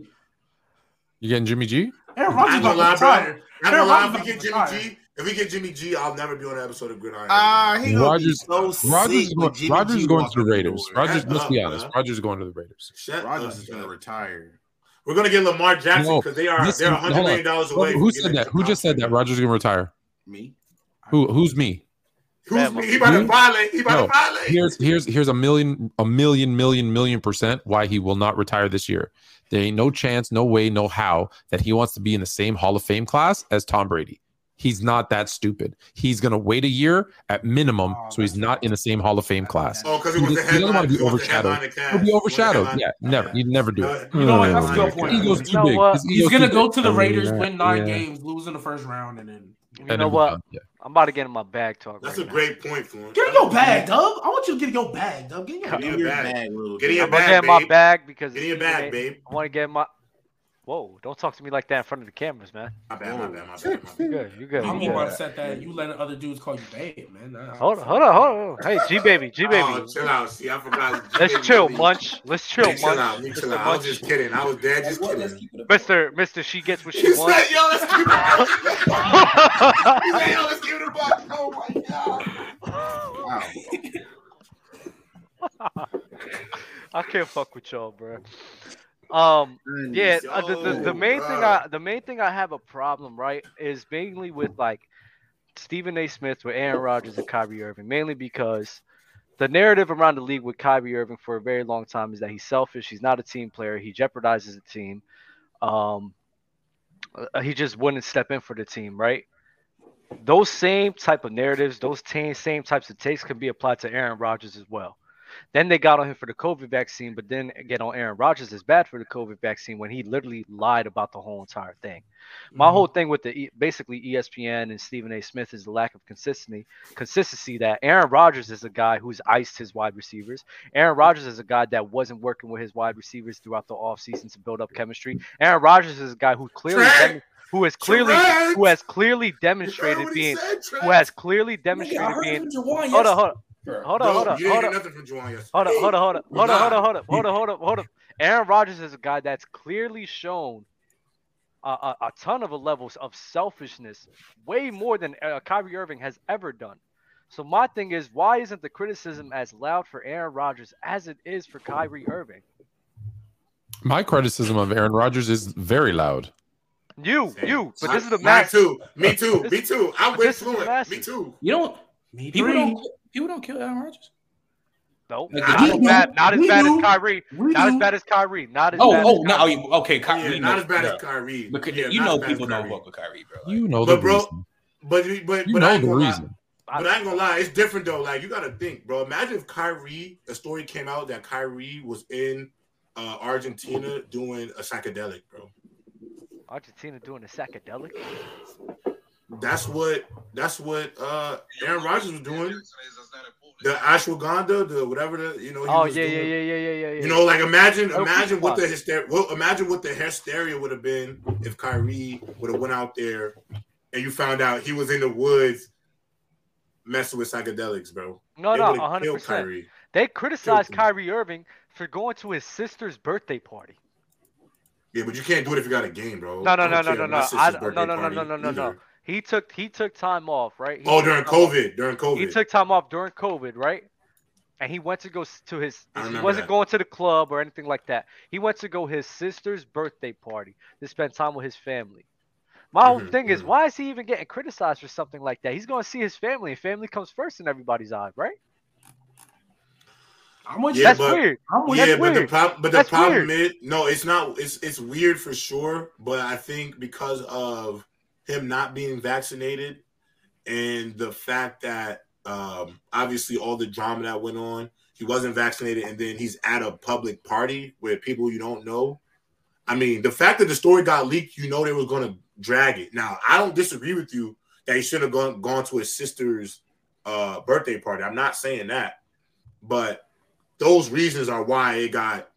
You getting Jimmy G? Aaron Rodgers to lie, retire. Not Aaron lie, if we get Jimmy retire. G, if we get Jimmy G, I'll never be on an episode of Gridiron. Ah, uh, he Rodgers, so Rodgers, going, Rodgers G going to the Raiders. Door. Rodgers, let's up, be honest. Man. Rodgers going to the Raiders. Rodgers is going to retire. We're going to get Lamar Jackson because no, they are they're hundred million dollars away. Who said that? Who just said that? Rodgers going to retire. Me. Who? Who's me? Who's, he about to violate. He no. violate. Here's here's here's a million a million million million percent why he will not retire this year. There ain't no chance, no way, no how that he wants to be in the same Hall of Fame class as Tom Brady. He's not that stupid. He's gonna wait a year at minimum, oh, so he's not in the same Hall of Fame oh, class. Oh, because he, he, he doesn't want to be overshadowed. He'll be overshadowed. Yeah, never. He'd never do it. You know what? That's a good point. Ego's too big. He's gonna go to the Raiders, win nine games, lose in the first round, and then you know what? I'm about to get in my bag talk. That's right a now. great point, Florence. Get in your bag, Dub. I want you to get in your bag, Dub. Get in your, get your bag. bag. Get in your I'm bag, get in my babe. bag because get in your bag, babe. I want to get my Whoa, don't talk to me like that in front of the cameras, man. My bad, my bad, my bad. My bad. you good, you good. I'm you more upset that you letting other dudes call you babe, man. Hold on, hold on, hold on. Hey, G Baby, G oh, Baby. Oh, chill out. See, I forgot. Let's chill, Munch. Let's chill, Munch. Chill out, chill out. I was just kidding. I was dead just kidding. Mister, Mister, she gets what she wants. Said, Yo, let's keep it a He said, Yo, let's keep it a buck. Oh, my God. Wow. I can't fuck with y'all, bro. Um, yeah, uh, the, the, the, main bro. thing I the main thing I have a problem right is mainly with like Stephen A. Smith with Aaron Rodgers and Kyrie Irving, mainly because the narrative around the league with Kyrie Irving for a very long time is that he's selfish, he's not a team player, he jeopardizes the team, um, uh, he just wouldn't step in for the team, right? Those same type of narratives, those t- same types of takes can be applied to Aaron Rodgers as well. Then they got on him for the COVID vaccine, but then get on Aaron Rodgers is bad for the COVID vaccine when he literally lied about the whole entire thing. My mm-hmm. whole thing with the basically ESPN and Stephen A. Smith is the lack of consistency. Consistency that Aaron Rodgers is a guy who's iced his wide receivers. Aaron Rodgers is a guy that wasn't working with his wide receivers throughout the offseason to build up chemistry. Aaron Rodgers is a guy who clearly. Dem- who has clearly Trent. who has clearly demonstrated being said, who has clearly demonstrated being hold on, hold on. Hold on, hold on, hold on. Hold on, hold on, hold on, hold on, hold on, hold on, hold on, hold on. Aaron Rodgers is a guy that's clearly shown a, a, a ton of levels of selfishness, way more than uh, Kyrie Irving has ever done. So my thing is, why isn't the criticism as loud for Aaron Rodgers as it is for Kyrie Irving? My criticism of Aaron Rodgers is very loud. You, Same. you, but this is the mass. Me too. Me too. Me too. I'm with influenced. Me too. You don't. People don't. People don't kill Aaron Rodgers. No, Like, not as bad. Not as we bad do, as Kyrie. we Not as bad as Kyrie. Not as Oh, bad oh, as no, Kyrie. oh, okay. Ky- Yeah, not as bad bro. as Kyrie. Look, yeah, you know people don't Kyrie. fuck with Kyrie, bro. Like, You know But the bro, reason. But you- but You but I know ain't the gonna lie. reason. But I ain't gonna lie, it's different though. Like you gotta think, bro. Imagine if Kyrie, a story came out that Kyrie was in uh, Argentina doing a psychedelic, bro. Argentina doing a psychedelic. That's what that's what uh Aaron Rodgers was doing. The ashwagandha, the whatever the you know. He Oh was yeah, yeah, yeah, yeah, yeah, yeah, yeah. You know, like imagine, Oh, imagine what the hysteria. Well, imagine what the hysteria would have been if Kyrie would have went out there and you found out he was in the woods messing with psychedelics, bro. no, They no, hundred percent. They criticized. Kyrie Irving for going to his sister's birthday party. Yeah, but you can't do it if you got a game, bro. No, no, no, no, no, no. I, no, no, no, no, no, no, no. Either. He took he took time off, right? He Oh, during time off. COVID, during COVID. He took time off during COVID, right? And he went to go to his. I He remember wasn't that. going to the club or anything like that. He went to go his sister's birthday party to spend time with his family. My whole Mhm, thing is, mhm. why is he even getting criticized for something like that? He's going to see his family, and family comes first in everybody's eyes, right? I'm with Yeah, you. That's but- weird. I'm with yeah, that's but the weird. problem, but the That's problem is, no, it's not. It's it's weird for sure. But I think because of him not being vaccinated and the fact that um, obviously all the drama that went on, he wasn't vaccinated, and then he's at a public party with people you don't know. I mean, the fact that the story got leaked, you know they were going to drag it. Now, I don't disagree with you that he should have gone gone to his sister's uh, birthday party. I'm not saying that, but those reasons are why it got.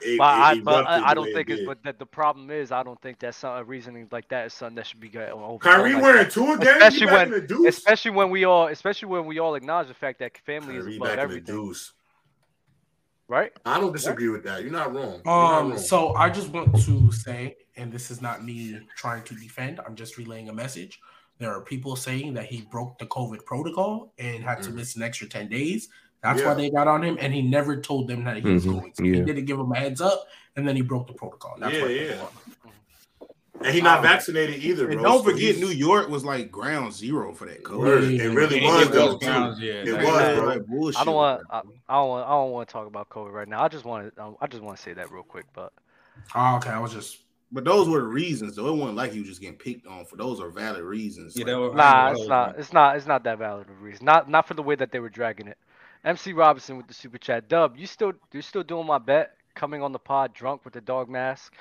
It, But, I, it but I, I don't way it think it's. did. But that the problem is, I don't think that's some a reasoning like that is something that should be going over. Kyrie like wearing that. two again, Especially when- in the deuce. especially when we all, especially when we all acknowledge the fact that family is Kyrie above back in the everything, deuce. right? I don't disagree with that. You're not wrong. You're not Um, wrong. so I just want to say, and this is not me trying to defend, I'm just relaying a message. There are people saying that he broke the COVID protocol and had to Mhm. miss an extra 10 days. That's Yeah. why they got on him, and he never told them that he was Mhm, going to. He didn't give him a heads up, and then he broke the protocol. That's Yeah, why they yeah. got on him. and he not um, vaccinated either, bro. And don't forget, he's- New York was like ground zero for that COVID. Yeah. It really It was, was though. grounds, yeah. It Like, was, yeah. bro. That bullshit I don't want. I. I don't want. I don't want to talk about COVID right now. I just want to. I just want to say that real quick. But Oh, okay, I was just But those were the reasons, though. It wasn't like he was just getting picked on for those are valid reasons. Yeah, Like, that was- nah, it's not. It's not. It's not that valid of a reason. Not not for the way that they were dragging it. MC Robinson with the super chat. Dub, you still you're still doing my bet. Coming on the pod drunk with the dog mask.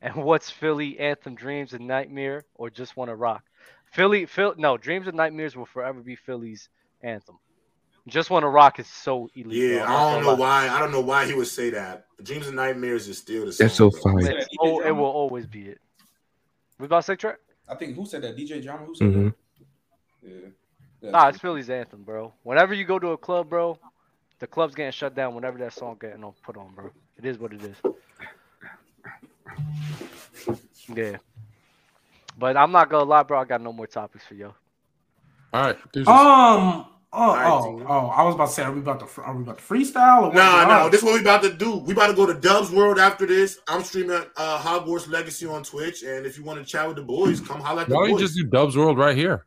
And what's Philly anthem? Dreams and nightmare, or just want to rock? Philly, Phil. No, dreams and nightmares will forever be Philly's anthem. Just want to rock is so elite. Yeah, I'm I don't know why. I don't know why he would say that. Dreams and nightmares is still the same. That's so bro. fire. Yeah, It's- DJ oh, it will always be it. We about to say Trey? I think who said that? DJ Drama. Who said Mhm. that? Yeah. That's Nah, it's. Philly's anthem, bro. Whenever you go to a club, bro, the club's getting shut down whenever that song getting on put on, bro. It is what it is. Yeah. But I'm not gonna lie, bro. I got no more topics for you. All right. Deuces. um. Oh, right, oh, Gene. oh! I was about to say, are we about to are we about to freestyle? Or what's Nah, going no, on? this is what we about to do. We about to go to Dub's World after this. I'm streaming uh, Hogwarts Legacy on Twitch, and if you want to chat with the boys, come holla at the boys. Why don't you just do Dubs World right here?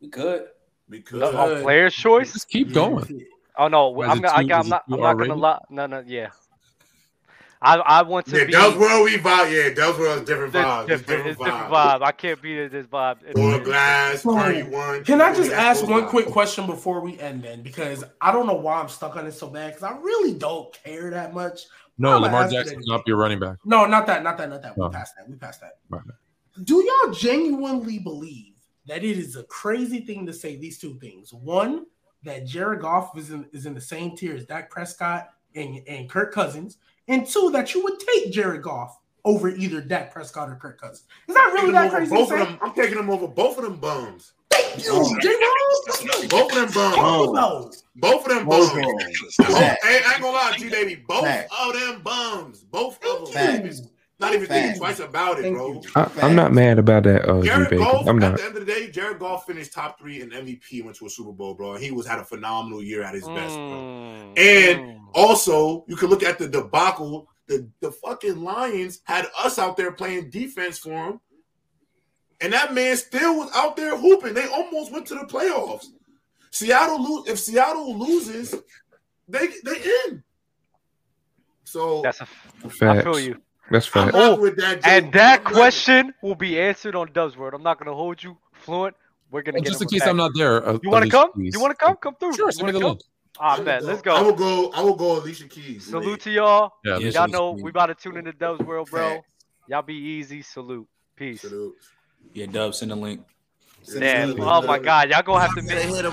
We could. We could. on player's choice? Just keep going. Oh no, Why is I'm it not. I too- I'm not. I'm not gonna lie. No, no, yeah. I I want to yeah, be. Dub's World we vibe. Yeah, Dub's World is different It's vibe. It's different. It's different different vibe. vibe. I can't be this vibe. It's Door different. glass, So, Curry one. Can I just ask one quick question before we end then? Because I don't know why I'm stuck on it so bad because I really don't care that much. No, I'ma Lamar ask it Jackson's not your running back. No, not that, not that, not that. We Oh. passed that. We passed that. Right. Do y'all genuinely believe that it is a crazy thing to say these two things? One, that Jared Goff is in, is in the same tier as Dak Prescott and, and Kirk Cousins, and two, that you would take Jared Goff over either Dak Prescott or Kirk Cousins. Is that really Taking that them over crazy? to both say? of them. I'm taking them over both of them bums. Thank you, oh, J. Rose. Both of them bums. Both of those. Both of them bums. Both, hey, I ain't gonna lie, G baby. Both Fact. of them bums. Both of them. Thank If it's, you. not even thinking twice about it, Thank bro. you. I, I'm not mad about that, uh, G Jared Goff, I'm not. at the end of the day, Jared Goff finished top three in MVP, went to a Super Bowl, bro. And he was had a phenomenal year at his best, bro. Mm, And mm. Also, you can look at the debacle. The, the fucking Lions had us out there playing defense for him. And that man still was out there hooping. They almost went to the playoffs. Seattle lose if Seattle loses, they they in. So that's a. I Facts. feel you. That's I'm fact. not with that. And that I'm not- question will be answered on Dub's World. I'm not gonna hold you fluent. We're gonna And get just in case back. I'm not there, uh, You want to come? Keys. You want to come? Come through. Sure, You send me wanna the link. Ah, I will bet. go- Let's go. I go. will go. I will go. Alicia Keys. Salute to y'all. Yeah, Yeah, Y'all salute know to we you. about to tune into Dub's world, bro. Y'all be easy. Salute. Peace. Salute. Yeah, Dub, send a link. Send Damn. it. Oh my God. Y'all gonna have to Gotta make hit 'em